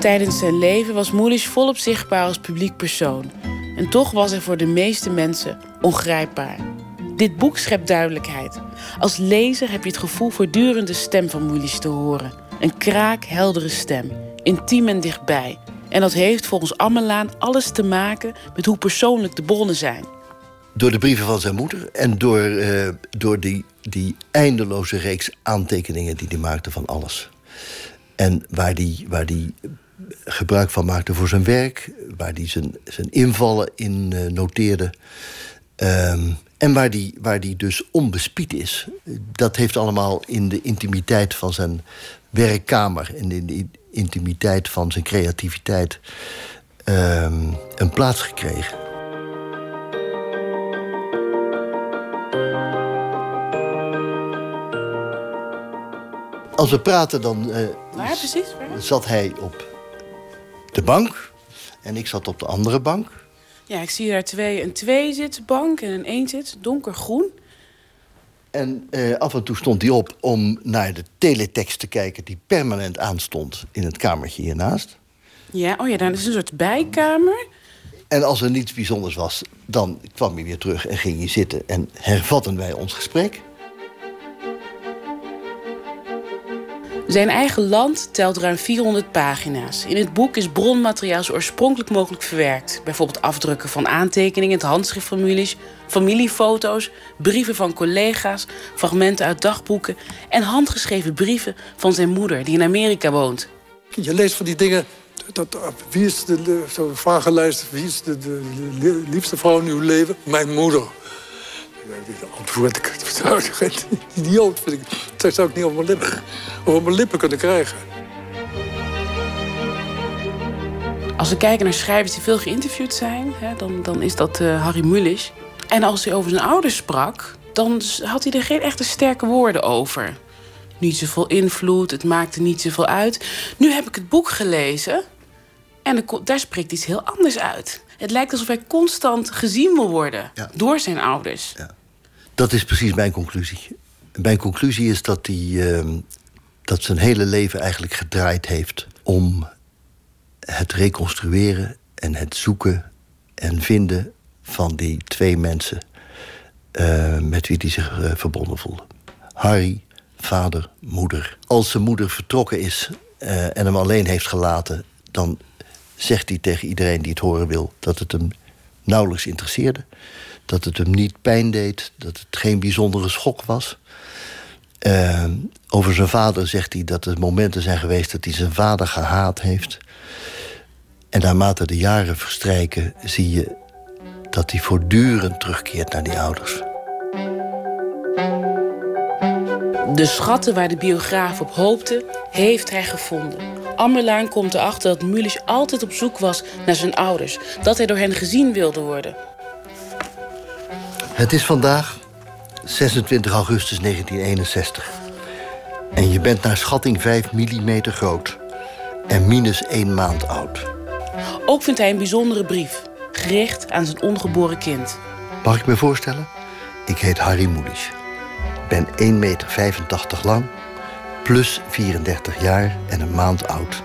Tijdens zijn leven was Moelisch volop zichtbaar als publiek persoon. En toch was hij voor de meeste mensen ongrijpbaar. Dit boek schept duidelijkheid. Als lezer heb je het gevoel voortdurend de stem van Moelisch te horen. Een kraakheldere stem, intiem en dichtbij. En dat heeft volgens Ammelaan alles te maken met hoe persoonlijk de bronnen zijn. Door de brieven van zijn moeder en door, uh, door die, die eindeloze reeks aantekeningen die hij maakte van alles. En waar die, waar die gebruik van maakte voor zijn werk, waar hij zijn, zijn invallen in uh, noteerde. Um, en waar die, waar die dus onbespied is. Dat heeft allemaal in de intimiteit van zijn werkkamer en in de intimiteit van zijn creativiteit um, een plaats gekregen. Als we praten, dan uh, Waar, precies? Waar? zat hij op de bank en ik zat op de andere bank. Ja, ik zie daar twee, een tweezitsbank en een eenzits, donkergroen. En eh, af en toe stond hij op om naar de teletext te kijken... die permanent aanstond in het kamertje hiernaast. Ja, oh ja, dan is een soort bijkamer. En als er niets bijzonders was, dan kwam hij weer terug en ging hij zitten... en hervatten wij ons gesprek. Zijn eigen land telt ruim 400 pagina's. In het boek is bronmateriaal zo oorspronkelijk mogelijk verwerkt. Bijvoorbeeld afdrukken van aantekeningen, het handschriftformulies, familiefoto's, brieven van collega's, fragmenten uit dagboeken en handgeschreven brieven van zijn moeder die in Amerika woont. Je leest van die dingen. Dat, wie is de, de vragenlijst, wie is de, de liefste vrouw in uw leven? Mijn moeder. Antwoord ik. Idioot vind ik. Dat zou ik niet op mijn lippen, op mijn lippen kunnen krijgen. Als we kijken naar schrijvers die veel geïnterviewd zijn, hè, dan, dan is dat uh, Harry Mulisch. En als hij over zijn ouders sprak, dan had hij er geen echte sterke woorden over. Niet zoveel invloed, het maakte niet zoveel uit. Nu heb ik het boek gelezen en daar spreekt iets heel anders uit. Het lijkt alsof hij constant gezien wil worden door zijn ouders. Ja. Dat is precies mijn conclusie. Mijn conclusie is dat hij uh, dat zijn hele leven eigenlijk gedraaid heeft om het reconstrueren en het zoeken en vinden van die twee mensen uh, met wie hij zich uh, verbonden voelde. Harry, vader, moeder. Als zijn moeder vertrokken is uh, en hem alleen heeft gelaten, dan zegt hij tegen iedereen die het horen wil dat het hem nauwelijks interesseerde. Dat het hem niet pijn deed, dat het geen bijzondere schok was. Uh, over zijn vader zegt hij dat er momenten zijn geweest dat hij zijn vader gehaat heeft. En naarmate de jaren verstrijken, zie je dat hij voortdurend terugkeert naar die ouders. De schatten waar de biograaf op hoopte, heeft hij gevonden. Ammerlaan komt erachter dat Mulisch altijd op zoek was naar zijn ouders. Dat hij door hen gezien wilde worden. Het is vandaag 26 augustus 1961. En je bent naar schatting 5 mm groot. En minus 1 maand oud. Ook vindt hij een bijzondere brief. Gericht aan zijn ongeboren kind. Mag ik me voorstellen? Ik heet Harry Mulisch. Ben 1,85 meter lang, plus 34 jaar en een maand oud.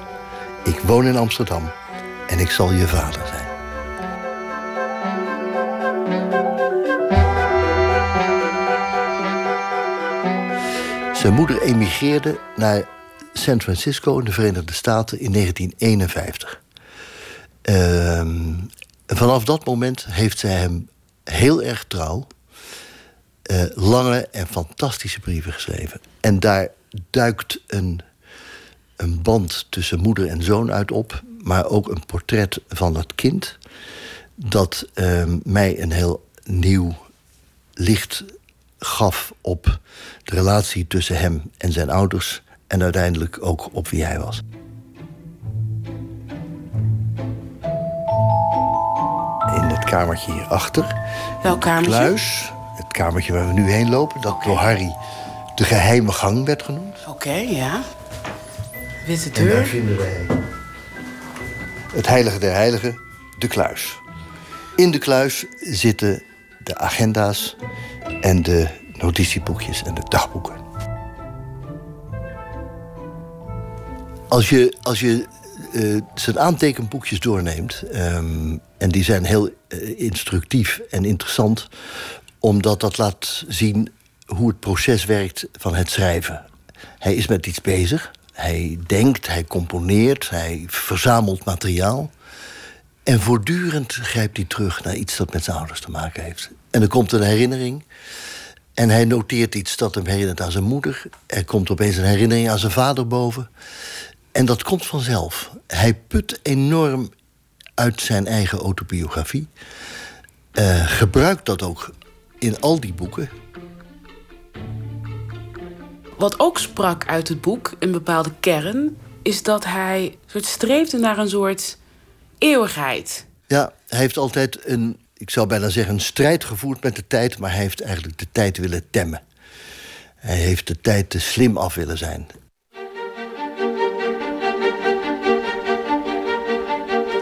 Ik woon in Amsterdam en ik zal je vader zijn. Zijn moeder emigreerde naar San Francisco in de Verenigde Staten in 1951. Uh, vanaf dat moment heeft zij hem heel erg trouw uh, lange en fantastische brieven geschreven. En daar duikt een, een band tussen moeder en zoon uit op, maar ook een portret van het kind, dat uh, mij een heel nieuw licht gaf op de relatie tussen hem en zijn ouders en uiteindelijk ook op wie hij was. In het kamertje hierachter. Welk kamertje? Kluis, het kamertje waar we nu heen lopen, dat door Harry de geheime gang werd genoemd. Oké, ja. Witte En daar deur. vinden wij het heilige der heiligen, de kluis. In de kluis zitten de agenda's en de notitieboekjes en de dagboeken. Als je, als je eh, zijn aantekenboekjes doorneemt, ehm, en die zijn heel eh, instructief en interessant, omdat dat laat zien hoe het proces werkt van het schrijven. Hij is met iets bezig, hij denkt, hij componeert, hij verzamelt materiaal. En voortdurend grijpt hij terug naar iets dat met zijn ouders te maken heeft. En er komt een herinnering. En hij noteert iets dat hem herinnert aan zijn moeder. Er komt opeens een herinnering aan zijn vader boven. En dat komt vanzelf. Hij put enorm uit zijn eigen autobiografie. Uh, gebruikt dat ook in al die boeken. Wat ook sprak uit het boek, een bepaalde kern, is dat hij soort streefde naar een soort eeuwigheid. Ja, hij heeft altijd een, ik zou bijna zeggen, een strijd gevoerd met de tijd, maar hij heeft eigenlijk de tijd willen temmen. Hij heeft de tijd te slim af willen zijn.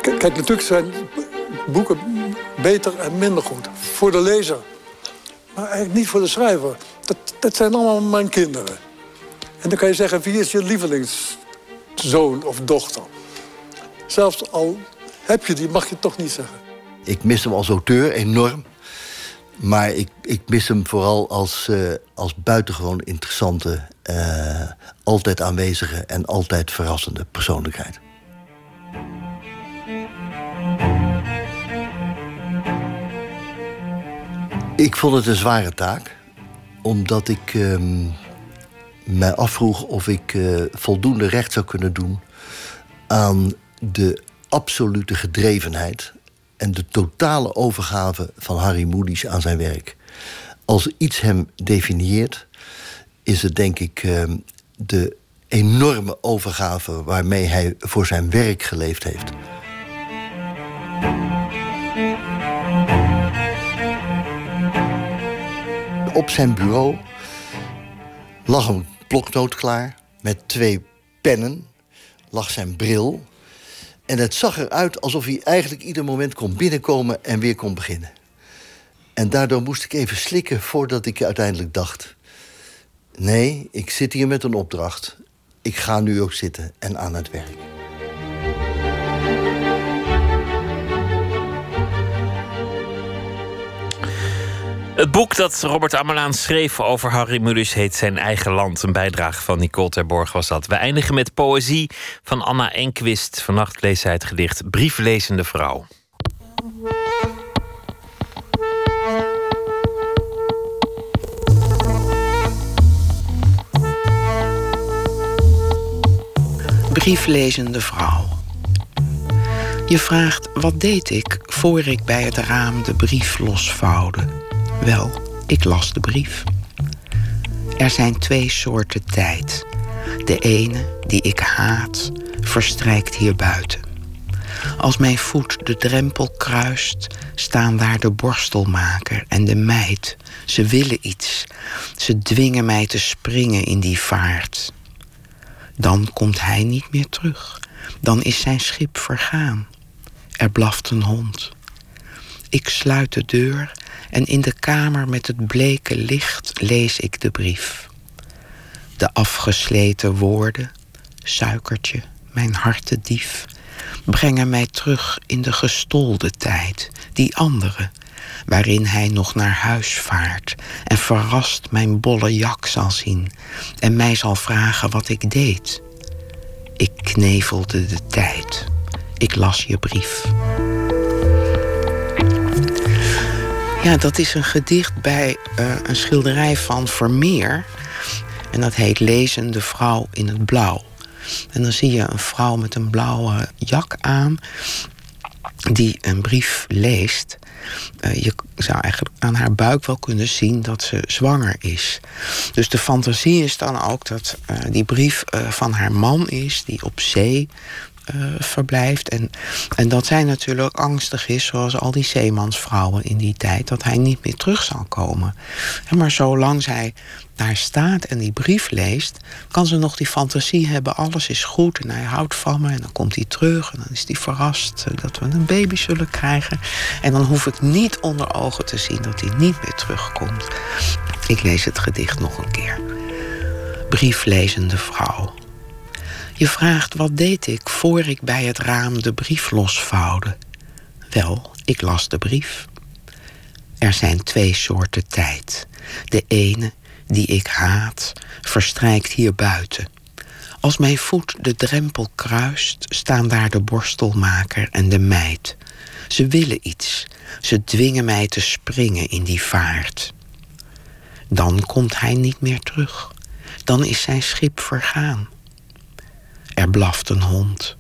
Kijk, natuurlijk zijn boeken beter en minder goed. Voor de lezer. Maar eigenlijk niet voor de schrijver. Dat, dat zijn allemaal mijn kinderen. En dan kan je zeggen, wie is je lievelingszoon of dochter? Zelfs al heb je die, mag je toch niet zeggen. Ik mis hem als auteur enorm. Maar ik, ik mis hem vooral als, uh, als buitengewoon interessante, uh, altijd aanwezige en altijd verrassende persoonlijkheid. Ik vond het een zware taak, omdat ik uh, mij afvroeg of ik uh, voldoende recht zou kunnen doen aan de absolute gedrevenheid en de totale overgave van Harry Moody's aan zijn werk. Als iets hem definieert, is het denk ik uh, de enorme overgave waarmee hij voor zijn werk geleefd heeft. Op zijn bureau lag een bloknoot klaar met twee pennen, lag zijn bril. En het zag eruit alsof hij eigenlijk ieder moment kon binnenkomen en weer kon beginnen. En daardoor moest ik even slikken voordat ik uiteindelijk dacht: nee, ik zit hier met een opdracht. Ik ga nu ook zitten en aan het werk. Het boek dat Robert Amelaan schreef over Harry Mulisch heet Zijn eigen land. Een bijdrage van Nicole Terborg was dat. We eindigen met poëzie van Anna Enquist. Vannacht leest zij het gedicht Brieflezende vrouw. Brieflezende vrouw. Je vraagt wat deed ik voor ik bij het raam de brief losvouwde. Wel, ik las de brief. Er zijn twee soorten tijd. De ene, die ik haat, verstrijkt hier buiten. Als mijn voet de drempel kruist, staan daar de borstelmaker en de meid. Ze willen iets. Ze dwingen mij te springen in die vaart. Dan komt hij niet meer terug. Dan is zijn schip vergaan. Er blaft een hond. Ik sluit de deur en in de kamer met het bleke licht lees ik de brief. De afgesleten woorden, suikertje, mijn hartedief, brengen mij terug in de gestolde tijd, die andere, waarin hij nog naar huis vaart en verrast mijn bolle jak zal zien en mij zal vragen wat ik deed. Ik knevelde de tijd. Ik las je brief. Ja, dat is een gedicht bij uh, een schilderij van Vermeer. En dat heet Lezende vrouw in het blauw. En dan zie je een vrouw met een blauwe jak aan die een brief leest. Uh, je zou eigenlijk aan haar buik wel kunnen zien dat ze zwanger is. Dus de fantasie is dan ook dat uh, die brief van haar man is, die op zee uh, verblijft. En, en dat zij natuurlijk angstig is, zoals al die zeemansvrouwen in die tijd, dat hij niet meer terug zal komen. Maar zolang zij daar staat en die brief leest, kan ze nog die fantasie hebben: alles is goed en hij houdt van me. En dan komt hij terug en dan is hij verrast eh, dat we een baby zullen krijgen. En dan hoef ik niet onder ogen te zien dat hij niet meer terugkomt. Ik lees het gedicht nog een keer. Brieflezende vrouw. Je vraagt wat deed ik voor ik bij het raam de brief losvouwde. Wel, ik las de brief. Er zijn twee soorten tijd. De ene, die ik haat, verstrijkt hier buiten. Als mijn voet de drempel kruist, staan daar de borstelmaker en de meid. Ze willen iets. Ze dwingen mij te springen in die vaart. Dan komt hij niet meer terug. Dan is zijn schip vergaan. Er blaft een hond.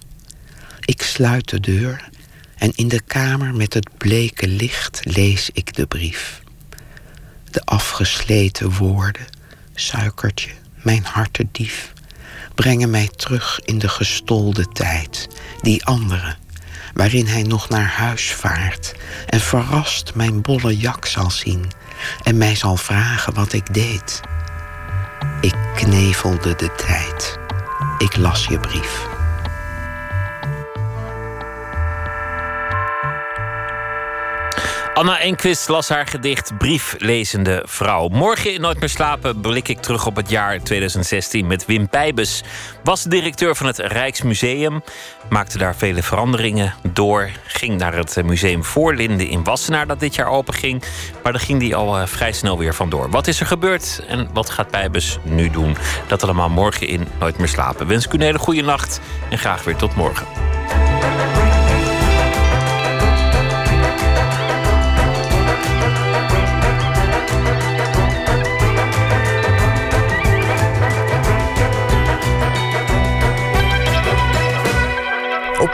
Ik sluit de deur en in de kamer met het bleke licht lees ik de brief. De afgesleten woorden, suikertje, mijn hartedief, brengen mij terug in de gestolde tijd, die andere, waarin hij nog naar huis vaart en verrast mijn bolle jak zal zien en mij zal vragen wat ik deed. Ik knevelde de tijd. Ik las je brief. Anna Enquist las haar gedicht Brieflezende Vrouw. Morgen in Nooit meer slapen blik ik terug op het jaar 2016 met Wim Pijbes. Was directeur van het Rijksmuseum, maakte daar vele veranderingen door. Ging naar het museum Voorlinden in Wassenaar dat dit jaar open ging. Maar daar ging hij al eh, vrij snel weer vandoor. Wat is er gebeurd en wat gaat Pijbes nu doen? Dat allemaal morgen in Nooit meer slapen. Wens ik u een hele goede nacht en graag weer tot morgen.